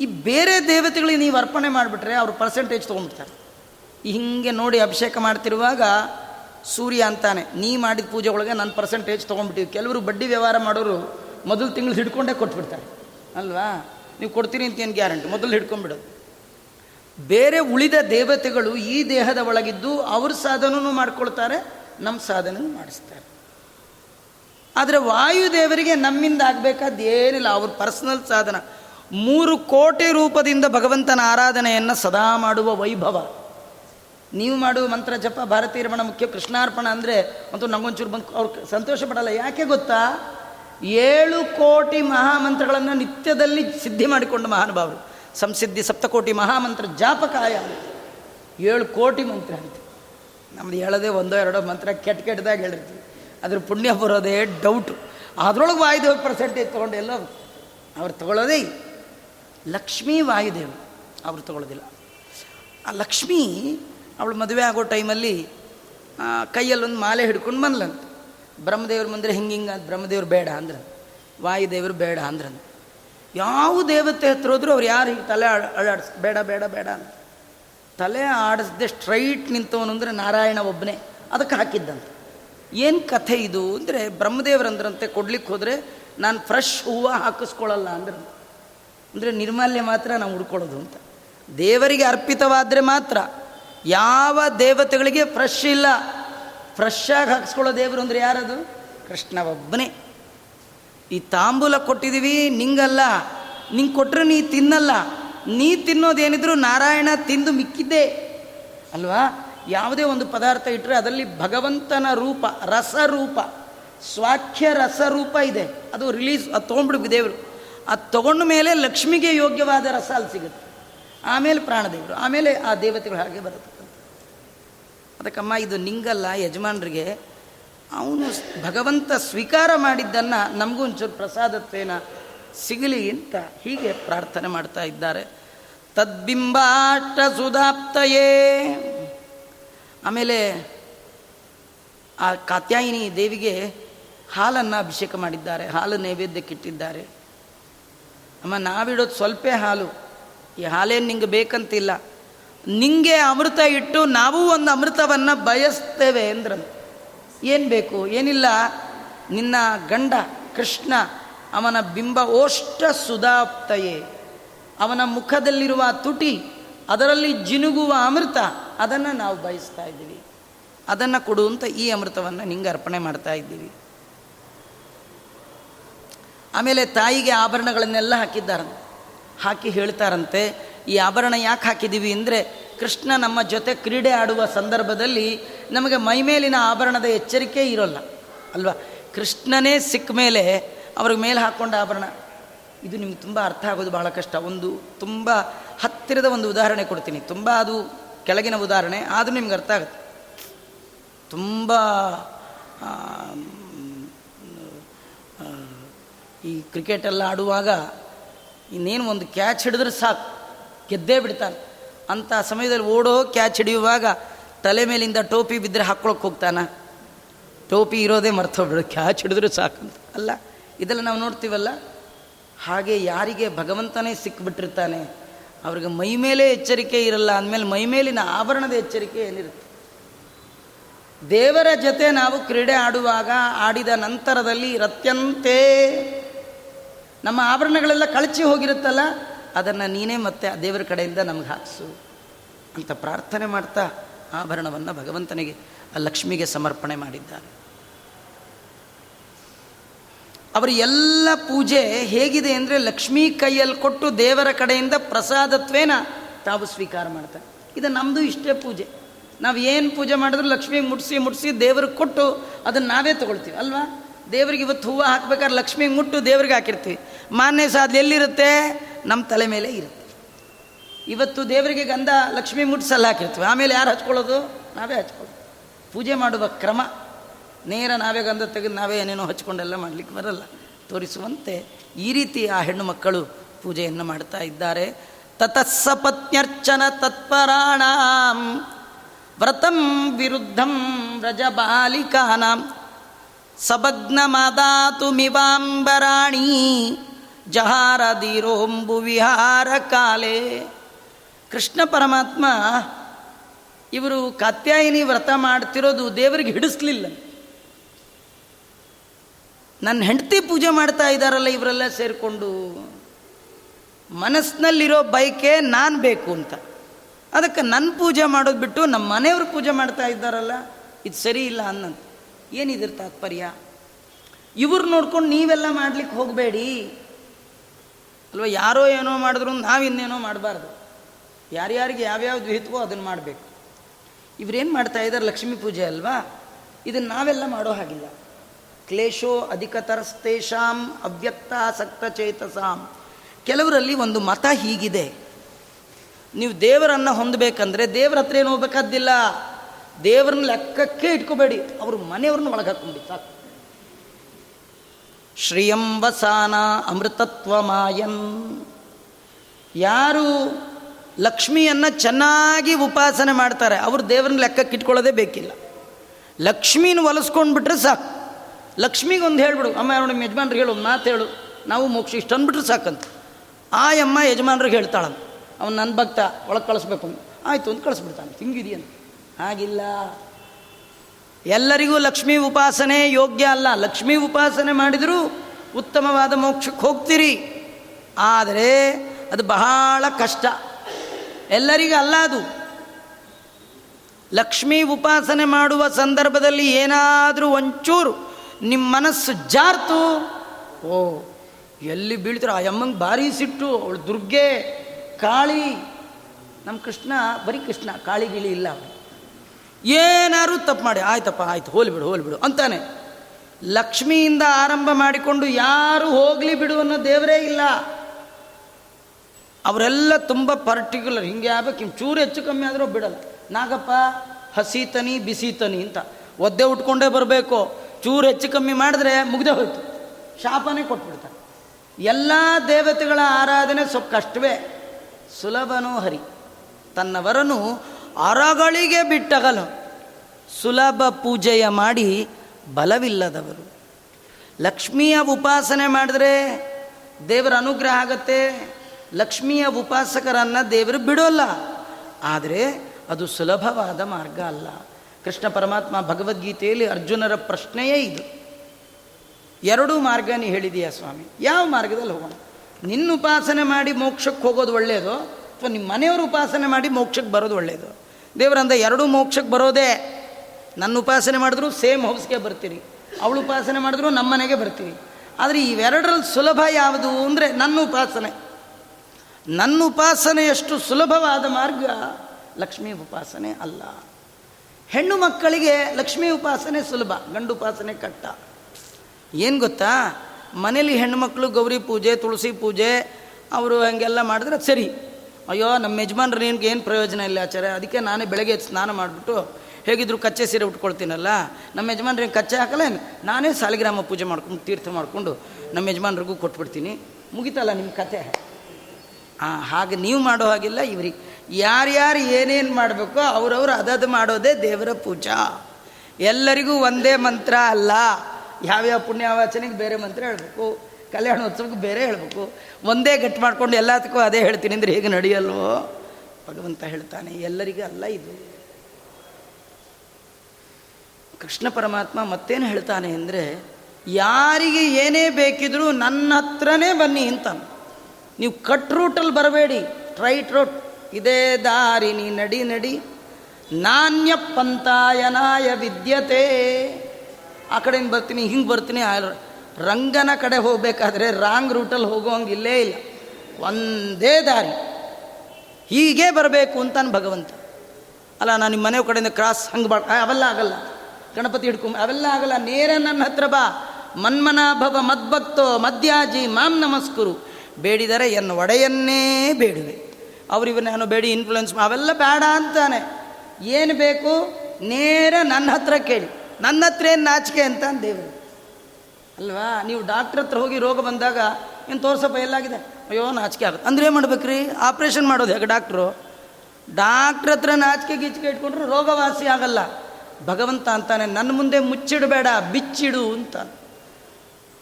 ಈ ಬೇರೆ ದೇವತೆಗಳಿಗೆ ನೀವು ಅರ್ಪಣೆ ಮಾಡಿಬಿಟ್ರೆ ಅವರು ಪರ್ಸೆಂಟೇಜ್ ತೊಗೊಂಡ್ಬಿಡ್ತಾರೆ. ಹಿಂಗೆ ನೋಡಿ ಅಭಿಷೇಕ ಮಾಡ್ತಿರುವಾಗ ಸೂರ್ಯ ಅಂತಾನೆ, ನೀ ಮಾಡಿದ ಪೂಜೆ ಒಳಗೆ ನನ್ನ ಪರ್ಸೆಂಟೇಜ್ ತೊಗೊಂಡ್ಬಿಟ್ಟಿವಿ. ಕೆಲವರು ಬಡ್ಡಿ ವ್ಯವಹಾರ ಮಾಡೋರು ಮೊದಲು ತಿಂಗಳು ಹಿಡ್ಕೊಂಡೇ ಕೊಟ್ಬಿಡ್ತಾರೆ. ಅಲ್ವಾ? ನೀವು ಕೊಡ್ತೀರಿ ಅಂತ ಏನು ಗ್ಯಾರಂಟಿ? ಮೊದಲು ಹಿಡ್ಕೊಂಡ್ಬಿಡೋದು. ಬೇರೆ ಉಳಿದ ದೇವತೆಗಳು ಈ ದೇಹದ ಒಳಗಿದ್ದು ಅವ್ರ ಸಾಧನೂ ಮಾಡ್ಕೊಳ್ತಾರೆ ನಮ್ಮ ಸಾಧನೂ ಮಾಡಿಸ್ತಾರೆ. ಆದರೆ ವಾಯುದೇವರಿಗೆ ನಮ್ಮಿಂದ ಆಗಬೇಕಾದ ಏನಿಲ್ಲ, ಅವ್ರ ಪರ್ಸನಲ್ ಸಾಧನ. ಮೂರು ಕೋಟಿ ರೂಪದಿಂದ ಭಗವಂತನ ಆರಾಧನೆಯನ್ನು ಸದಾ ಮಾಡುವ ವೈಭವ. ನೀವು ಮಾಡುವ ಮಂತ್ರ ಜಪ ಭಾರತೀಯ ರಮಣ ಮುಖ್ಯ, ಕೃಷ್ಣಾರ್ಪಣ ಅಂದರೆ ಮತ್ತು ನಂಗೊಂಚೂರು ಬಂದು ಅವ್ರು ಸಂತೋಷ ಪಡಲ್ಲ. ಯಾಕೆ ಗೊತ್ತಾ? ಏಳು ಕೋಟಿ ಮಹಾಮಂತ್ರಗಳನ್ನು ನಿತ್ಯದಲ್ಲಿ ಸಿದ್ಧಿ ಮಾಡಿಕೊಂಡ ಮಹಾನುಭಾವರು. ಸಂಸಿದ್ಧಿ ಸಪ್ತಕೋಟಿ ಮಹಾಮಂತ್ರ ಜಾಪಕಾಯ ಏಳು ಕೋಟಿ ಮಂತ್ರ ಅಂತ. ನಮ್ದು ಹೇಳೋದೇ ಒಂದೋ ಎರಡೋ ಮಂತ್ರ ಕೆಟ್ಟ ಕೆಟ್ಟದಾಗ ಹೇಳಿರ್ತೀವಿ. ಅದ್ರ ಪುಣ್ಯ ಬರೋದೇ ಡೌಟು ಅದರೊಳಗೆ ಐದು ಪರ್ಸೆಂಟೇಜ್ ತೊಗೊಂಡು ಎಲ್ಲ ಅವ್ರು ತಗೊಳ್ಳೋದೇ ಲಕ್ಷ್ಮೀ ವಾಯುದೇವ. ಅವರು ತಗೊಳ್ಳೋದಿಲ್ಲ. ಆ ಲಕ್ಷ್ಮೀ ಅವಳು ಮದುವೆ ಆಗೋ ಟೈಮಲ್ಲಿ ಕೈಯಲ್ಲೊಂದು ಮಾಲೆ ಹಿಡ್ಕೊಂಡು ಬಂದ್ಲಂತ ಬ್ರಹ್ಮದೇವ್ರ ಮುಂದೆ ಹಿಂಗೆ ಹಿಂಗೆ ಅಂತ ಬ್ರಹ್ಮದೇವ್ರು ಬೇಡ ಅಂದ್ರೆ ವಾಯುದೇವರು ಬೇಡ ಅಂದ್ರೆ ಯಾವ ದೇವತೆ ಹತ್ರ ಹೋದ್ರು ಅವ್ರು ಯಾರು ಹಿಂಗೆ ತಲೆ ಅಳಾಡ್ಸ್, ಬೇಡ ಬೇಡ ಬೇಡ ಅಂತ. ತಲೆ ಆಡಿಸ್ದೆ ಸ್ಟ್ರೈಟ್ ನಿಂತವನು ಅಂದರೆ ನಾರಾಯಣ ಒಬ್ಬನೇ. ಅದಕ್ಕೆ ಹಾಕಿದ್ದಂತೆ. ಏನು ಕಥೆ ಇದು? ಅಂದರೆ ಬ್ರಹ್ಮದೇವರಂದ್ರಂತೆ ಕೊಡ್ಲಿಕ್ಕೆ ಹೋದರೆ ನಾನು ಫ್ರೆಶ್ ಹೂವು ಹಾಕಿಸ್ಕೊಳ್ಳಲ್ಲ ಅಂದ್ರೆ ಅಂದರೆ ನಿರ್ಮಾಲ್ಯ ಮಾತ್ರ ನಾವು ಹುಡ್ಕೊಳ್ಳೋದು ಅಂತ. ದೇವರಿಗೆ ಅರ್ಪಿತವಾದರೆ ಮಾತ್ರ ಯಾವ ದೇವತೆಗಳಿಗೆ ಫ್ರೆಶ್ ಇಲ್ಲ ಫ್ರೆಶ್ ಆಗಿ ಹಾಕ್ಸ್ಕೊಳ್ಳೋ ದೇವರು ಅಂದರೆ ಯಾರದು? ಕೃಷ್ಣ ಒಬ್ಬನೇ. ಈ ತಾಂಬೂಲ ಕೊಟ್ಟಿದ್ದೀವಿ ನಿಂಗಲ್ಲ. ನಿಂಗೆ ಕೊಟ್ಟರೆ ನೀ ತಿನ್ನಲ್ಲ. ನೀ ತಿನ್ನೋದೇನಿದ್ರು ನಾರಾಯಣ ತಿಂದು ಮಿಕ್ಕಿದ್ದೆ. ಅಲ್ವಾ? ಯಾವುದೇ ಒಂದು ಪದಾರ್ಥ ಇಟ್ಟರೆ ಅದರಲ್ಲಿ ಭಗವಂತನ ರೂಪ, ರಸರೂಪ, ಸ್ವಾಖ್ಯ ರಸರೂಪ ಇದೆ. ಅದು ರಿಲೀಸ್ ಅದು ತೊಗೊಂಡ್ಬಿಡು ದೇವರು. ಅದು ತಗೊಂಡ ಮೇಲೆ ಲಕ್ಷ್ಮಿಗೆ ಯೋಗ್ಯವಾದ ರಸ ಅಲ್ಲಿ ಸಿಗುತ್ತೆ. ಆಮೇಲೆ ಪ್ರಾಣದೇವರು, ಆಮೇಲೆ ಆ ದೇವತೆಗಳು ಹಾಗೆ ಬರುತ್ತೆ ಅದಕ್ಕಮ್ಮ, ಇದು ನಿಂಗಲ್ಲ, ಯಜಮಾನರಿಗೆ ಅವನು ಭಗವಂತ ಸ್ವೀಕಾರ ಮಾಡಿದ್ದನ್ನು ನಮಗೂ ಒಂಚೂರು ಪ್ರಸಾದತ್ವೇನ ಸಿಗಲಿ ಅಂತ ಹೀಗೆ ಪ್ರಾರ್ಥನೆ ಮಾಡ್ತಾ ಇದ್ದಾರೆ. ತದ್ಬಿಂಬಾಷ್ಟ ಸುಧಾಪ್ತಯೇ ಆಮೇಲೆ ಆ ಕಾತ್ಯಾಯಿನಿ ದೇವಿಗೆ ಹಾಲನ್ನು ಅಭಿಷೇಕ ಮಾಡಿದ್ದಾರೆ, ಹಾಲು ನೈವೇದ್ಯಕ್ಕಿಟ್ಟಿದ್ದಾರೆ. ಅಮ್ಮ, ನಾವಿಡೋದು ಸ್ವಲ್ಪ ಹಾಲು. ಈ ಹಾಲೇನು ನಿಂಗೆ ಬೇಕಂತಿಲ್ಲ. ನಿಂಗೆ ಅಮೃತ ಇಟ್ಟು ನಾವು ಒಂದು ಅಮೃತವನ್ನು ಬಯಸ್ತೇವೆ ಅಂದ್ರೆ ಏನು ಬೇಕು? ಏನಿಲ್ಲ? ನಿನ್ನ ಗಂಡ ಕೃಷ್ಣ, ಅವನ ಬಿಂಬ ಓಷ್ಟ ಸುಧಾಪ್ತಯೇ ಅವನ ಮುಖದಲ್ಲಿರುವ ತುಟಿ, ಅದರಲ್ಲಿ ಜಿನುಗುವ ಅಮೃತ, ಅದನ್ನು ನಾವು ಬಯಸ್ತಾ ಇದ್ದೀವಿ. ಅದನ್ನು ಕೊಡುವಂಥ ಈ ಅಮೃತವನ್ನು ನಿಂಗೆ ಅರ್ಪಣೆ ಮಾಡ್ತಾ ಇದ್ದೀವಿ. ಆಮೇಲೆ ತಾಯಿಗೆ ಆಭರಣಗಳನ್ನೆಲ್ಲ ಹಾಕಿದ್ದಾರೆ ಹಾಕಿ ಹೇಳ್ತಾರಂತೆ, ಈ ಆಭರಣ ಯಾಕೆ ಹಾಕಿದ್ದೀವಿ ಅಂದರೆ, ಕೃಷ್ಣ ನಮ್ಮ ಜೊತೆ ಕ್ರೀಡೆ ಆಡುವ ಸಂದರ್ಭದಲ್ಲಿ ನಮಗೆ ಮೈಮೇಲಿನ ಆಭರಣದ ಎಚ್ಚರಿಕೆ ಇರೋಲ್ಲ, ಅಲ್ವಾ? ಕೃಷ್ಣನೇ ಸಿಕ್ಕ ಮೇಲೆ ಅವ್ರಿಗೆ ಮೇಲೆ ಹಾಕ್ಕೊಂಡ ಆಭರಣ. ಇದು ನಿಮ್ಗೆ ತುಂಬ ಅರ್ಥ ಆಗೋದು ಬಹಳ ಕಷ್ಟ. ಒಂದು ತುಂಬ ಹತ್ತಿರದ ಒಂದು ಉದಾಹರಣೆ ಕೊಡ್ತೀನಿ. ತುಂಬ ಅದು ಕೆಳಗಿನ ಉದಾಹರಣೆ, ಆದರೂ ನಿಮ್ಗೆ ಅರ್ಥ ಆಗುತ್ತೆ. ತುಂಬ ಈ ಕ್ರಿಕೆಟೆಲ್ಲ ಆಡುವಾಗ ಇನ್ನೇನು ಒಂದು ಕ್ಯಾಚ್ ಹಿಡಿದ್ರೆ ಸಾಕು. ಗೆದ್ದೇ ಬಿಡ್ತಾನೆ. ಅಂಥ ಸಮಯದಲ್ಲಿ ಓಡೋ ಕ್ಯಾಚ್ ಹಿಡಿಯುವಾಗ ತಲೆ ಮೇಲಿಂದ ಟೋಪಿ ಬಿದ್ದರೆ ಹಾಕ್ಕೊಳಕ್ಕೆ ಹೋಗ್ತಾನೆ. ಟೋಪಿ ಇರೋದೇ ಮರ್ತೋಗ್ಬಿಡು. ಕ್ಯಾಚ್ ಹಿಡಿದ್ರೆ ಅಂತ. ಅಲ್ಲ, ಇದೆಲ್ಲ ನಾವು ನೋಡ್ತೀವಲ್ಲ? ಹಾಗೆ ಯಾರಿಗೆ ಭಗವಂತನೇ ಸಿಕ್ಕಿಬಿಟ್ಟಿರ್ತಾನೆ ಅವ್ರಿಗೆ ಮೈ ಮೇಲೆ ಎಚ್ಚರಿಕೆ ಇರಲ್ಲ ಅಂದಮೇಲೆ ಮೈ ಮೇಲಿನ ಆಭರಣದ ಎಚ್ಚರಿಕೆ ಏನಿರುತ್ತೆ? ದೇವರ ಜೊತೆ ನಾವು ಕ್ರೀಡೆ ಆಡುವಾಗ ಆಡಿದ ನಂತರದಲ್ಲಿ ರತ್ಯಂತೆ ನಮ್ಮ ಆಭರಣಗಳೆಲ್ಲ ಕಳಚಿ ಹೋಗಿರುತ್ತಲ್ಲ, ಅದನ್ನು ನೀನೇ ಮತ್ತೆ ದೇವರ ಕಡೆಯಿಂದ ನಮ್ಗೆ ಹಾಕಿಸು ಅಂತ ಪ್ರಾರ್ಥನೆ ಮಾಡ್ತಾ ಆಭರಣವನ್ನು ಭಗವಂತನಿಗೆ, ಆ ಲಕ್ಷ್ಮಿಗೆ ಸಮರ್ಪಣೆ ಮಾಡಿದ್ದಾರೆ. ಅವರ ಎಲ್ಲ ಪೂಜೆ ಹೇಗಿದೆ ಅಂದರೆ ಲಕ್ಷ್ಮೀ ಕೈಯಲ್ಲಿ ಕೊಟ್ಟು ದೇವರ ಕಡೆಯಿಂದ ಪ್ರಸಾದತ್ವೇನ ತಾವು ಸ್ವೀಕಾರ ಮಾಡ್ತಾರೆ. ಇದು ನಮ್ಮದು ಇಷ್ಟೇ ಪೂಜೆ. ನಾವು ಏನು ಪೂಜೆ ಮಾಡಿದ್ರು ಲಕ್ಷ್ಮಿಗೆ ಮುಟ್ಸಿ ಮುಟ್ಸಿ ದೇವ್ರಿಗೆ ಕೊಟ್ಟು ಅದನ್ನು ನಾವೇ ತೊಗೊಳ್ತೀವಿ, ಅಲ್ವಾ? ದೇವ್ರಿಗೆ ಇವತ್ತು ಹೂವು ಹಾಕ್ಬೇಕಾದ್ರೆ ಲಕ್ಷ್ಮಿಗೆ ಮುಟ್ಟು ದೇವ್ರಿಗೆ ಹಾಕಿರ್ತೀವಿ. ಮಾನ್ಯ ಸಾಧ್ಯ ಎಲ್ಲಿರುತ್ತೆ? ನಮ್ಮ ತಲೆ ಮೇಲೆ ಇರುತ್ತೆ. ಇವತ್ತು ದೇವರಿಗೆ ಗಂಧ ಲಕ್ಷ್ಮಿ ಮುಟ್ಸಲ್ಲ ಹಾಕಿರ್ತೀವಿ. ಆಮೇಲೆ ಯಾರು ಹಚ್ಕೊಳ್ಳೋದು? ನಾವೇ ಹಚ್ಕೊಳ್ಳೋದು. ಪೂಜೆ ಮಾಡುವ ಕ್ರಮ. ನೇರ ನಾವೇ ಗಂಧ ತೆಗೆದು ನಾವೇ ಏನೇನೋ ಹಚ್ಕೊಂಡೆಲ್ಲ ಮಾಡಲಿಕ್ಕೆ ಬರಲ್ಲ. ತೋರಿಸುವಂತೆ ಈ ರೀತಿ ಆ ಹೆಣ್ಣು ಮಕ್ಕಳು ಪೂಜೆಯನ್ನು ಮಾಡ್ತಾ ಇದ್ದಾರೆ. ತತಸ್ಸಪತ್ನ್ಯರ್ಚನ ತತ್ಪರಾಣಾಂ ವ್ರತಂ ವಿರುದ್ಧಂ ವ್ರಜಬಾಲಿಕಾನಾಂ ಸಭಗ್ನಮದಾತುಮಿವಾಂಬರಾಣಿ ಜಹಾರದಿರೋಂಬು ವಿಹಾರ ಕಾಲೇ. ಕೃಷ್ಣ ಪರಮಾತ್ಮ ಇವರು ಕಾತ್ಯಾಯಿನಿ ವ್ರತ ಮಾಡ್ತಿರೋದು ದೇವರಿಗೆ ಹಿಡಿಸ್ಲಿಲ್ಲ. ನನ್ನ ಹೆಂಡತಿ ಪೂಜೆ ಮಾಡ್ತಾ ಇದ್ದಾರಲ್ಲ ಇವರೆಲ್ಲ ಸೇರಿಕೊಂಡು ಮನಸ್ಸಿನಲ್ಲಿರೋ ಬೈಕೆ ನಾನು ಬೇಕು ಅಂತ. ಅದಕ್ಕೆ ನನ್ನ ಪೂಜೆ ಮಾಡೋದು ಬಿಟ್ಟು ನಮ್ಮ ಮನೆಯವರು ಪೂಜೆ ಮಾಡ್ತಾ ಇದ್ದಾರಲ್ಲ, ಇದು ಸರಿ ಇಲ್ಲ ಅನ್ನಂತ ಏನಿದ್ರ ತಾತ್ಪರ್ಯ? ಇವ್ರು ನೋಡ್ಕೊಂಡು ನೀವೆಲ್ಲ ಮಾಡ್ಲಿಕ್ಕೆ ಹೋಗಬೇಡಿ. ಅಲ್ವಾ, ಯಾರೋ ಏನೋ ಮಾಡಿದ್ರು ನಾವಿನ್ನೇನೋ ಮಾಡಬಾರ್ದು. ಯಾರ್ಯಾರಿಗೆ ಯಾವ್ಯಾವ್ದು ಹಿತವೋ ಅದನ್ನು ಮಾಡಬೇಕು. ಇವ್ರೇನು ಮಾಡ್ತಾ ಇದ್ದಾರೆ ಲಕ್ಷ್ಮೀ ಪೂಜೆ ಅಲ್ವಾ? ಇದನ್ನು ನಾವೆಲ್ಲ ಮಾಡೋ ಹಾಗಿಲ್ಲ. ಕ್ಲೇಶೋ ಅಧಿಕತರಸ್ತೇಷಾಂ ಅವ್ಯಕ್ತಾಸಕ್ತ ಚೇತಸಾಂ ಕೆಲವರಲ್ಲಿ ಒಂದು ಮತ ಹೀಗಿದೆ. ನೀವು ದೇವರನ್ನು ಹೊಂದಬೇಕಂದ್ರೆ ದೇವ್ರ ಹತ್ರ ಏನು ಹೋಗ್ಬೇಕಾದ್ದಿಲ್ಲ? ದೇವರನ್ನ ಲೆಕ್ಕಕ್ಕೆ ಇಟ್ಕೋಬೇಡಿ. ಅವ್ರ ಮನೆಯವ್ರನ್ನ ಒಳಗೆ ಹಾಕೊಂಡಿ ಸಾಕು. ಶ್ರೀಯಂಬಸಾನ ಅಮೃತತ್ವ ಮಾಯನ್ ಯಾರು ಲಕ್ಷ್ಮಿಯನ್ನು ಚೆನ್ನಾಗಿ ಉಪಾಸನೆ ಮಾಡ್ತಾರೆ, ಅವರು ದೇವ್ರನ್ನ ಲೆಕ್ಕಕ್ಕೆ ಇಟ್ಕೊಳ್ಳೋದೇ ಬೇಕಿಲ್ಲ. ಲಕ್ಷ್ಮೀನ ಒಲಿಸ್ಕೊಂಡ್ಬಿಟ್ರೆ ಸಾಕು. ಲಕ್ಷ್ಮಿಗೆ ಒಂದು ಹೇಳ್ಬಿಡು, ಅಮ್ಮ ನಿಮ್ಮ ಯಜಮಾನ್ರಿಗೆ ಹೇಳು ಮಾತು ಹೇಳು. ನಾವು ಮೋಕ್ಷ ಇಷ್ಟು ಅಂದ್ಬಿಟ್ರೆ ಸಾಕಂತ. ಆ ಅಮ್ಮ ಯಜಮಾನ್ರಿಗೆ ಹೇಳ್ತಾಳಂತ ಅವ್ನು ನನ್ನ ಭಕ್ತ, ಒಳಗೆ ಕಳಿಸ್ಬೇಕು. ಆಯಿತು ಅಂತ ಕಳಿಸ್ಬಿಡ್ತಾನೆ ಹಿಂಗಿದೆಯಂತ ಹಾಗಿಲ್ಲ. ಎಲ್ಲರಿಗೂ ಲಕ್ಷ್ಮೀ ಉಪಾಸನೆ ಯೋಗ್ಯ ಅಲ್ಲ. ಲಕ್ಷ್ಮೀ ಉಪಾಸನೆ ಮಾಡಿದರೂ ಉತ್ತಮವಾದ ಮೋಕ್ಷಕ್ಕೆ ಹೋಗ್ತೀರಿ. ಆದರೆ ಅದು ಬಹಳ ಕಷ್ಟ. ಎಲ್ಲರಿಗೂ ಅಲ್ಲ ಅದು. ಲಕ್ಷ್ಮೀ ಉಪಾಸನೆ ಮಾಡುವ ಸಂದರ್ಭದಲ್ಲಿ ಏನಾದರೂ ಒಂಚೂರು ನಿಮ್ಮ ಮನಸ್ಸು ಜಾರ್ತು. ಓ, ಎಲ್ಲಿ ಬೀಳ್ತಾರೋ ಆ ಅಮ್ಮಂಗೆ ಭಾರಿ ಸಿಟ್ಟು, ಅವಳು ದುರ್ಗೆ, ಕಾಳಿ. ನಮ್ಮ ಕೃಷ್ಣ, ಬರೀ ಕೃಷ್ಣ, ಕಾಳಿ, ಗಿಳಿ ಇಲ್ಲ ಏನಾರು ತಪ್ಪು ಮಾಡಿ, ಆಯ್ತಪ್ಪ, ಆಯ್ತು, ಹೋಲಿ ಬಿಡು ಹೋಲಿ ಬಿಡು, ಅಂತಾನೆ. ಲಕ್ಷ್ಮಿಯಿಂದ ಆರಂಭ ಮಾಡಿಕೊಂಡು ಯಾರು ಹೋಗಲಿ ಬಿಡು ಅನ್ನೋ ದೇವರೇ ಇಲ್ಲ. ಅವರೆಲ್ಲ ತುಂಬ ಪರ್ಟಿಕ್ಯುಲರ್ ಹಿಂಗೆ ಆಗ್ಬೇಕು, ಹಿಂಗೆ ಚೂರು ಹೆಚ್ಚು ಕಮ್ಮಿ ಆದರೂ ಬಿಡಲ್ಲ. ನಾಗಪ್ಪ, ಹಸಿತನಿ, ಬಿಸಿತನಿ ಅಂತ. ಒದ್ದೆ ಉಟ್ಕೊಂಡೇ ಬರಬೇಕು. ಚೂರು ಹೆಚ್ಚು ಕಮ್ಮಿ ಮಾಡಿದ್ರೆ ಮುಗ್ದೆ ಹೋಯ್ತು. ಶಾಪನೇ ಕೊಟ್ಬಿಡ್ತಾರೆ. ಎಲ್ಲ ದೇವತೆಗಳ ಆರಾಧನೆ ಸ್ವಲ್ಪ ಕಷ್ಟವೇ. ಸುಲಭನೋ ಹರಿ. ತನ್ನವರನು ಅರಗಳಿಗೆ ಬಿಟ್ಟಗಲು ಸುಲಭ ಪೂಜೆಯ ಮಾಡಿ ಬಲವಿಲ್ಲದವರು. ಲಕ್ಷ್ಮಿಯ ಉಪಾಸನೆ ಮಾಡಿದ್ರೆ ದೇವರ ಅನುಗ್ರಹ ಆಗತ್ತೆ. ಲಕ್ಷ್ಮಿಯ ಉಪಾಸಕರನ್ನು ದೇವರು ಬಿಡೋಲ್ಲ. ಆದರೆ ಅದು ಸುಲಭವಾದ ಮಾರ್ಗ ಅಲ್ಲ. ಕೃಷ್ಣ ಪರಮಾತ್ಮ ಭಗವದ್ಗೀತೆಯಲ್ಲಿ ಅರ್ಜುನರ ಪ್ರಶ್ನೆಯೇ ಇದು. ಎರಡೂ ಮಾರ್ಗ ನೀ ಹೇಳಿದೀಯಾ ಸ್ವಾಮಿ? ಯಾವ ಮಾರ್ಗದಲ್ಲಿ ಹೋಗೋಣ? ನಿನ್ನ ಉಪಾಸನೆ ಮಾಡಿ ಮೋಕ್ಷಕ್ಕೆ ಹೋಗೋದು ಒಳ್ಳೆಯದು ಅಥವಾ ನಿಮ್ಮ ಮನೆಯವರು ಉಪಾಸನೆ ಮಾಡಿ ಮೋಕ್ಷಕ್ಕೆ ಬರೋದು ಒಳ್ಳೆಯದು ದೇವರಂದ ಎರಡೂ ಮೋಕ್ಷಕ್ಕೆ ಬರೋದೇ ನನ್ನ ಉಪಾಸನೆ ಮಾಡಿದ್ರು ಸೇಮ್ ಹೌಸ್ಗೆ ಬರ್ತೀರಿ. ಅವಳು ಉಪಾಸನೆ ಮಾಡಿದ್ರು ನಮ್ಮ ಮನೆಗೆ ಬರ್ತೀವಿ ಆದರೆ ಇವೆರಡರಲ್ಲಿ ಸುಲಭ ಯಾವುದು ಅಂದರೆ ನನ್ನ ಉಪಾಸನೆ. ನನ್ನ ಉಪಾಸನೆಯಷ್ಟು ಸುಲಭವಾದ ಮಾರ್ಗ? ಲಕ್ಷ್ಮೀ ಉಪಾಸನೆ ಅಲ್ಲ. ಹೆಣ್ಣು ಮಕ್ಕಳಿಗೆ ಲಕ್ಷ್ಮೀ ಉಪಾಸನೆ ಸುಲಭ, ಗಂಡು ಉಪಾಸನೆ ಕಟ್ಟ. ಏನು ಗೊತ್ತಾ? ಮನೇಲಿ ಹೆಣ್ಣುಮಕ್ಕಳು ಗೌರಿ ಪೂಜೆ, ತುಳಸಿ ಪೂಜೆ, ಅವರು ಹಂಗೆಲ್ಲ ಮಾಡಿದ್ರೆ ಸರಿ. ಅಯ್ಯೋ ನಮ್ಮ ಯಜಮಾನ್ರು ನಿನ್ಗೆ ಏನು ಪ್ರಯೋಜನ ಇಲ್ಲ ಆಚಾರ್ಯ? ಅದಕ್ಕೆ ನಾನೇ ಬೆಳಗ್ಗೆ ಸ್ನಾನ ಮಾಡಿಬಿಟ್ಟು ಹೇಗಿದ್ರು ಕಚ್ಚೆ ಸೀರೆ ಉಟ್ಕೊಳ್ತೀನಲ್ಲ? ನಮ್ಮ ಯಜಮಾನ್ರಿಗೆ ಕಚ್ಚೆ ಹಾಕಲ್ಲ ನಾನೇ ಸಾಲಿಗ್ರಾಮ ಪೂಜೆ ಮಾಡ್ಕೊಂಡು, ತೀರ್ಥ ಮಾಡಿಕೊಂಡು ನಮ್ಮ ಯಜಮಾನ್ರಿಗೂ ಕೊಟ್ಬಿಡ್ತೀನಿ. ಮುಗಿತಲ್ಲ ನಿಮ್ಮ ಕತೆ? ಹಾಗೆ ನೀವು ಮಾಡೋ ಹಾಗಿಲ್ಲ ಇವ್ರಿಗೆ ಯಾರ್ಯಾರು ಏನೇನು ಮಾಡಬೇಕೋ ಅವ್ರವ್ರು ಅದದು ಮಾಡೋದೇ ದೇವರ ಪೂಜಾ. ಎಲ್ಲರಿಗೂ ಒಂದೇ ಮಂತ್ರ ಅಲ್ಲ. ಯಾವ್ಯಾವ ಪುಣ್ಯಾವಾಚನೆಗೆ ಬೇರೆ ಮಂತ್ರ ಹೇಳಬೇಕು? ಕಲ್ಯಾಣೋತ್ಸವಕ್ಕೆ ಬೇರೆ ಹೇಳಬೇಕು. ಒಂದೇ ಗಟ್ಟಿ ಮಾಡ್ಕೊಂಡು ಎಲ್ಲದಕ್ಕೂ ಅದೇ ಹೇಳ್ತೀನಿ ಅಂದರೆ ಹೇಗೆ ನಡೆಯಲ್ವೋ? ಭಗವಂತ ಹೇಳ್ತಾನೆ, ಎಲ್ಲರಿಗೂ ಅಲ್ಲ ಇದು. ಕೃಷ್ಣ ಪರಮಾತ್ಮ ಮತ್ತೇನು ಹೇಳ್ತಾನೆ ಅಂದರೆ, ಯಾರಿಗೆ ಏನೇ ಬೇಕಿದ್ರೂ ನನ್ನ ಹತ್ರನೇ ಬನ್ನಿ ಅಂತಾನೆ. ನೀವು ಕಟ್ ರೂಟಲ್ಲಿ ಬರಬೇಡಿ, ರೈಟ್ ರೂಟ್. ಇದೇ ದಾರಿ, ನೀ ನಡಿ ನಡಿ. ನಾಣ್ಯ ಪಂತಾಯನಾಯ ವಿದ್ಯತೆ. ಆ ಕಡೆಯಿಂದ ಬರ್ತೀನಿ, ಹಿಂಗೆ ಬರ್ತೀನಿ ರಂಗನ ಕಡೆ ಹೋಗಬೇಕಾದ್ರೆ ರಾಂಗ್ ರೂಟಲ್ಲಿ ಹೋಗೋಂಗೆ ಇಲ್ಲೇ ಇಲ್ಲ. ಒಂದೇ ದಾರಿ. ಹೀಗೆ ಬರಬೇಕು ಅಂತಾನೆ ಭಗವಂತ. ಅಲ್ಲ ನಾನು ನಿಮ್ಮ ಮನೆ ಕಡೆಯಿಂದ ಕ್ರಾಸ್ ಹಂಗೆ ಬಾ ಅವೆಲ್ಲ ಆಗಲ್ಲ. ಗಣಪತಿ ಹಿಡ್ಕೊಂಬ ಅವೆಲ್ಲ ಆಗಲ್ಲ. ನೇರ ನನ್ನ ಹತ್ರ ಬಾ. ಮನ್ಮನಾಭವ ಮದ್ಭಕ್ತೋ ಮದ್ಯಾಜಿ ಮಾಂ ನಮಸ್ಕುರು. ಬೇಡಿದರೆ ಎನ್ನ ಒಡೆಯನ್ನೇ ಬೇಡುವೆ. ಅವರಿವ ನಾನು ಬೇಡಿ ಇನ್ಫ್ಲುಯೆನ್ಸ್ ಅವೆಲ್ಲ ಬೇಡ ಅಂತಾನೆ. ಏನು ಬೇಕು? ನೇರ ನನ್ನ ಹತ್ರ ಕೇಳಿ. ನನ್ನ ಹತ್ರ ಏನು ನಾಚಿಕೆ ಅಂತ ದೇವರು. ಅಲ್ವಾ? ನೀವು ಡಾಕ್ಟ್ರ್ ಹತ್ರ ಹೋಗಿ ರೋಗ ಬಂದಾಗ ಏನು ತೋರ್ಸಪ್ಪ, ಎಲ್ಲಾಗಿದೆ? ಅಯ್ಯೋ, ನಾಚಿಕೆ ಆಗುತ್ತೆ. ಅಂದ್ರೆ ಏನು ಮಾಡ್ಬೇಕ್ರಿ? ಆಪ್ರೇಷನ್ ಮಾಡೋದು ಹೇಗೆ ಡಾಕ್ಟ್ರು ಡಾಕ್ಟ್ರ್ ಹತ್ರ ನಾಚಿಕೆ ಗೀಚಿಕೆ ಇಟ್ಕೊಂಡ್ರೆ ರೋಗವಾಸಿ ಆಗಲ್ಲ. ಭಗವಂತ ಅಂತಾನೆ, ನನ್ನ ಮುಂದೆ ಮುಚ್ಚಿಡಬೇಡ, ಬಿಚ್ಚಿಡು ಅಂತ.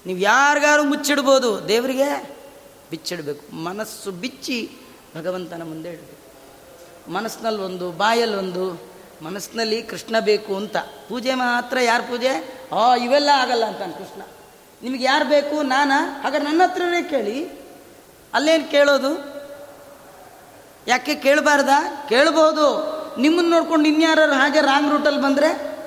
ನೀವು ಯಾರಿಗಾರು ಮುಚ್ಚಿಡ್ಬೋದು, ದೇವರಿಗೆ ಬಿಚ್ಚಿಡಬೇಕು. ಮನಸ್ಸು ಬಿಚ್ಚಿ ಭಗವಂತನ ಮುಂದೆ ಇಡಬೇಕು. ಮನಸ್ಸಿನಲ್ಲಿ ಒಂದು, ಬಾಯಲ್ಲಿ ಒಂದು, ಮನಸ್ಸಿನಲ್ಲಿ ಕೃಷ್ಣ ಬೇಕು ಅಂತ. ಪೂಜೆ ಮಾತ್ರ ಯಾರು ಪೂಜೆ? ಆ, ಇವೆಲ್ಲ ಆಗಲ್ಲ ಅಂತಾನೆ ಕೃಷ್ಣ. ನಿಮಗೆ ಯಾರು ಬೇಕು, ನಾನಾ? ಹಾಗಾದ್ರೆ ನನ್ನ ಹತ್ರನೇ ಕೇಳಿ. ಅಲ್ಲೇನು ಕೇಳೋದು? ಯಾಕೆ ಕೇಳಬಾರ್ದ? ಕೇಳಬಹುದು ನಿಮ್ಮನ್ನು ನೋಡ್ಕೊಂಡು ಇನ್ಯಾರು ಹಾಗೆ ರಾಂಗ್ ರೂಟಲ್ಲಿ ಬಂದರೆ?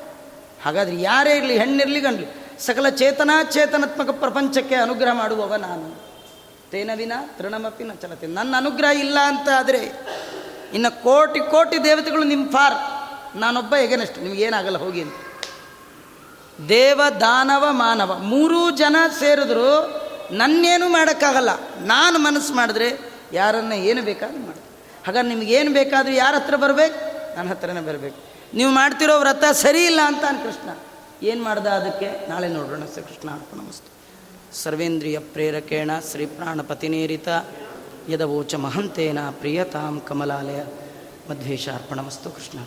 ಹಾಗಾದ್ರೆ ಯಾರೇ ಇರಲಿ, ಹೆಣ್ಣಿರಲಿ, ಗಂಡ್ಲಿ, ಸಕಲ ಚೇತನಾ ಚೇತನಾತ್ಮಕ ಪ್ರಪಂಚಕ್ಕೆ ಅನುಗ್ರಹ ಮಾಡುವವ ನಾನು. ತೇನವಿನ ತೃಣಮಪಿ ನ ಚಲತೆ ನನ್ನ ಅನುಗ್ರಹ ಇಲ್ಲ ಅಂತ ಆದರೆ, ಇನ್ನು ಕೋಟಿ ಕೋಟಿ ದೇವತೆಗಳು ನಿಮ್ಮ ಫಾರ್ ನಾನೊಬ್ಬ ಹೇಗೇನಷ್ಟು ನಿಮಗೇನಾಗಲ್ಲ ಹೋಗಿ ಅಂತ. ದೇವ, ದಾನವ, ಮಾನವ ಮೂರೂ ಜನ ಸೇರಿದ್ರು ನನ್ನೇನು ಮಾಡೋಕ್ಕಾಗಲ್ಲ. ನಾನು ಮನಸ್ಸು ಮಾಡಿದ್ರೆ ಯಾರನ್ನ ಏನು ಬೇಕಾದ್ರೂ ಮಾಡಿ. ಹಾಗಾದ್ರೆ ನಿಮಗೇನು ಬೇಕಾದರೂ ಯಾರ ಹತ್ರ ಬರಬೇಕು? ನನ್ನ ಹತ್ರನೇ ಬರಬೇಕು. ನೀವು ಮಾಡ್ತಿರೋ ವ್ರತ ಸರಿ ಇಲ್ಲ ಅಂತ ಕೃಷ್ಣ. ಏನು ಮಾಡ್ದ ಅದಕ್ಕೆ? ನಾಳೆ ನೋಡೋಣ ಸ ಕೃಷ್ಣ ಅರ್ಪಣ ವಸ್ತು. ಸರ್ವೇಂದ್ರಿಯ ಪ್ರೇರಕೇಣ ಶ್ರೀ ಪ್ರಾಣಪತಿನೇರಿತ ಯದವೋಚ ಮಹಂತೇನ ಪ್ರಿಯತಾಂ ಕಮಲಾಲಯ ಮಧ್ವೇಶ ಅರ್ಪಣಮಸ್ತು ಕೃಷ್ಣ.